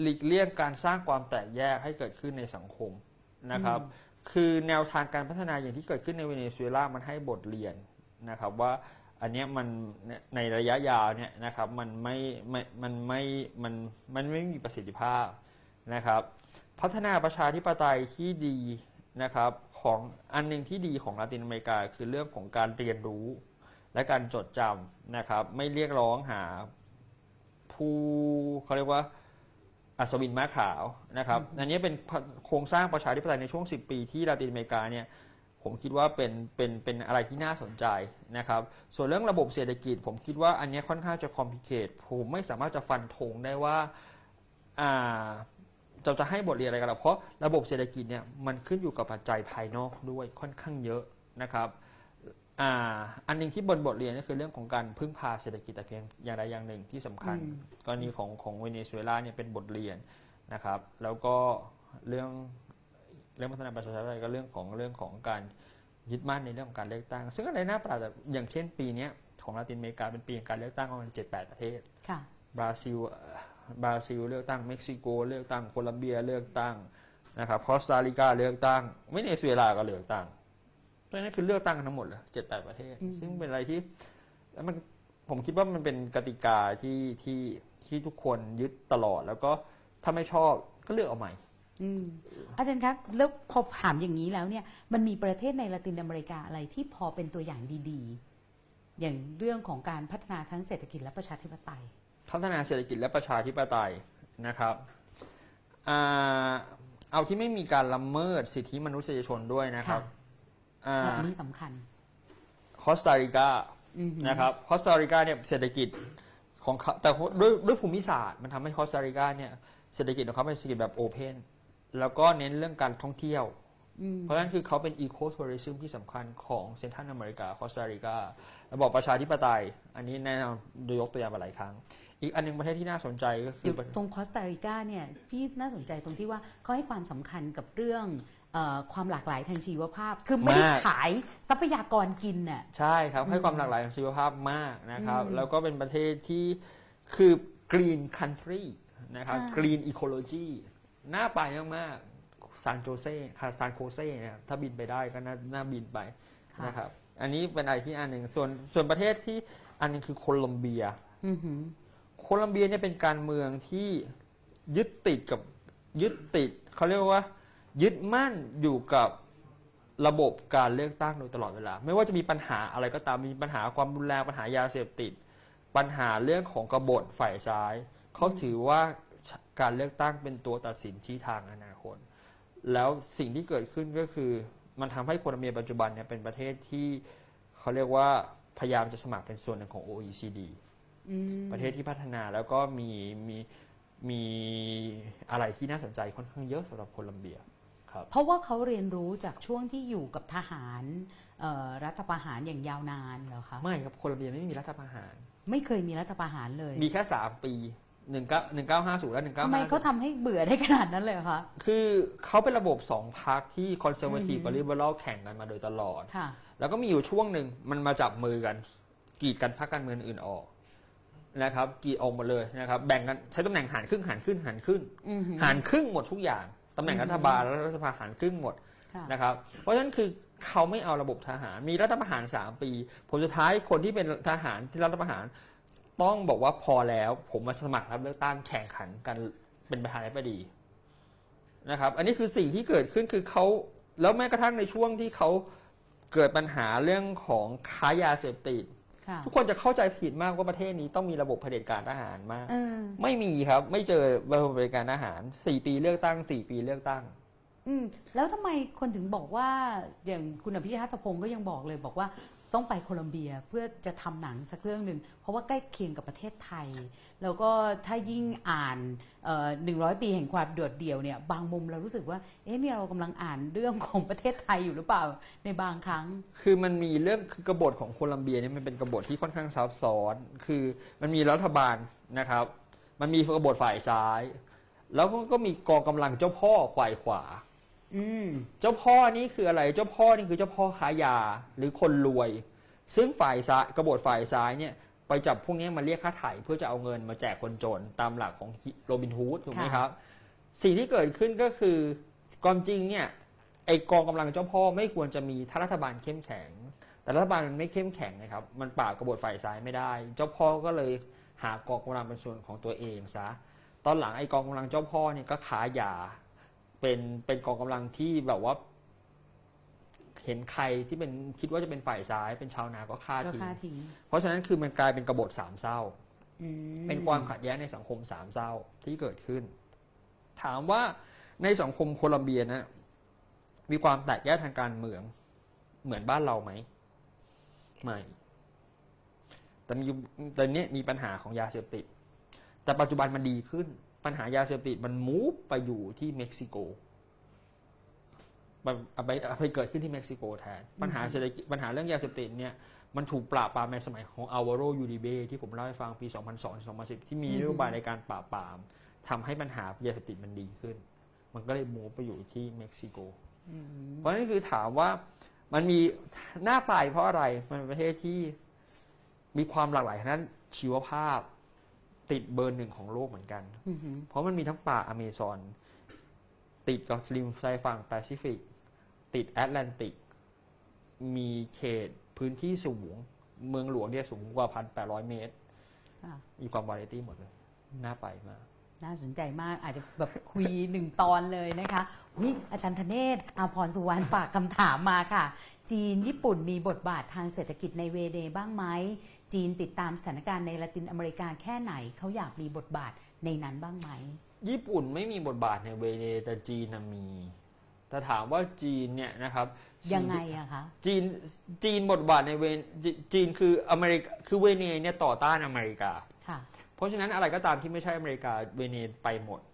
B: หลีกเลี่ยงการสร้างความแตกแยกให้เกิดขึ้นในสังคมนะครับ คือแนวทางการพัฒนาอย่างที่เกิดขึ้นในเวเนซุเอลามันให้บทเรียนนะครับว่าอันเนี้ยมันในระยะยาวเนี่ยนะครับมันไม่ไม่มันไม่มันมันไม่มีประสิทธิภาพนะครับ พัฒนาประชาธิปไตยที่ดีนะครับของอันหนึงที่ดีของลาตินอเมริกาคือเรื่องของการเรียนรู้ และการจดจำนะครับ ไม่เรียกร้องหาผู้เขาเรียกว่าอัศวินม้าขาวนะครับ อันนี้เป็นโครงสร้างประชาธิปไตยในช่วง 10 ปีที่ลาตินอเมริกาเนี่ยผมคิดว่าเป็นเป็นเป็นอะไรที่น่าสนใจนะครับ ส่วนเรื่องระบบเศรษฐกิจ ผมคิดว่าอันนี้ค่อนข้างจะคอมพลิเคทผมไม่สามารถจะฟันธงได้ว่าอ่าจะจะให้บทเรียนอะไรกันหรอกเพราะระบบเศรษฐกิจเนี่ยมันขึ้นอยู่กับปัจจัยภายนอกด้วยค่อนข้างเยอะนะครับ อ่าอันหนึงที่บนบทเรียนก็คือเรื่องของการพึ่งพาเศรษฐกิจแต่เพียงอย่างใดอย่างหนึ่งที่สำคัญ
A: อืม
B: กรณีของของเวเนซุเอลาเนี่ยเป็นบทเรียนนะครับ แล้วก็เรื่องเรื่องพัฒนาประชาธิปไตยก็เรื่องของเรื่องของการยึดมั่นในเรื่องของการเลือกตั้ง ซึ่งอะไรน่าประหลาดแบบอย่างเช่นปีเนี้ยของลาตินอเมริกาเป็นปีแห่งการเลือกตั้งประมาณเจ็ดแปดประเทศ
A: ค่ะ
B: บราซิลเอ่อบราซิลเลือกตั้งเม็กซิโก เลือกตั้งโคลัมเบียเลือกตั้งนะครับคอสตาริกาเลือกตั้งเวเนซุเอลาก็เลือกตั้งเพ ราะฉะนั้นคือเลือกตั้งกันทั้งหมดเลยเจ็ดแปดประเทศ
A: อืม
B: ซึ่งเป็นอะไรที่แล้วมันผมคิดว่ามันเป็นกติกาที่ที่ที่ทุกคนยึดตลอด แล้วก็ถ้าไม่ชอบก็เลือกเอาใหม่
A: อืมอาจารย์ครับแล้วพอถามอย่างนี้แล้วเนี่ย มันมีประเทศในละตินอเมริกาอะไรที่พอเป็นตัวอย่างดีๆ อย่างเรื่องของการพัฒนาทั้งเศรษฐกิจและประชาธิปไตย
B: พัฒนาเศรษฐกิจและประชาธิปไตยนะครับอ่าเอาที่ไม่มีการละเมิดสิทธิมนุษยชนด้วยนะครับ อ่า
A: อันนี้สำคัญ
B: คอสตาริกา
A: อือหือ
B: นะครับ คอสตาริกาเนี่ยเศรษฐกิจของเขาแต่ด้วยด้วยภูมิศาสตร์มันทำให้คอสตาริกาเนี่ยเศรษฐกิจของเขาเป็นเศรษฐกิจแบบโอเพนแล้วก็เน้นเรื่องการท่องเที่ยว
A: อืม
B: เพราะฉะนั้นคือเขาเป็น ecotourism ที่สำคัญของ Central America คอสตาริการะบอบประชาธิปไตย อันนี้แน่นอนโดยยกตัวอย่างมาหลายครั้ง อีกอันหนึงประเทศที่น่าสนใจก็คื
A: เดี๋
B: อ
A: ยวตรงคอสตาริกาเนี่ยพี่น่าสนใจตรงที่ว่าเขาให้ความสำคัญกับเรื่องเออ ความหลากหลายทางชีวภาพ คือไม่ได้ขายทรัพยากรกินน่ะ
B: ใช่ครับให้ความหลากหลายทางชีวภาพมากนะครับ
A: อืม
B: แล้วก็เป็นประเทศที่คือ green countryนะครับ
A: ใช่
B: green ecology น่าไปมากๆซานโฮเซ่ค่ะซานโฮเซ่นะครับถ้าบินไปได้ก็น่าน่าบินไป
A: ค่ะ
B: นะครับ อันนี้เป็นอะไรที่อันหนึ่งส่วนส่วนประเทศที่อันหนึ่งคือโคลอมเบีย
A: อือหือ
B: โคลัมเบียเนี่ยเป็นการเมืองที่ยึดติดกับยึดติดเขาเรียกว่า ยึดมั่นอยู่กับระบบการเลือกตั้งโดยตลอดเวลา ไม่ว่าจะมีปัญหาอะไรก็ตามมีปัญหาความรุนแรงปัญหายาเสพติด ปัญหาเรื่องของกบฏฝ่ายซ้าย เขาถือว่าการเลือกตั้งเป็นตัวตัดสินที่ทางอนาคต แล้วสิ่งที่เกิดขึ้นก็คือ มันทำให้โคลัมเบียปัจจุบันเนี่ยเป็นประเทศที่เขาเรียกว่าพยายามจะสมัครเป็นส่วนหนึ่งของ OECD
A: อืม
B: ประเทศที่พัฒนาแล้วก็มีมีมีอะไรที่น่าสนใจค่อนข้างเยอะสำหรับโคลัมเบียครับ
A: เพราะว่าเขาเรียนรู้จากช่วงที่อยู่กับทหารเอ่อรัฐประหารอย่างยาวนานเหรอคะ
B: ไม่ครับโคลัมเบียไม่มีรัฐประหาร
A: ไม่เคยมีรัฐประหารเลย
B: มีแค่3ปี1 9 1 9 5 0และ
A: ทำไมเขา
B: 195
A: ทำให้เบื่อได้ขนาดนั้นเลยเหรอคะ
B: คือเขาเป็นระบบสองพรรคที่ conservative อื
A: ม
B: กับ liberal แข่งกันมาโดยตลอด
A: ค่ะ
B: แล้วก็มีอยู่ช่วงหนึ่งมันมาจับมือกัน กีดกันพรรคการเมืองอื่นออกนะครับกีดออกหมดเลยนะครับแบ่งกันใช้ตำแหน่งหารครึ่งหารครึ่งหารครึ่ง
A: อือหือ
B: หารครึ่งหมดทุกอย่าง ตำแหน่ง
A: อืม
B: รัฐบาลและรัฐสภาหารครึ่งหมด
A: ค่ะ
B: นะครับ เพราะฉะนั้นคือเขาไม่เอาระบบทหาร มีรัฐประหาร3ปี ผลสุดท้ายคนที่เป็นทหารที่รัฐประหารต้องบอกว่าพอแล้ว ผมมาสมัครรับเลือกตั้งแข่งขันกันเป็นประธานาธิบดีนะครับ อันนี้คือสิ่งที่เกิดขึ้นคือเขาแล้วแม้กระทั่งในช่วงที่เขาเกิดปัญหาเรื่องของค้ายาเสพติด
A: ค่ะ
B: ทุกคนจะเข้าใจผิดมากว่าประเทศนี้ต้องมีระบบเผด็จการทหารมาก
A: เออ
B: ไม่มีครับ ไม่เจอระบบเผด็จการทหาร4ปีเลือกตั้ง4ปีเลือกตั้ง
A: อืมแล้วทำไมคนถึงบอกว่าอย่างคุณอภิชาติพงศ์ก็ยังบอกเลยบอกว่า ต้องไปโคลัมเบียเพื่อจะทำหนังสักเรื่องหนึ่งเพราะว่าใกล้เคียงกับประเทศไทย แล้วก็ถ้ายิ่งอ่านหนึ่งร้อยปีแห่งความโดดเดี่ยวเนี่ยบางมุมเรารู้สึกว่าเอ๊ะนี่เรากำลังอ่านเรื่องของประเทศไทยอยู่หรือเปล่าในบางครั้ง
B: คือมันมีเรื่องคือกบฏของโคลัมเบียเนี่ยมันเป็นกบฏที่ค่อนข้างซับซ้อน คือมันมีรัฐบาลนะครับ มันมีกบฏฝ่ายซ้าย แล้วก็มีกองกำลังเจ้าพ่อฝ่ายขวา เจ้าพ่อนี่คืออะไร เจ้าพ่อนี่คือเจ้าพ่อค้ายาหรือคนรวย ซึ่งฝ่ายซ้ายกบฏฝ่ายซ้ายเนี่ยไปจับพวกนี้มาเรียกค่าไถ่เพื่อจะเอาเงินมาแจกคนจนตามหลักของโรบินฮูดถูกไหม
A: ค่ะ
B: ครับ สิ่งที่เกิดขึ้นก็คือความจริงเนี่ยไอกองกำลังเจ้าพ่อไม่ควรจะมีถ้ารัฐบาลเข้มแข็ง แต่รัฐบาลมันไม่เข้มแข็งนะครับ มันปราบกบฏฝ่ายซ้ายไม่ได้ เจ้าพ่อก็เลยหากองกำลังเป็นส่วนของตัวเองซะตอนหลังไอกองกำลังเจ้าพ่อเนี่ยก็ขายยา เป็นเป็นกองกำลังที่แบบว่า เห็นใครที่เป็นคิดว่าจะเป็นฝ่ายซ้าย เป็นชาวนาก็ฆ่า
A: ก็
B: ทิ้ง
A: ค่าทิ้ง
B: เพราะฉะนั้นคือมันกลายเป็นกบฏสามเศร้า
A: อืม
B: เป็นความขัดแย้งในสังคมสามเศร้าที่เกิดขึ้น ถามว่าในสังคมโคลัมเบียนะมีความแตกแยกทางการเมือง เหมือนบ้านเราไหมไม่แต่มีแต่เนี้ยมีปัญหาของยาเสพติด แต่ปัจจุบันมันดีขึ้น ปัญหายาเสพติดมันมูฟไปอยู่ที่เม็กซิโก มันเอาไปเอาไปเกิดขึ้นที่เม็กซิโกแทน ปัญหาเศรษฐกิจปัญหาเรื่องยาเสพติดเนี่ยมันถูกปราบปรามในสมัยของอ l ว a โรยูดิเบที่ผมเล่าให้ฟังปี 2002-2010 ที่มีนโยบายในการปราบปรามทำให้ปัญหายาเสพติดมันดีขึ้น มันก็เลยมูฟไปอยู่ที่เม็กซิโก
A: อืม
B: เพราะนั่นคือถามว่ามันมีหน้าไปเพราะอะไร มันเป็นประเทศที่มีความหลากหลายทางด้านชีวภาพ ติดเบอร์หนึ่งของโลกเหมือนกัน
A: อือหือ
B: เพราะมันมีทั้งป่าอเมซอน ติดกับริมชายฝั่งแปซิฟิก ติดแอตแลนติก มีเขตพื้นที่สูง เมืองหลวงเนี่ยสูงกว่าพันแปดร้อยเมตร
A: ค่ะ
B: มีความวาไรตี้หมดเลย น่าไปมาก
A: น่าสนใจมากอาจจะแบบคุยหนึ่งตอนเลยนะคะวิอาจารย์ธเนศอาพรสุวรรณฝากคำถามมาค่ะ จีนญี่ปุ่นมีบทบาททางเศรษฐกิจในเวเดบ้างไหม จีนติดตามสถานการณ์ในละตินอเมริกาแค่ไหนเขาอยากมีบทบาทในนั้นบ้างไหม
B: ญี่ปุ่นไม่มีบทบาทในเวเนแต่จีนน่ะมีแต่แต่ถามว่าจีนเนี่ยนะครับ
A: ยังไงอะคะ
B: จีนจีนบทบาทในเวจจีนคืออเมริกาคือเวเนเนี่ยต่อต้านอเมริกา
A: ค่ะ
B: เพราะฉะนั้นอะไรก็ตามที่ไม่ใช่อเมริกาเวเนไปหมดเพ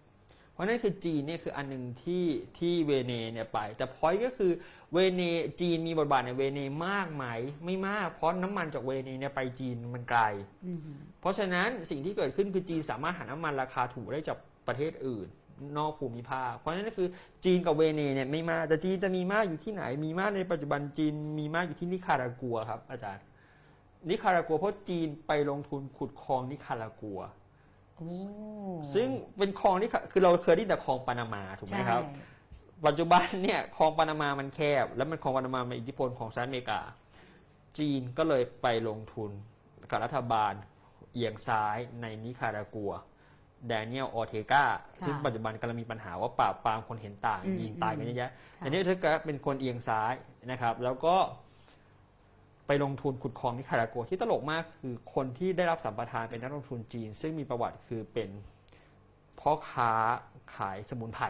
B: ราะนั่นคือจีนเนี่ยคืออันหนึ่งที่ที่เวเนเนี่ยไป แต่พอยก็คือเวเนจีนมีบทบาทในเวเนมากไหมไม่มาก เพราะน้ำมันจากเวเนเนี่ยไปจีนมันไกล
A: อืม
B: เพราะฉะนั้นสิ่งที่เกิดขึ้นคือจีนสามารถหาน้ำมันราคาถูกได้จากประเทศอื่น นอกภูมิภาค เพราะฉะนั้นก็คือจีนกับเวเนเนี่ยไม่มากแต่จีนจะมีมากอยู่ที่ไหน มีมากในปัจจุบันจีนมีมากอยู่ที่นิคารากัวครับอาจารย์นิคารากัวเพราะจีนไปลงทุนขุดคลองนิคารากัว
A: โอ้
B: ซึ่งเป็นคลองที่คือเราเคยได้ยินแต่คลองปานามาถูกไหมครับ
A: ใช่
B: ปัจจุบันเนี่ยคลองปานามามันแคบ แล้วมันคลองปานามามีอิทธิพลของสหรัฐอเมริกา จีนก็เลยไปลงทุนกับรัฐบาลเอียงซ้ายในนิคารากัวแดเนียลออเทกาซึ่งปัจจุบันกำลังมีปัญหาว่าปราบปรามคนเห็นต่าง
A: อืม
B: ยิงตายกันเยอะแยะ
A: ค่ะ
B: แต่นี่เธอก็เป็นคนเอียงซ้ายนะครับ แล้วก็ ไปลงทุนขุดคลองนิคารากัวที่ตลกมากคือคนที่ได้รับสัมปทานเป็นนักลงทุนจีน ซึ่งมีประวัติคือเป็นพ่อค้าขายสมุนไพร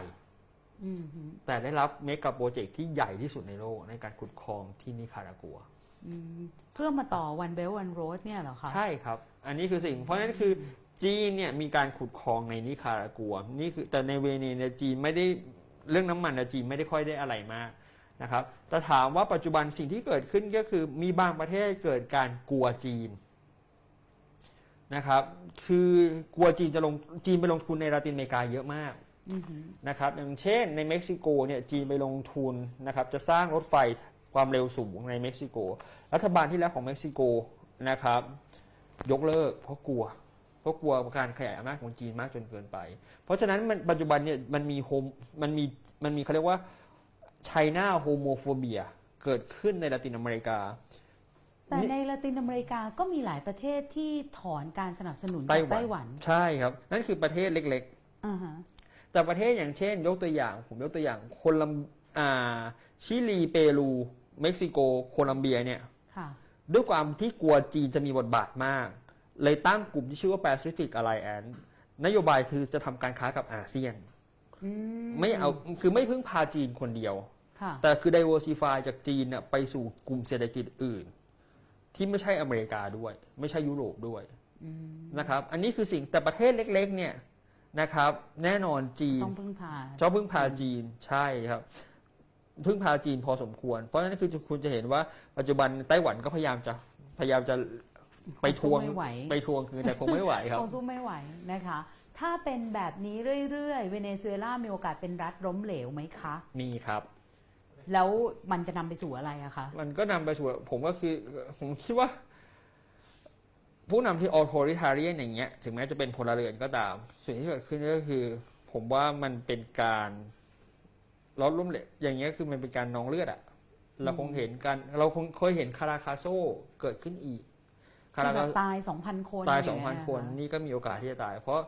A: อืมฮึ
B: แต่ได้รับเมกะโปรเจกต์ที่ใหญ่ที่สุดในโลกในการขุดคลองที่นิคารากัว
A: อืมเพื่อมาต่อวันเบลวันโรดเนี่ยเหรอคะ
B: ใช่ครับ อันนี้คือสิ่ง เพราะฉะนั้นคือจีนเนี่ยมีการขุดคลองในนิคารากัว นี่คือแต่ในเวเนเนี่ยจีนไม่ได้เรื่องน้ำมันนะจีนไม่ได้ค่อยได้อะไรมาก นะครับแต่ถามว่าปัจจุบันสิ่งที่เกิดขึ้นก็คือมีบางประเทศเกิดการกลัวจีนนะครับคือกลัวจีนจะลงจีนไปลงทุนในลาตินอเมริกาเยอะมาก
A: อือฮึ
B: นะครับอย่างเช่นในเม็กซิโกเนี่ยจีนไปลงทุนนะครับจะสร้างรถไฟความเร็วสูงในเม็กซิโก รัฐบาลที่แล้วของเม็กซิโกนะครับยกเลิกเพราะกลัวเพราะกลัวการขยายอำนาจของจีนมากจนเกินไป เพราะฉะนั้นมันปัจจุบันเนี่ยมันมี homo มันมีมันมีเขาเรียกว่า China homophobia เกิดขึ้นในละตินอเมริกา
A: แต่ในละตินอเมริกาก็มีหลายประเทศที่ถอนการสนับสนุน
B: ไต้
A: จาก
B: หวัน
A: ไต้หวัน
B: ใช่ครับ นั่นคือประเทศเล็ก
A: อ่าฮะ
B: ๆแต่ประเทศอย่างเช่น ยกตัวอย่าง ผมยกตัวอย่างโคลัมอ่าชิลีเปรูเม็กซิโก โคลัมเบียเนี่ย
A: ค่ะ
B: ด้วยความที่กลัวจีนจะมีบทบาทมาก เลยตั้งกลุ่มที่ชื่อว่า Pacific Alliance นโยบายคือจะทำการค้ากับอาเซียน
A: อืม
B: ไม่เอาคือไม่พึ่งพาจีนคนเดียว
A: ค่ะ
B: แต่คือ diversify จากจีนน่ะไปสู่กลุ่มเศรษฐกิจอื่น ที่ไม่ใช่อเมริกาด้วย ไม่ใช่ยุโรปด้วยนะครับ อันนี้คือสิ่งแต่ประเทศเล็ก ๆ เนี่ยนะครับ แน่นอนจีน
A: ต้องพึ่งพา
B: ชอบพึ่งพาจีนใช่ครับพึ่งพาจีนพอสมควร เพราะฉะนั้นคือคุณจะเห็นว่าปัจจุบันไต้หวันก็พยายามจะพยายามจะไปทวง
A: คงสู้ไม่ไหว
B: ไปทวงคือแต่คงไม่ไหวครับ
A: คงสู้ไม่ไหวนะคะ ถ้าเป็นแบบนี้เรื่อยๆ เวเนซุเอลามีโอกาสเป็นรัฐล้มเหลวไหมคะ
B: มีครับ
A: แล้วมันจะนำไปสู่อะไรอะคะ
B: มันก็นำไปสู่ผมก็คือผมคิดว่า ผู้นำที่ออโตริทาเรียนอย่างเงี้ย ถึงแม้จะเป็นพลเรือนก็ตามสิ่งที่เกิดขึ้นก็คือ ผมว่ามันเป็นการลดล้มเหลวอย่างเงี้ยคือมันเป็นการนองเลือดอะเราคงเห็นกัน เราคงเคยเห็นคาราคาโซเกิดขึ้นอีกคารา
A: ที่แบ
B: คา
A: บตาย2,000คน
B: ตายะ
A: ไร
B: สองพัน
A: เงี้
B: คนะนี่ก็มีโอกาสที่จะตาย เพราะ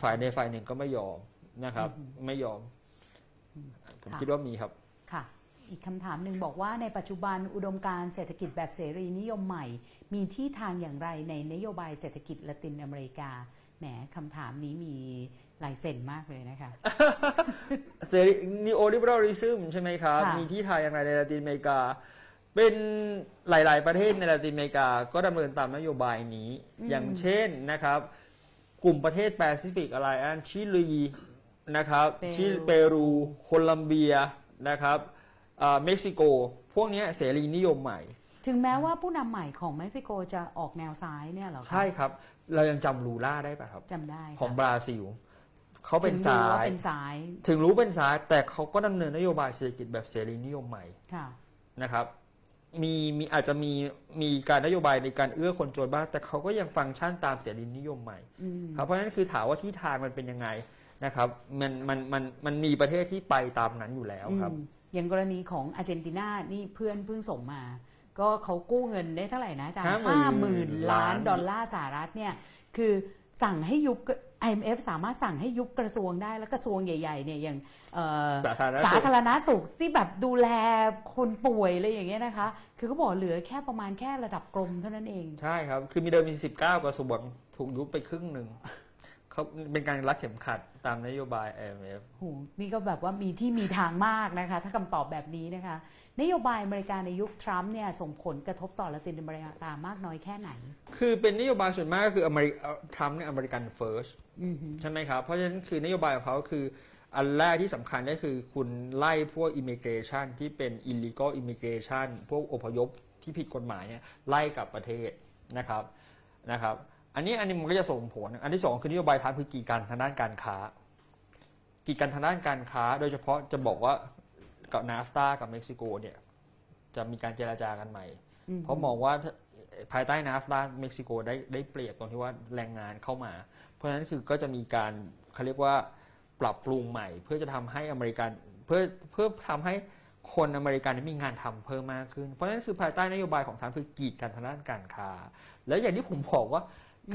B: ฝ่ายใดฝ่ายหนึ่งก็ไม่ยอมนะครับ ไม่ยอม ผมคิดว่ามีครับ
A: ค่ะ อีกคำถามหนึ่งบอกว่าในปัจจุบันอุดมการณ์เศรษฐกิจแบบเสรีนิยมใหม่ มีที่ทางอย่างไรในนโยบายเศรษฐกิจละตินอเมริกาแหมคำถามนี้มีลายเซ็นมากเลยนะคะ
B: เสรี neoliberalism ใช่ไหมครับ
A: ค่ะ
B: มีที่ทางอย่างไรในลาตินอเมริกา เป็นหลาย ๆ ประเทศในลาตินอเมริกา ก็ดำเนินตามนโยบายนี้อย่างเช่นนะครับกลุ่มประเทศแปซิฟิกอะไรอันชิลีนะครับ
A: เปรู
B: ชิลเปรู โคลัมเบียนะครับอ่า เม็กซิโก พวกเนี้ยเสรีนิยมใหม่
A: ถึงแม้ว่าผู้นำใหม่ของเม็กซิโกจะออกแนวซ้ายเนี่ยเหรอคะ
B: ใช่ครับ เรายังจำลูล่าได้ป่ะครับ
A: จำได้ค่ะ
B: ของบราซิลเขาเป็น
A: ถึง
B: ซ้า
A: รู้ว่ายเป็นซ้าย
B: ถึงรู้เป็นซ้ายแต่เขาก็ดำเนินนโยบายเศรษฐกิจแบบเสรีนิยมใหม่
A: ค่ะ
B: นะครับมีมีอาจจะมีมีการนโยบายในการเอื้อคนจนบ้างแต่เขาก็ยังฟังก์ชันตามเสรีนิยมใหม่
A: อืม
B: ครับเพราะฉะนั้นคือถามว่าที่ทางมันเป็นยังไงนะครับ มันมันมันมันมีประเทศที่ไปตามนั้นอยู่แล้วครับ
A: อืมอย่างกรณีของอาร์เจนตินานี่เพื่อนเพิ่งส่งมา ก็เขากู้เงินได้เท่าไหร่นะอาจารย์
B: 50,000
A: ห้าหมื่นล้าน
B: ล้าน
A: ดอลลาร์สหรัฐเนี่ยคือสั่งให้ยุบ IMF สามารถสั่งให้ยุบกระทรวงได้ แล้วกระทรวงใหญ่ ๆ เนี่ยอย่างเอ่อ
B: สาธารณ
A: สา
B: สุข
A: ธารณสุขที่แบบดูแลคนป่วยอะไรอย่างเงี้ยนะคะ คือเขาบอกเหลือแค่ประมาณแค่ระดับกรมเท่านั้นเอง
B: ใช่ครับ คือมีเดิมมี 19 กระทรวงถูกยุบไปครึ่งหนึ่ง เขเขาเป็นการรัดเข็มขัดตามนโยบาย IMF
A: โหนี่ก็แบบว่ามีที่มีทางมากนะคะ ถ้าคำตอบแบบนี้นะคะ นโยบายอเมริกาในยุคทรัมป์เนี่ยส่งผลกระทบต่อละตินอเมริกามากน้อยแค่ไหน
B: คือเป็นนโยบายส่วนมากก็คืออเมริกทรัมป์เนี่ย American First
A: อือฮึ
B: ใช่ไหมครับ เพราะฉะนั้นคือนโยบายของเขาคืออันแรกที่สำคัญก็คือคุณไล่พวก immigration ที่เป็น illegal immigration พวกอพยพที่ผิดกฎหมายเนี่ยไล่กลับประเทศนะครับนะครับ อันนี้อันนี้มันก็จะส่งผล อันที่สองคือนโยบายทางคือกีดกันทางด้านการค้า กีดกันทางด้านการค้า โดยเฉพาะจะบอกว่ากับนาฟตากับเม็กซิโกเนี่ยจะมีการเจราจากันใหม่
A: อืม
B: เพราะมองว่าถ้าภายใต้นาฟตาเม็กซิโกได้ได้เปรียบตรงที่ว่าแรงงานเข้ามา เพราะฉะนั้นคือก็จะมีการเขาเรียกว่าปรับปรุงใหม่ เพื่อจะทำให้อเมริกันเพื่อเพื่อทำให้คนอเมริกันมีงานทำเพิ่มมากขึ้น เพราะฉะนั้นคือภายใต้นโยบายของทรัมป์คือกีดกันทางด้านการค้า แล้วอย่างที่ผมบอกว่า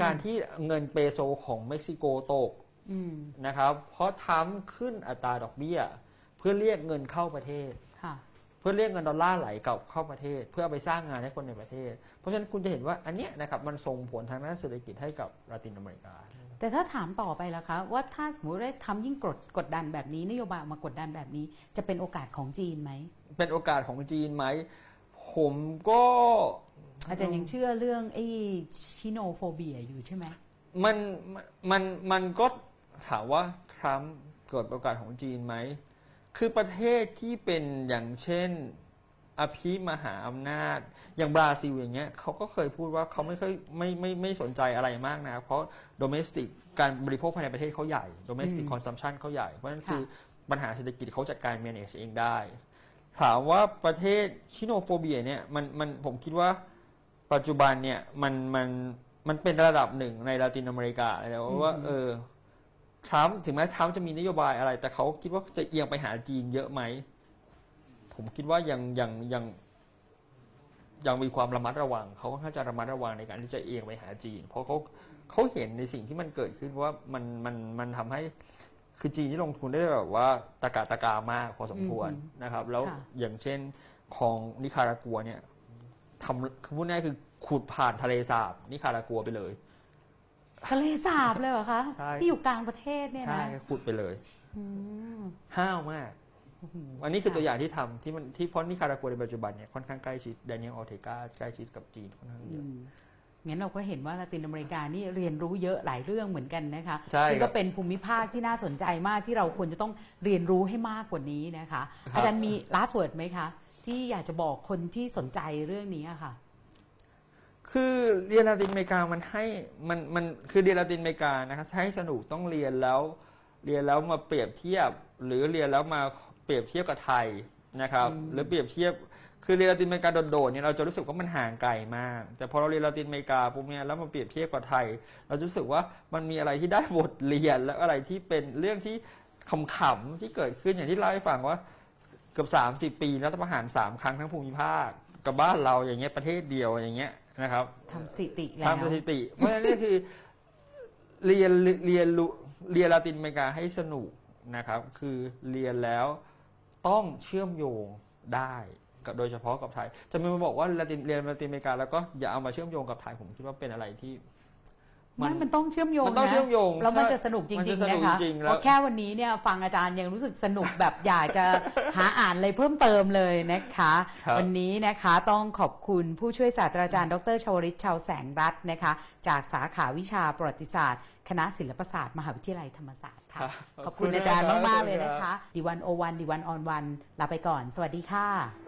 B: การที่เงินเปโซของเม็กซิโกตก
A: อืม
B: นะครับ เพราะทรัมป์ขึ้นอัตราดอกเบี้ย เพื่อเรียกเงินเข้าประเทศ
A: ค่ะ
B: เพื่อเรียกเงินดอลลาร์ไหลกลับเข้าประเทศ เพื่อเอาไปสร้างงานให้คนในประเทศ เพราะฉะนั้นคุณจะเห็นว่าอันเนี้ยนะครับมันส่งผลทางด้านเศรษฐกิจให้กับลาตินอเมริกา
A: แต่ถ้าถามต่อไปล่ะคะว่าถ้าสมมติได้ทำยิ่งกดกดดันแบบนี้นโยบายออกมากดดันแบบนี้ จะเป็นโอกาสของจีนไหม
B: เป็นโอกาสของจีนไหมผมก็
A: อาจารย์ยังเชื่อเรื่องไอ้ Sinophobia อยู่ใช่ไหม
B: มันมันมันก็ถามว่าทรัมป์เกิดโอกาสของจีนไหม คือประเทศที่เป็นอย่างเช่นอภิมหาอำนาจ อย่างบราซิลอย่างเงี้ยเขาก็เคยพูดว่าเขาไม่ค่อยไม่ไม่ไม่สนใจอะไรมากนะ เพราะ domestic การบริโภคภายในประเทศเขาใหญ่ domestic
A: อืม
B: consumption เขาใหญ่ เพราะฉะนั้น
A: ค่ะ
B: คือปัญหาเศรษฐกิจเขาจัดการ manage เองได้ ถามว่าประเทศชิโนโฟเบียเนี่ยมันมันผมคิดว่า ปัจจุบันเนี่ยมันมันมันเป็นระดับหนึ่งในลาตินอเมริกาเลยนะว่า
A: อืม
B: เออทรัมป์ถึงแม้ทรัมป์จะมีนโยบายอะไร แต่เขาคิดว่าจะเอียงไปหาจีนเยอะไหม ผมคิดว่ายังยังยังยังมีความระมัดระวัง เขาค่อนข้างจะระมัดระวังในการที่จะเอียงไปหาจีน เพราะเขาเขาเห็นในสิ่งที่มันเกิดขึ้นว่ามันมันมันทำให้คือจีนที่ลงทุนได้แบบว่าตะกาตะกามากพอสมควร
A: อืม
B: นะครับ แล้ว
A: ค่ะ
B: อย่างเช่นของนิคารากัวเนี่ยทำคือพูดง่ายๆคือ ขุดผ่านทะเลสาบนิคารากัวไปเลย
A: ทะเลสาบเลยเหรอคะ
B: ใช่
A: ที่อยู่กลางประเทศเนี่ย
B: ใช่
A: นะ
B: ขุดไปเลย
A: อืม
B: ห้าวมาก อันนี้คือ
A: ค่ะ
B: ตัวอย่างที่ทำที่มันที่เพราะนิคารากัวในปัจจุบันเนี่ยค่อนข้างใกล้ชิดแดเนียลออเทกาใกล้ชิดกับจีนค่อนข้างเย
A: อื
B: อะ
A: มงั้นเราก็เห็นว่าลาตินอเมริกานี่เรียนรู้เยอะหลายเรื่องเหมือนกันนะคะ
B: ใช่
A: ซึ่ง
B: ครั
A: ก็
B: บ
A: เป็นภูมิภาคที่น่าสนใจมากที่เราควรจะต้องเรียนรู้ให้มากกว่านี้นะคะ
B: ครับ
A: อาจารย์มี last word ไหมคะ ที่อยากจะบอกคนที่สนใจเรื่องนี้อะค่ะ
B: คือเรียนลาตินอเมริกามันให้มันมันคือเรียนลาตินอเมริกานะครับให้สนุกต้องเรียนแล้ว เรียนแล้วมาเปรียบเทียบ หรือเรียนแล้วมาเปรียบเทียบกับไทยนะครับ
A: อืม
B: หรือเปรียบเทียบคือเรียนลาตินอเมริกาโดดๆเนี่ยเราจะรู้สึกว่ามันห่างไกลมาก แต่พอเราเรียนลาตินอเมริกาปุ๊บเนี่ยแล้วมาเปรียบเทียบกับไทย เราจะรู้สึกว่ามันมีอะไรที่ได้บทเรียนและอะไรที่เป็นเรื่องที่ขำๆที่เกิดขึ้นอย่างที่เล่าให้ฟังว่าเกือบ30 ปีรัฐประหารสามครั้งทั้งภูมิภาคกับบ้านเราอย่างเงี้ยประเทศเดียวอย่างเงี้ย นะครับ
A: ทำสถิติแล้ว
B: ทำสถิติ เพราะฉะนั้นนี่คือเรียนเรียนรู้เรียนลาตินอเมริกาให้สนุกนะครับ คือเรียนแล้วต้องเชื่อมโยงได้กับโดยเฉพาะกับไทย จะมีคนบอกว่าลาตินเรียนลาตินอเมริกาแล้วก็อย่าเอามาเชื่อมโยงกับไทยผมคิดว่าเป็นอะไรที่
A: มันมันต้องเชื่อมโยง
B: มันต้อง
A: นะ
B: เชื่อมโยง
A: แล้วมัน
B: ใช่
A: จะสนุกจ
B: มัน
A: ริ
B: จะ
A: ง
B: ส
A: ๆ
B: นุก
A: นะคะ
B: จริงๆแล้ว
A: เพราะแค่วันนี้เนี่ยฟังอาจารย์ยังรู้สึกสนุกแบบอยากจะหาอ่านอะไรเพิ่มเติมเลยนะคะ
B: ครับ
A: วันนี้นะคะต้องขอบคุณผู้ช่วยศาสตราจารย์ ดรชวริตชาวแสงรัตน์นะคะ จากสาขาวิชาประวัติศาสตร์ คณะศิลปศาสตร์มหาวิทยาลัยธรรมศาสตร์ค่ะขอบคุณอาจารย์มากๆเลยนะคะดีวันโอวันดีวันออนวันลาไปก่อน สวัสดีค่ะ